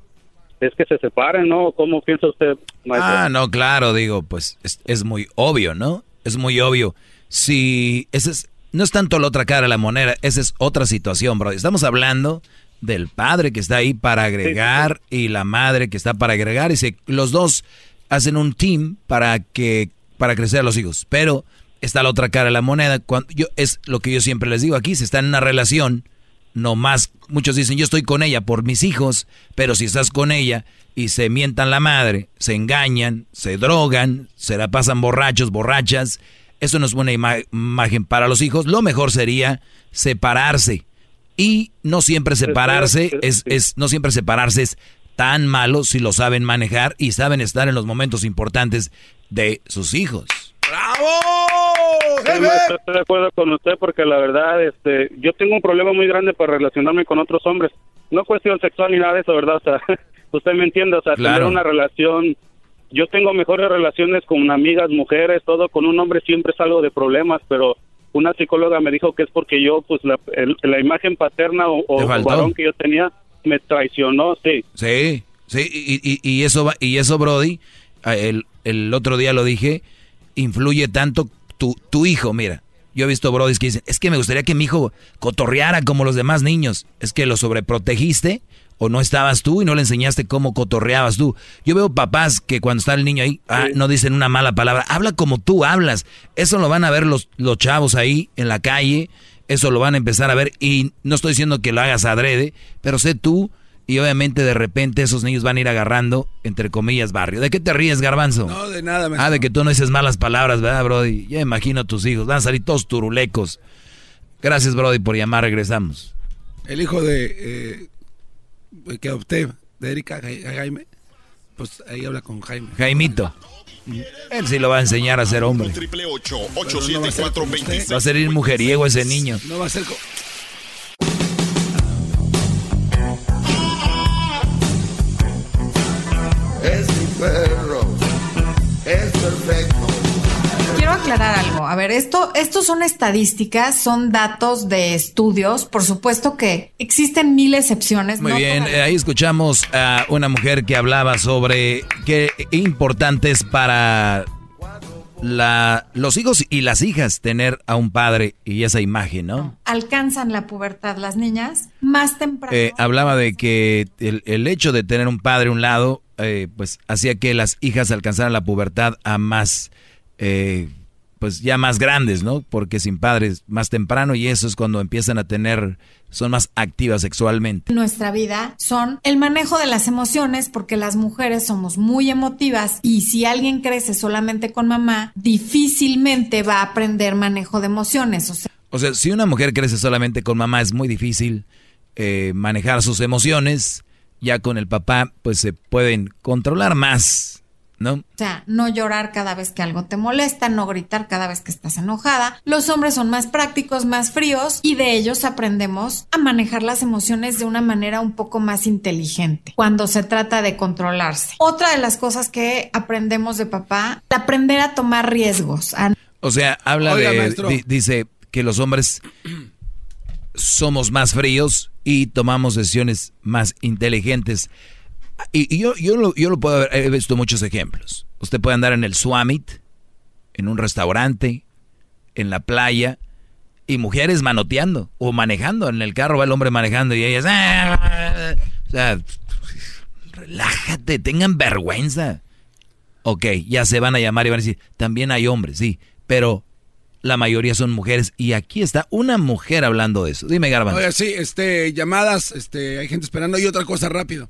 es que se separen, ¿no? ¿Cómo piensa usted, Ah, no, claro, digo, pues es, muy obvio, ¿no? Es muy obvio. Si ese es, no es tanto la otra cara de la moneda, esa es otra situación, bro. Estamos hablando del padre que está ahí para agregar y la madre que está para agregar y si los dos hacen un team para que para crecer a los hijos. Pero está la otra cara de la moneda. Cuando yo, es lo que yo siempre les digo aquí, si está en una relación, no más, muchos dicen yo estoy con ella por mis hijos, pero si estás con ella y se mientan la madre, se engañan, se drogan, se la pasan borrachos, borrachas, eso no es buena imagen para los hijos. Lo mejor sería separarse. Y no siempre separarse es, es, no siempre separarse es tan malos si lo saben manejar y saben estar en los momentos importantes de sus hijos. ¡Bravo! estoy de acuerdo con usted porque la verdad, este, yo tengo un problema muy grande para relacionarme con otros hombres. No cuestión sexual ni nada de eso, ¿verdad? O sea, usted me entiende, o sea, tener una relación yo tengo mejores relaciones con amigas, mujeres, todo, con un hombre siempre es algo de problemas, pero una psicóloga me dijo que es porque yo, pues, la, la imagen paterna o, o varón que yo tenía, me traicionó, sí. Sí, sí, y, y, eso, y eso, Brody, el, el otro día lo dije, influye tanto tu, tu hijo, mira. Yo he visto Brody que dicen, es que me gustaría que mi hijo cotorreara como los demás niños. Es que lo sobreprotegiste o no estabas tú y no le enseñaste cómo cotorreabas tú. Yo veo papás que cuando está el niño ahí, ah, no dicen una mala palabra. Habla como tú hablas. Eso lo van a ver los, los chavos ahí en la calle eso lo van a empezar a ver y no estoy diciendo que lo hagas adrede, pero sé tú y obviamente de repente esos niños van a ir agarrando, entre comillas, barrio. ¿De qué te ríes, garbanzo? No, de nada. Ah, de que tú no dices malas palabras, ¿verdad, Brody? Ya imagino a tus hijos, van a salir todos turulecos. Gracias, Brody, por llamar, regresamos. El hijo de... Eh, que adopté, de Erika Jaime, pues ahí habla con Jaime. Jaimito. Él sí lo va a enseñar a ser hombre. va a ser ir mujeriego ese niño. No va a ser. Es mi perro. Es perfecto aclarar algo. A ver, esto, estos son estadísticas, son datos de estudios. Por supuesto que existen mil excepciones. Muy bien, eh, ahí escuchamos a una mujer que hablaba sobre qué importante es para la, los hijos y las hijas tener a un padre y esa imagen, ¿no? Alcanzan la pubertad las niñas más temprano. Eh, hablaba de que el, el, hecho de tener un padre a un lado, eh, pues hacía que las hijas alcanzaran la pubertad a más, eh, pues ya más grandes, ¿no? Porque sin padres más temprano y eso es cuando empiezan a tener son más activas sexualmente. Nuestra vida son el manejo de las emociones porque las mujeres somos muy emotivas y si alguien crece solamente con mamá, difícilmente va a aprender manejo de emociones. O sea, o sea si una mujer crece solamente con mamá es muy difícil eh, manejar sus emociones. Ya con el papá pues se pueden controlar más ¿no? O sea, no llorar cada vez que algo te molesta, no gritar cada vez que estás enojada. Los hombres son más prácticos, más fríos y de ellos aprendemos a manejar las emociones de una manera un poco más inteligente cuando se trata de controlarse. Otra de las cosas que aprendemos de papá, aprender a tomar riesgos. O sea, habla de, dice que los hombres somos más fríos y tomamos decisiones más inteligentes. Y, yo, yo, lo, yo lo puedo ver, he visto muchos ejemplos. Usted puede andar en el Swamit, en un restaurante, en la playa, y mujeres manoteando o manejando. En el carro va el hombre manejando y ellas... Ah", o sea, relájate, tengan vergüenza. Ok, ya se van a llamar y van a decir, también hay hombres, sí, pero la mayoría son mujeres y aquí está una mujer hablando de eso. Dime, Garbanzo. Oye, sí, este, llamadas, este, hay gente esperando y otra cosa rápido.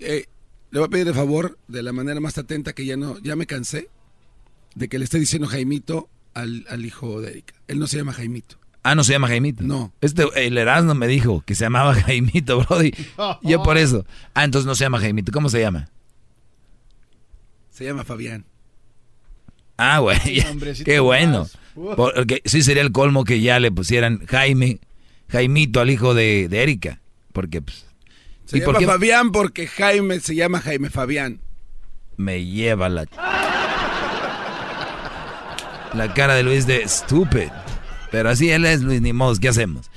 Eh, le voy a pedir de favor, de la manera más atenta, que ya no, ya me cansé de que le esté diciendo Jaimito al, hijo de Erika. Él no se llama Jaimito. Ah, no se llama Jaimito. No. Este, el Erasmo me dijo que se llamaba Jaimito, Brody. Yo por eso. Ah, entonces no se llama Jaimito. ¿Cómo se llama? Se llama Fabián. Ah, güey. Qué bueno. Porque sí sería el colmo que ya le pusieran Jaime, Jaimito al hijo de, de Erika. Porque pues, se llama Fabián porque Jaime se llama Jaime Fabián. Me lleva la... La cara de Luis de stupid. Pero así él es Luis, ni modo, ¿qué hacemos?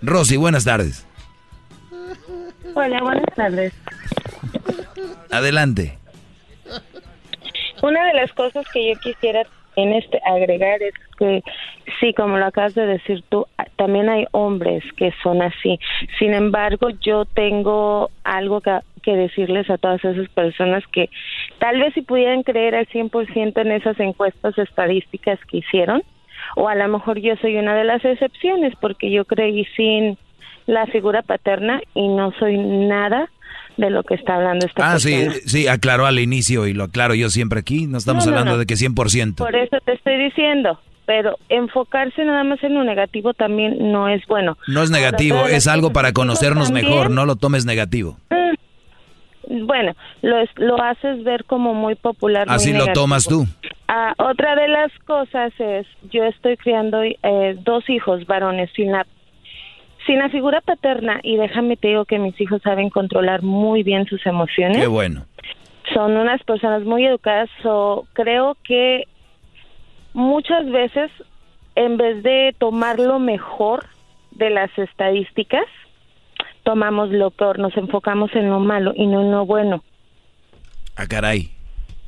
Rosy, buenas tardes. Hola, buenas tardes. Adelante. Una de las cosas que yo quisiera en este agregar es que sí, como lo acabas de decir tú, también hay hombres que son así. Sin embargo, yo tengo algo que, que decirles a todas esas personas que tal vez si pudieran creer al 100% en esas encuestas estadísticas que hicieron, o a lo mejor yo soy una de las excepciones porque yo creí sin la figura paterna y no soy nada de lo que está hablando esta ah, sí, sí, aclaró al inicio y lo aclaro yo siempre aquí, no estamos hablando de que 100%. Por eso te estoy diciendo, pero enfocarse nada más en lo negativo también no es bueno. No es negativo, es algo para conocernos mejor, no lo tomes negativo. Mm, bueno, lo, lo haces ver como muy popular. Así lo tomas tú. Ah, otra de las cosas es, yo estoy criando eh, dos hijos varones sin la sin la figura paterna, y déjame te digo que mis hijos saben controlar muy bien sus emociones. Qué bueno. Son unas personas muy educadas, o creo que muchas veces, en vez de tomar lo mejor de las estadísticas, tomamos lo peor, nos enfocamos en lo malo y no en lo bueno. Ah, caray.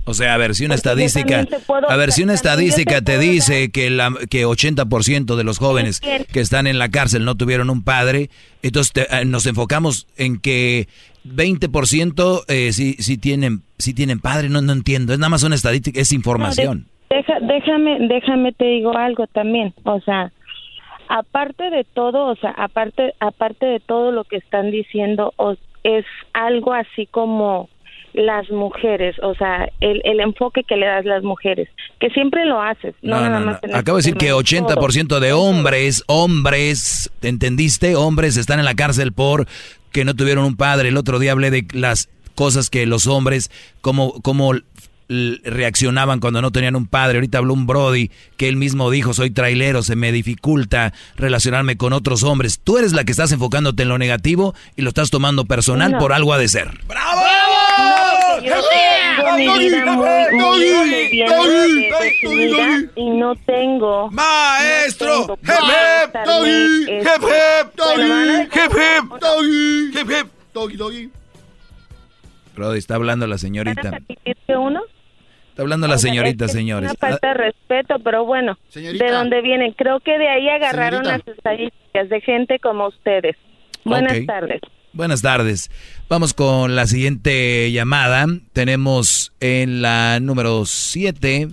O sea, a ver, si una estadística, a ver, si una estadística te dice que la que 80% de los jóvenes que están en la cárcel no tuvieron un padre, entonces eh, nos enfocamos en que 20% eh, sí, sí tienen sí tienen padre, no no entiendo, es nada más una estadística, es información. déjame déjame te digo algo también, o sea, aparte de todo, o sea, aparte aparte de todo lo que están diciendo es algo así como las mujeres, o sea, el, el enfoque que le das a las mujeres, que siempre lo haces. No, no, no, Acabo de decir que 80% de hombres, hombres, ¿te entendiste? Hombres están en la cárcel por que no tuvieron un padre. El otro día hablé de las cosas que los hombres, como, como reaccionaban cuando no tenían un padre. Ahorita habló un Brody que él mismo dijo, soy trailero, se me dificulta relacionarme con otros hombres. Tú eres la que estás enfocándote en lo negativo y lo estás tomando personal por algo ha de ser. ¡Bravo! Y no tengo maestro Brody, está hablando la señorita. uno? Está hablando la señorita, señores. Una falta de respeto, pero bueno, ¿de dónde vienen? Creo que de ahí agarraron Señorita. las estadísticas de gente como ustedes. Buenas tardes. Buenas tardes. Vamos con la siguiente llamada. Tenemos en la número 7.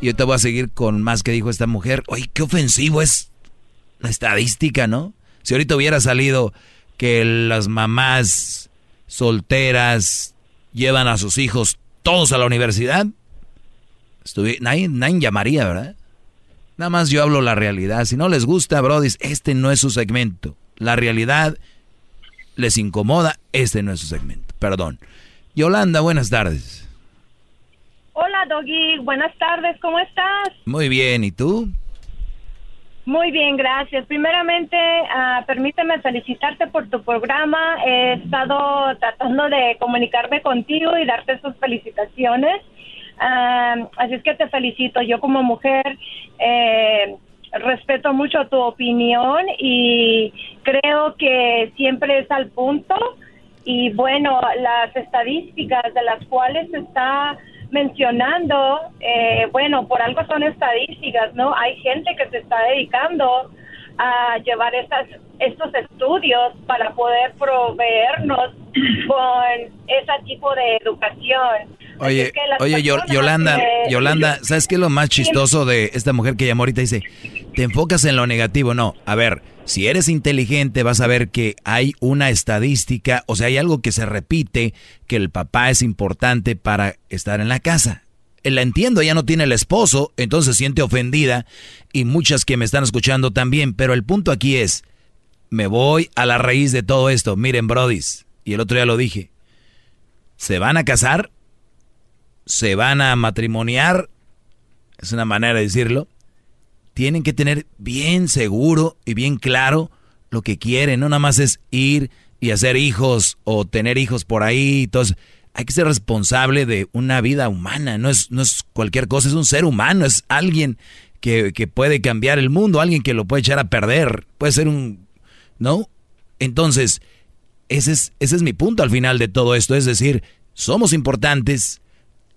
Y te voy a seguir con más que dijo esta mujer. Oye, qué ofensivo es la estadística, ¿no? Si ahorita hubiera salido que las mamás solteras llevan a sus hijos todos a la universidad, estuvi- nadie, nadie llamaría, ¿verdad? Nada más yo hablo la realidad. Si no les gusta, Brody, este no es su segmento. La realidad les incomoda, este no es su segmento. Perdón. Yolanda, buenas tardes. Hola, Doggy. Buenas tardes. ¿Cómo estás? Muy bien, ¿y tú? Muy bien, gracias. Primeramente, ah, permíteme felicitarte por tu programa. He estado tratando de comunicarme contigo y darte sus felicitaciones. Ah, así es que te felicito. Yo como mujer eh, respeto mucho tu opinión y creo que siempre es al punto. Y bueno, las estadísticas de las cuales se está mencionando, eh, bueno, por algo son estadísticas, ¿no? Hay gente que se está dedicando a llevar estas, estos estudios para poder proveernos con ese tipo de educación. Oye, las oye, personas Yolanda, que- Yolanda, ¿sabes qué es lo más chistoso de esta mujer que llamó ahorita? Dice, te enfocas en lo negativo. No, a ver, si eres inteligente vas a ver que hay una estadística, o sea, hay algo que se repite, que el papá es importante para estar en la casa. Eh, La entiendo, ella no tiene el esposo, entonces se siente ofendida y muchas que me están escuchando también, pero el punto aquí es, me voy a la raíz de todo esto. Miren, brodis, y el otro día lo dije, se van a casar se van a matrimoniar, es una manera de decirlo, tienen que tener bien seguro y bien claro lo que quieren, no nada más es ir y hacer hijos o tener hijos por ahí, entonces hay que ser responsable de una vida humana, no es, no es cualquier cosa, es un ser humano, es alguien que, que puede cambiar el mundo, alguien que lo puede echar a perder, puede ser un, ¿no? Entonces, ese es, ese es mi punto al final de todo esto, es decir, somos importantes,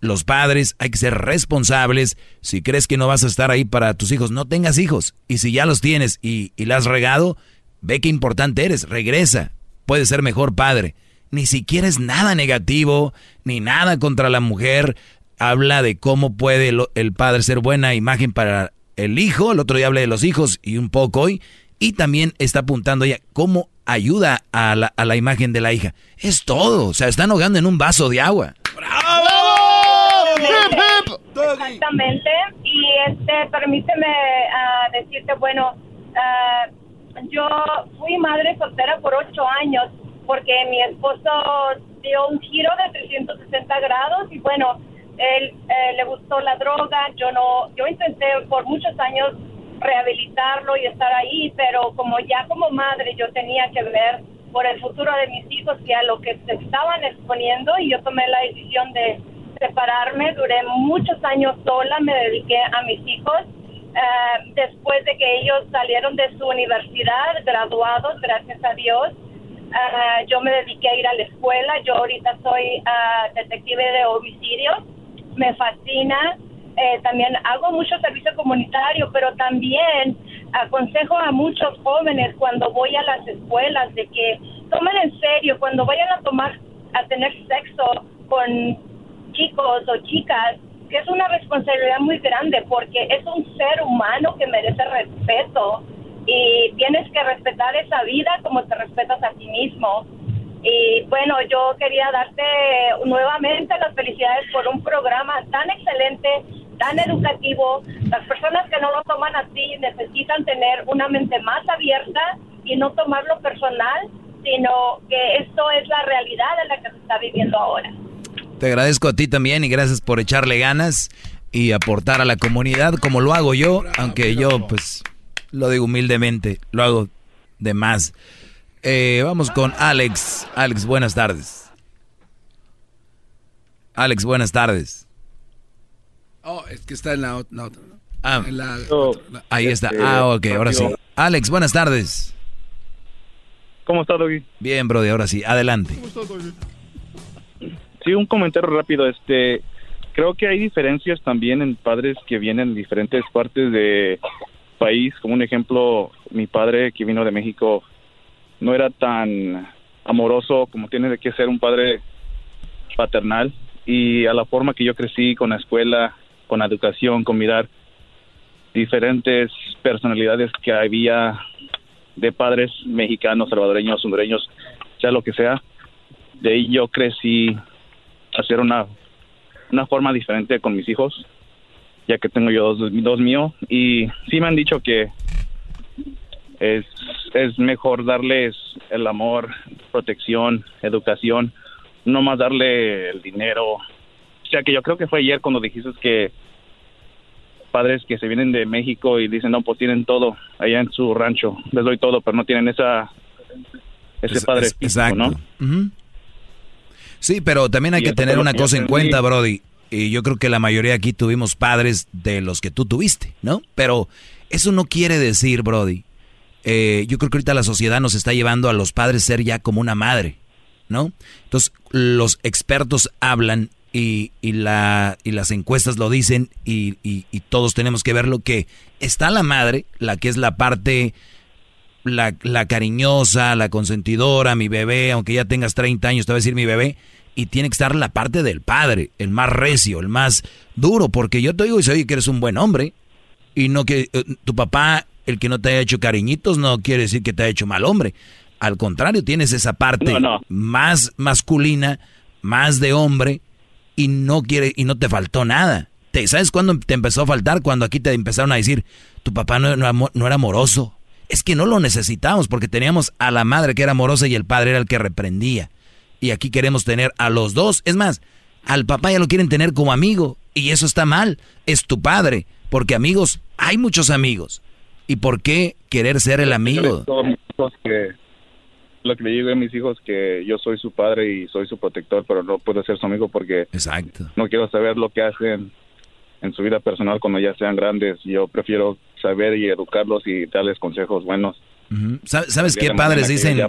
los padres hay que ser responsables. Si crees que no vas a estar ahí para tus hijos, no tengas hijos. Y si ya los tienes y, y la has regado, ve qué importante eres, regresa. Puedes ser mejor padre. Ni siquiera es nada negativo, ni nada contra la mujer. Habla de cómo puede el padre ser buena imagen para el hijo. El otro día hablé de los hijos y un poco hoy. Y también está apuntando ella cómo ayuda a la, a la imagen de la hija. Es todo. O sea, están ahogando en un vaso de agua. Exactamente. Y este, permíteme ah, decirte, bueno, ah, yo fui madre soltera por ocho años porque mi esposo dio un giro de 360 grados y bueno, él eh, le gustó la droga. Yo no, yo intenté por muchos años rehabilitarlo y estar ahí, pero como ya como madre yo tenía que ver por el futuro de mis hijos y a lo que se estaban exponiendo y yo tomé la decisión de separarme, duré muchos años sola, me dediqué a mis hijos. Eh, después de que ellos salieron de su universidad, graduados, gracias a Dios, eh, yo me dediqué a ir a la escuela. Yo ahorita soy ah, detective de homicidios, me fascina. Eh, también hago mucho servicio comunitario, pero también aconsejo a muchos jóvenes cuando voy a las escuelas de que tomen en serio, cuando vayan a tomar, a tener sexo con chicos o chicas, que es una responsabilidad muy grande porque es un ser humano que merece respeto y tienes que respetar esa vida como te respetas a ti mismo. Y bueno, yo quería darte nuevamente las felicidades por un programa tan excelente, tan educativo. Las personas que no lo toman así necesitan tener una mente más abierta y no tomarlo personal, sino que esto es la realidad en la que se está viviendo ahora. Te agradezco a ti también y gracias por echarle ganas y aportar a la comunidad como lo hago yo, aunque yo pues lo digo humildemente, lo hago de más. Eh, vamos con Alex. Alex, buenas tardes. Alex, buenas tardes. Oh, es que está en la, ot- la otra. ¿no? Ah, En la- la- ahí está. este, Ah, ok, ahora sí. Alex, buenas tardes. ¿Cómo está, Doggy? Bien, Brody, ahora sí. Adelante. Sí, un comentario rápido. Este, creo que hay diferencias también en padres que vienen de diferentes partes de país. Como un ejemplo, mi padre que vino de México no era tan amoroso como tiene que ser un padre paternal y a la forma que yo crecí con la escuela, con la educación, con mirar diferentes personalidades que había de padres mexicanos, salvadoreños, hondureños, sea lo que sea. De ahí yo crecí hacer una, una forma diferente con mis hijos, ya que tengo yo dos, dos míos. Y sí me han dicho que es, es mejor darles el amor, protección, educación, no más darle el dinero. O sea que yo creo que fue ayer cuando dijiste que padres que se vienen de México y dicen, no, pues tienen todo allá en su rancho, les doy todo, pero no tienen esa ese padre exacto. ¿no? Sí, pero también hay que tener una cosa en cuenta, Brody. Y yo creo que la mayoría aquí tuvimos padres de los que tú tuviste, ¿no? Pero eso no quiere decir, Brody. Eh, yo creo que ahorita la sociedad nos está llevando a los padres ser ya como una madre, ¿no? Entonces, los expertos hablan y, la, y las encuestas lo dicen y, todos tenemos que verlo que está la madre, la que es la parte, la, la cariñosa, la consentidora, mi bebé, aunque ya tengas 30 años, te va a decir mi bebé, y tiene que estar la parte del padre, el más recio, el más duro, porque yo te digo y soy que eres un buen hombre y no que eh, tu papá, el que no te haya hecho cariñitos, no quiere decir que te haya hecho mal hombre. Al contrario, tienes esa parte más masculina, más de hombre y no quiere y no te faltó nada. ¿Te, ¿Sabes cuándo te empezó a faltar? Cuando aquí te empezaron a decir, tu papá no, no, era amoroso. Es que no lo necesitamos porque teníamos a la madre que era amorosa y el padre era el que reprendía. Y aquí queremos tener a los dos. Es más, al papá ya lo quieren tener como amigo. Y eso está mal. Es tu padre. Porque amigos, hay muchos amigos. ¿Y por qué querer ser el amigo? lo que le digo a mis hijos que yo soy su padre y soy su protector, pero no puedo ser su amigo porque Exacto. no quiero saber lo que hacen en su vida personal cuando ya sean grandes. Yo prefiero saber y educarlos y darles consejos buenos. ¿Sabes qué padres dicen?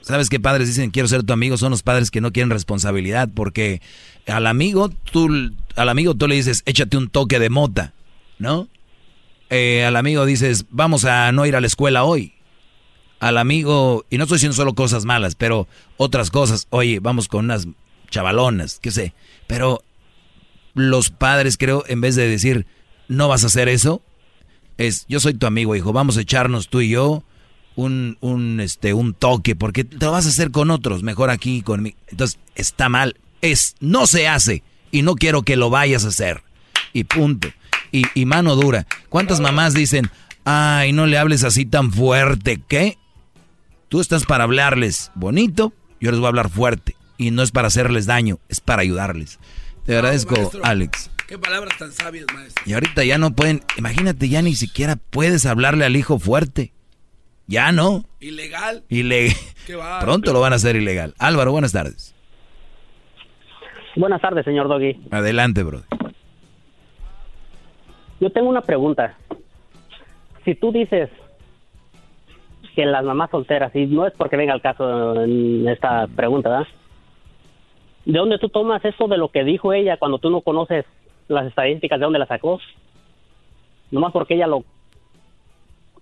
¿Sabes qué padres dicen quiero ser tu amigo? Son los padres que no quieren responsabilidad porque al amigo tú al amigo tú le dices échate un toque de mota, ¿no? Eh, al amigo dices vamos a no ir a la escuela hoy al amigo, y no estoy diciendo solo cosas malas, pero otras cosas, oye, vamos con unas chavalonas, qué sé, pero los padres creo, en vez de decir, no vas a hacer eso, es, yo soy tu amigo, hijo, vamos a echarnos tú y yo un, un, este, un toque, porque te lo vas a hacer con otros, mejor aquí conmigo. Entonces, está mal, es, no se hace, y no quiero que lo vayas a hacer, y punto. Y, y mano dura. ¿Cuántas mamás dicen, ay, no le hables así tan fuerte, ¿qué? Tú estás para hablarles bonito, yo les voy a hablar fuerte. Y no es para hacerles daño, es para ayudarles. Te agradezco, Alex. Qué palabras tan sabias, maestro. Y ahorita ya no pueden, imagínate, ya ni siquiera puedes hablarle al hijo fuerte. Ya no. Ilegal. Ilegal. Pronto lo van a hacer ilegal. Álvaro, buenas tardes. Buenas tardes, señor Doggy. Adelante, bro. Yo tengo una pregunta. Si tú dices que las mamás solteras, y no es porque venga el caso en esta pregunta, ¿verdad? ¿De dónde tú tomas eso de lo que dijo ella cuando tú no conoces las estadísticas de dónde la sacó? Nomás porque ella lo,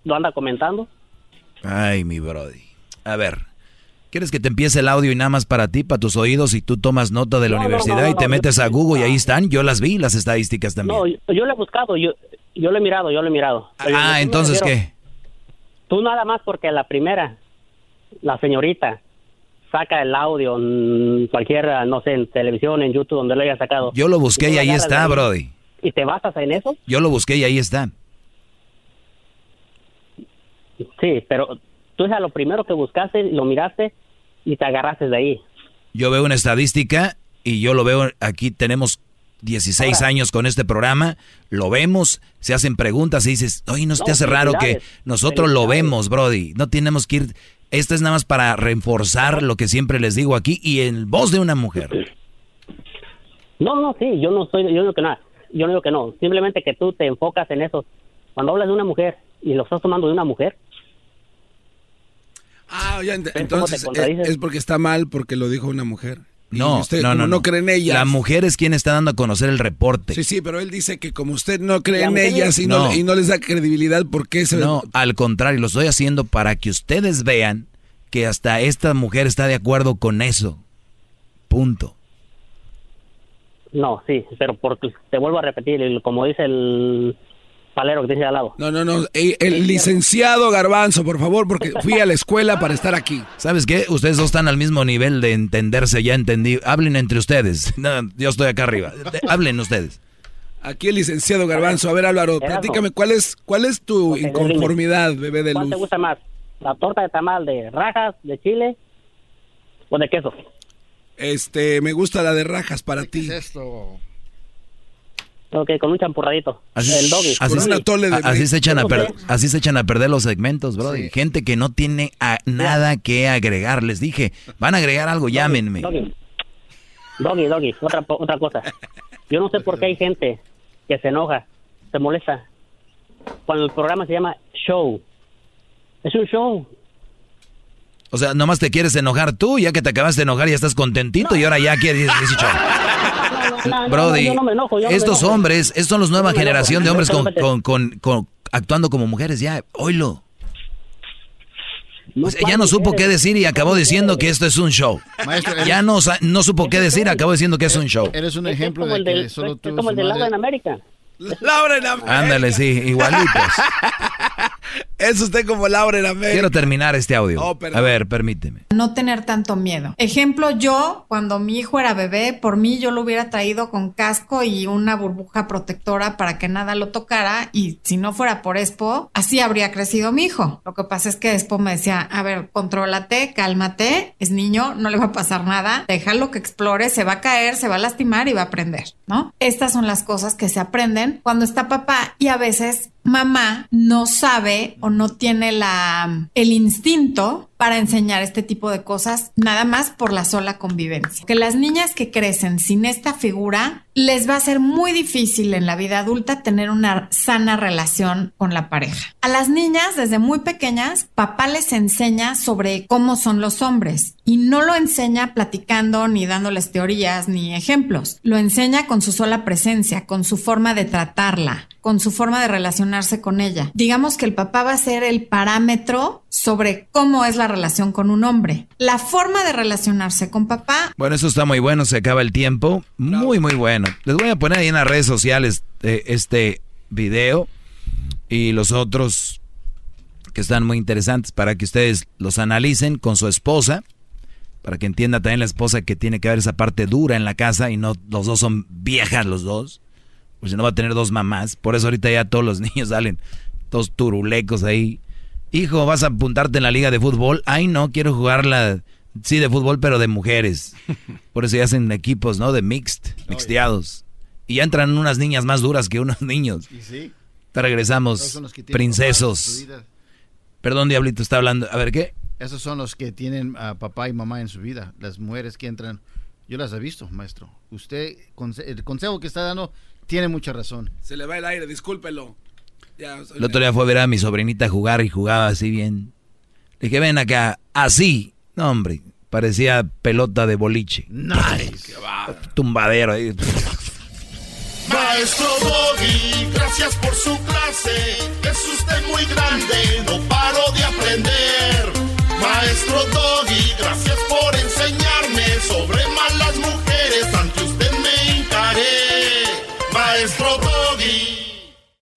lo anda comentando. Ay, mi brody. A ver, ¿quieres que te empiece el audio y nada más para ti, para tus oídos, y tú tomas nota de la universidad y te metes a Google y ahí están? Yo las vi, las estadísticas también. No, yo, lo he buscado, yo, yo lo he mirado, yo lo he mirado. Ah, entonces, ¿qué? Tú nada más porque la primera, la señorita, saca el audio en cualquier, no sé, en televisión, en YouTube, donde lo haya sacado. Yo lo busqué y, ahí está, Brody. ¿Y te basas en eso? Yo lo busqué y ahí está. Sí, pero tú es a lo primero que buscaste, lo miraste y te agarraste de ahí. Yo veo una estadística y yo lo veo, aquí tenemos 16 años con este programa, lo vemos, se hacen preguntas y dices, oye, ¿no, te hace raro que nosotros lo vemos, Brody? No tenemos que ir, esto es nada más para reforzar lo que siempre les digo aquí y en voz de una mujer. No, no, sí, yo no soy, yo no digo que nada, yo no digo que no, simplemente que tú te enfocas en eso. Cuando hablas de una mujer y lo estás tomando de una mujer. Ah, ya entonces es porque está mal porque lo dijo una mujer. No, usted, no, como no, no cree en ellas. La mujer es quien está dando a conocer el reporte. Sí, sí, pero él dice que como usted no cree La en ellas y no, No. y no les da credibilidad, ¿por qué se No, al contrario, lo estoy haciendo para que ustedes vean que hasta esta mujer está de acuerdo con eso. Punto. No, sí, pero porque te vuelvo a repetir, como dice el palero que dice al lado. No, no, no. El, el licenciado Garbanzo, por favor, porque fui a la escuela para estar aquí. ¿Sabes qué? Ustedes dos están al mismo nivel de entenderse, ya entendí. Hablen entre ustedes. No, yo estoy acá arriba. Hablen ustedes. Aquí el licenciado Garbanzo. A ver, Álvaro, platícame, ¿cuál es, cuál es tu inconformidad, bebé de ¿Cuál te luz? gusta más? ¿La torta de tamal de rajas, de chile o de queso? Este, me gusta la de rajas para ti. esto? Ok, con un champurradito. Así, el doggy. así se- a- así se echan a per- así se echan a perder los segmentos, bro. Gente que no tiene a- nada que agregar. Les dije, van a agregar algo, llámenme. Doggy, doggy, doggy, otra, po- otra cosa. Yo no sé por qué hay gente que se enoja, se molesta. Cuando el programa se llama show. Es un show. O sea, nomás te quieres enojar tú, ya que te acabaste de enojar y estás contentito y ahora ya quieres decir show. Brody, estos hombres, estos son los nueva generación enojo. de hombres con, con- con- con- actuando como mujeres. Ya, oílo. O sea, ya no supo qué decir y acabó diciendo que esto es un show. Maestro, eres- Ya no, no supo qué decir, acabó diciendo que es un show. Eres un ejemplo como de el que del, solo tú es como el madre- agua en América. Laura en América. Ándale, sí, igualitos. Es usted como Laura en América. Quiero terminar este audio. Oh. A ver, permíteme. No tener tanto miedo. Ejemplo, yo, cuando mi hijo era bebé, por mí yo lo hubiera traído con casco y una burbuja protectora para que nada lo tocara y si no fuera por Expo, así habría crecido mi hijo. Lo que pasa es que Expo me decía, a ver, contrólate, cálmate, es niño, no le va a pasar nada, déjalo que explore, se va a caer, se va a lastimar y va a aprender, ¿no? Estas son las cosas que se aprenden cuando está papá y a veces mamá no sabe o no tiene la el instinto para enseñar este tipo de cosas nada más por la sola convivencia. Que las niñas que crecen sin esta figura les va a ser muy difícil en la vida adulta tener una sana relación con la pareja. A las niñas desde muy pequeñas, papá les enseña sobre cómo son los hombres y no lo enseña platicando ni dándoles teorías ni ejemplos. Lo enseña con su sola presencia, con su forma de tratarla, con su forma de relacionarse con ella. Digamos que el papá va a ser el parámetro sobre cómo es la relación con un hombre. La forma de relacionarse con papá Bueno, eso está muy bueno, se acaba el tiempo. Muy, muy bueno. Les voy a poner ahí en las redes sociales eh, este video y los otros que están muy interesantes para que ustedes los analicen con su esposa, para que entienda también la esposa que tiene que haber esa parte dura en la casa y no los dos son viejas los dos, pues no va a tener dos mamás. Por eso ahorita ya todos los niños salen todos turulecos ahí. Hijo, ¿vas a apuntarte en la liga de fútbol? Ay, no, quiero jugar la... Sí, de fútbol, pero de mujeres. Por eso ya hacen equipos, ¿no? De mixed, mixteados. Y ya entran unas niñas más duras que unos niños. Y sí. Te regresamos, Esos son los que tienen papá en su princesos. vida. Perdón, Diablito, está hablando. A ver, ¿qué? Esos son los que tienen a papá y mamá en su vida. Las mujeres que entran. Yo las he visto, maestro. Usted, el consejo que está dando, tiene mucha razón. Se le va el aire, discúlpelo. El otro día fue a ver a mi sobrinita jugar y jugaba así bien. Le dije, ven acá, así. No, hombre, parecía pelota de boliche. Nice. Tumbadero ahí. Maestro Doggy, gracias por su clase. Es usted muy grande, no paro de aprender. Maestro Doggy, gracias por enseñarme sobre malas mujeres. Ante usted me hincaré. Maestro Doggy.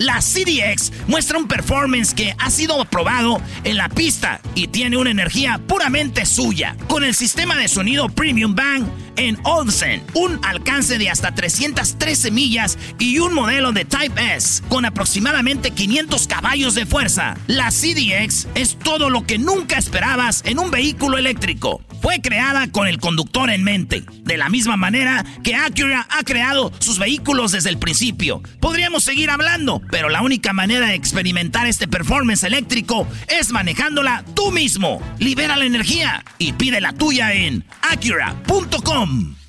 la CDX muestra un performance que ha sido aprobado en la pista y tiene una energía puramente suya. Con el sistema de sonido Premium Bang en Olsen, un alcance de hasta 313 millas y un modelo de Type S con aproximadamente 500 caballos de fuerza. La CDX es todo lo que nunca esperabas en un vehículo eléctrico. fue creada con el conductor en mente, de la misma manera que Acura ha creado sus vehículos desde el principio. Podríamos seguir hablando, pero la única manera de experimentar este performance eléctrico es manejándola tú mismo. Libera la energía y pide la tuya en acura.com.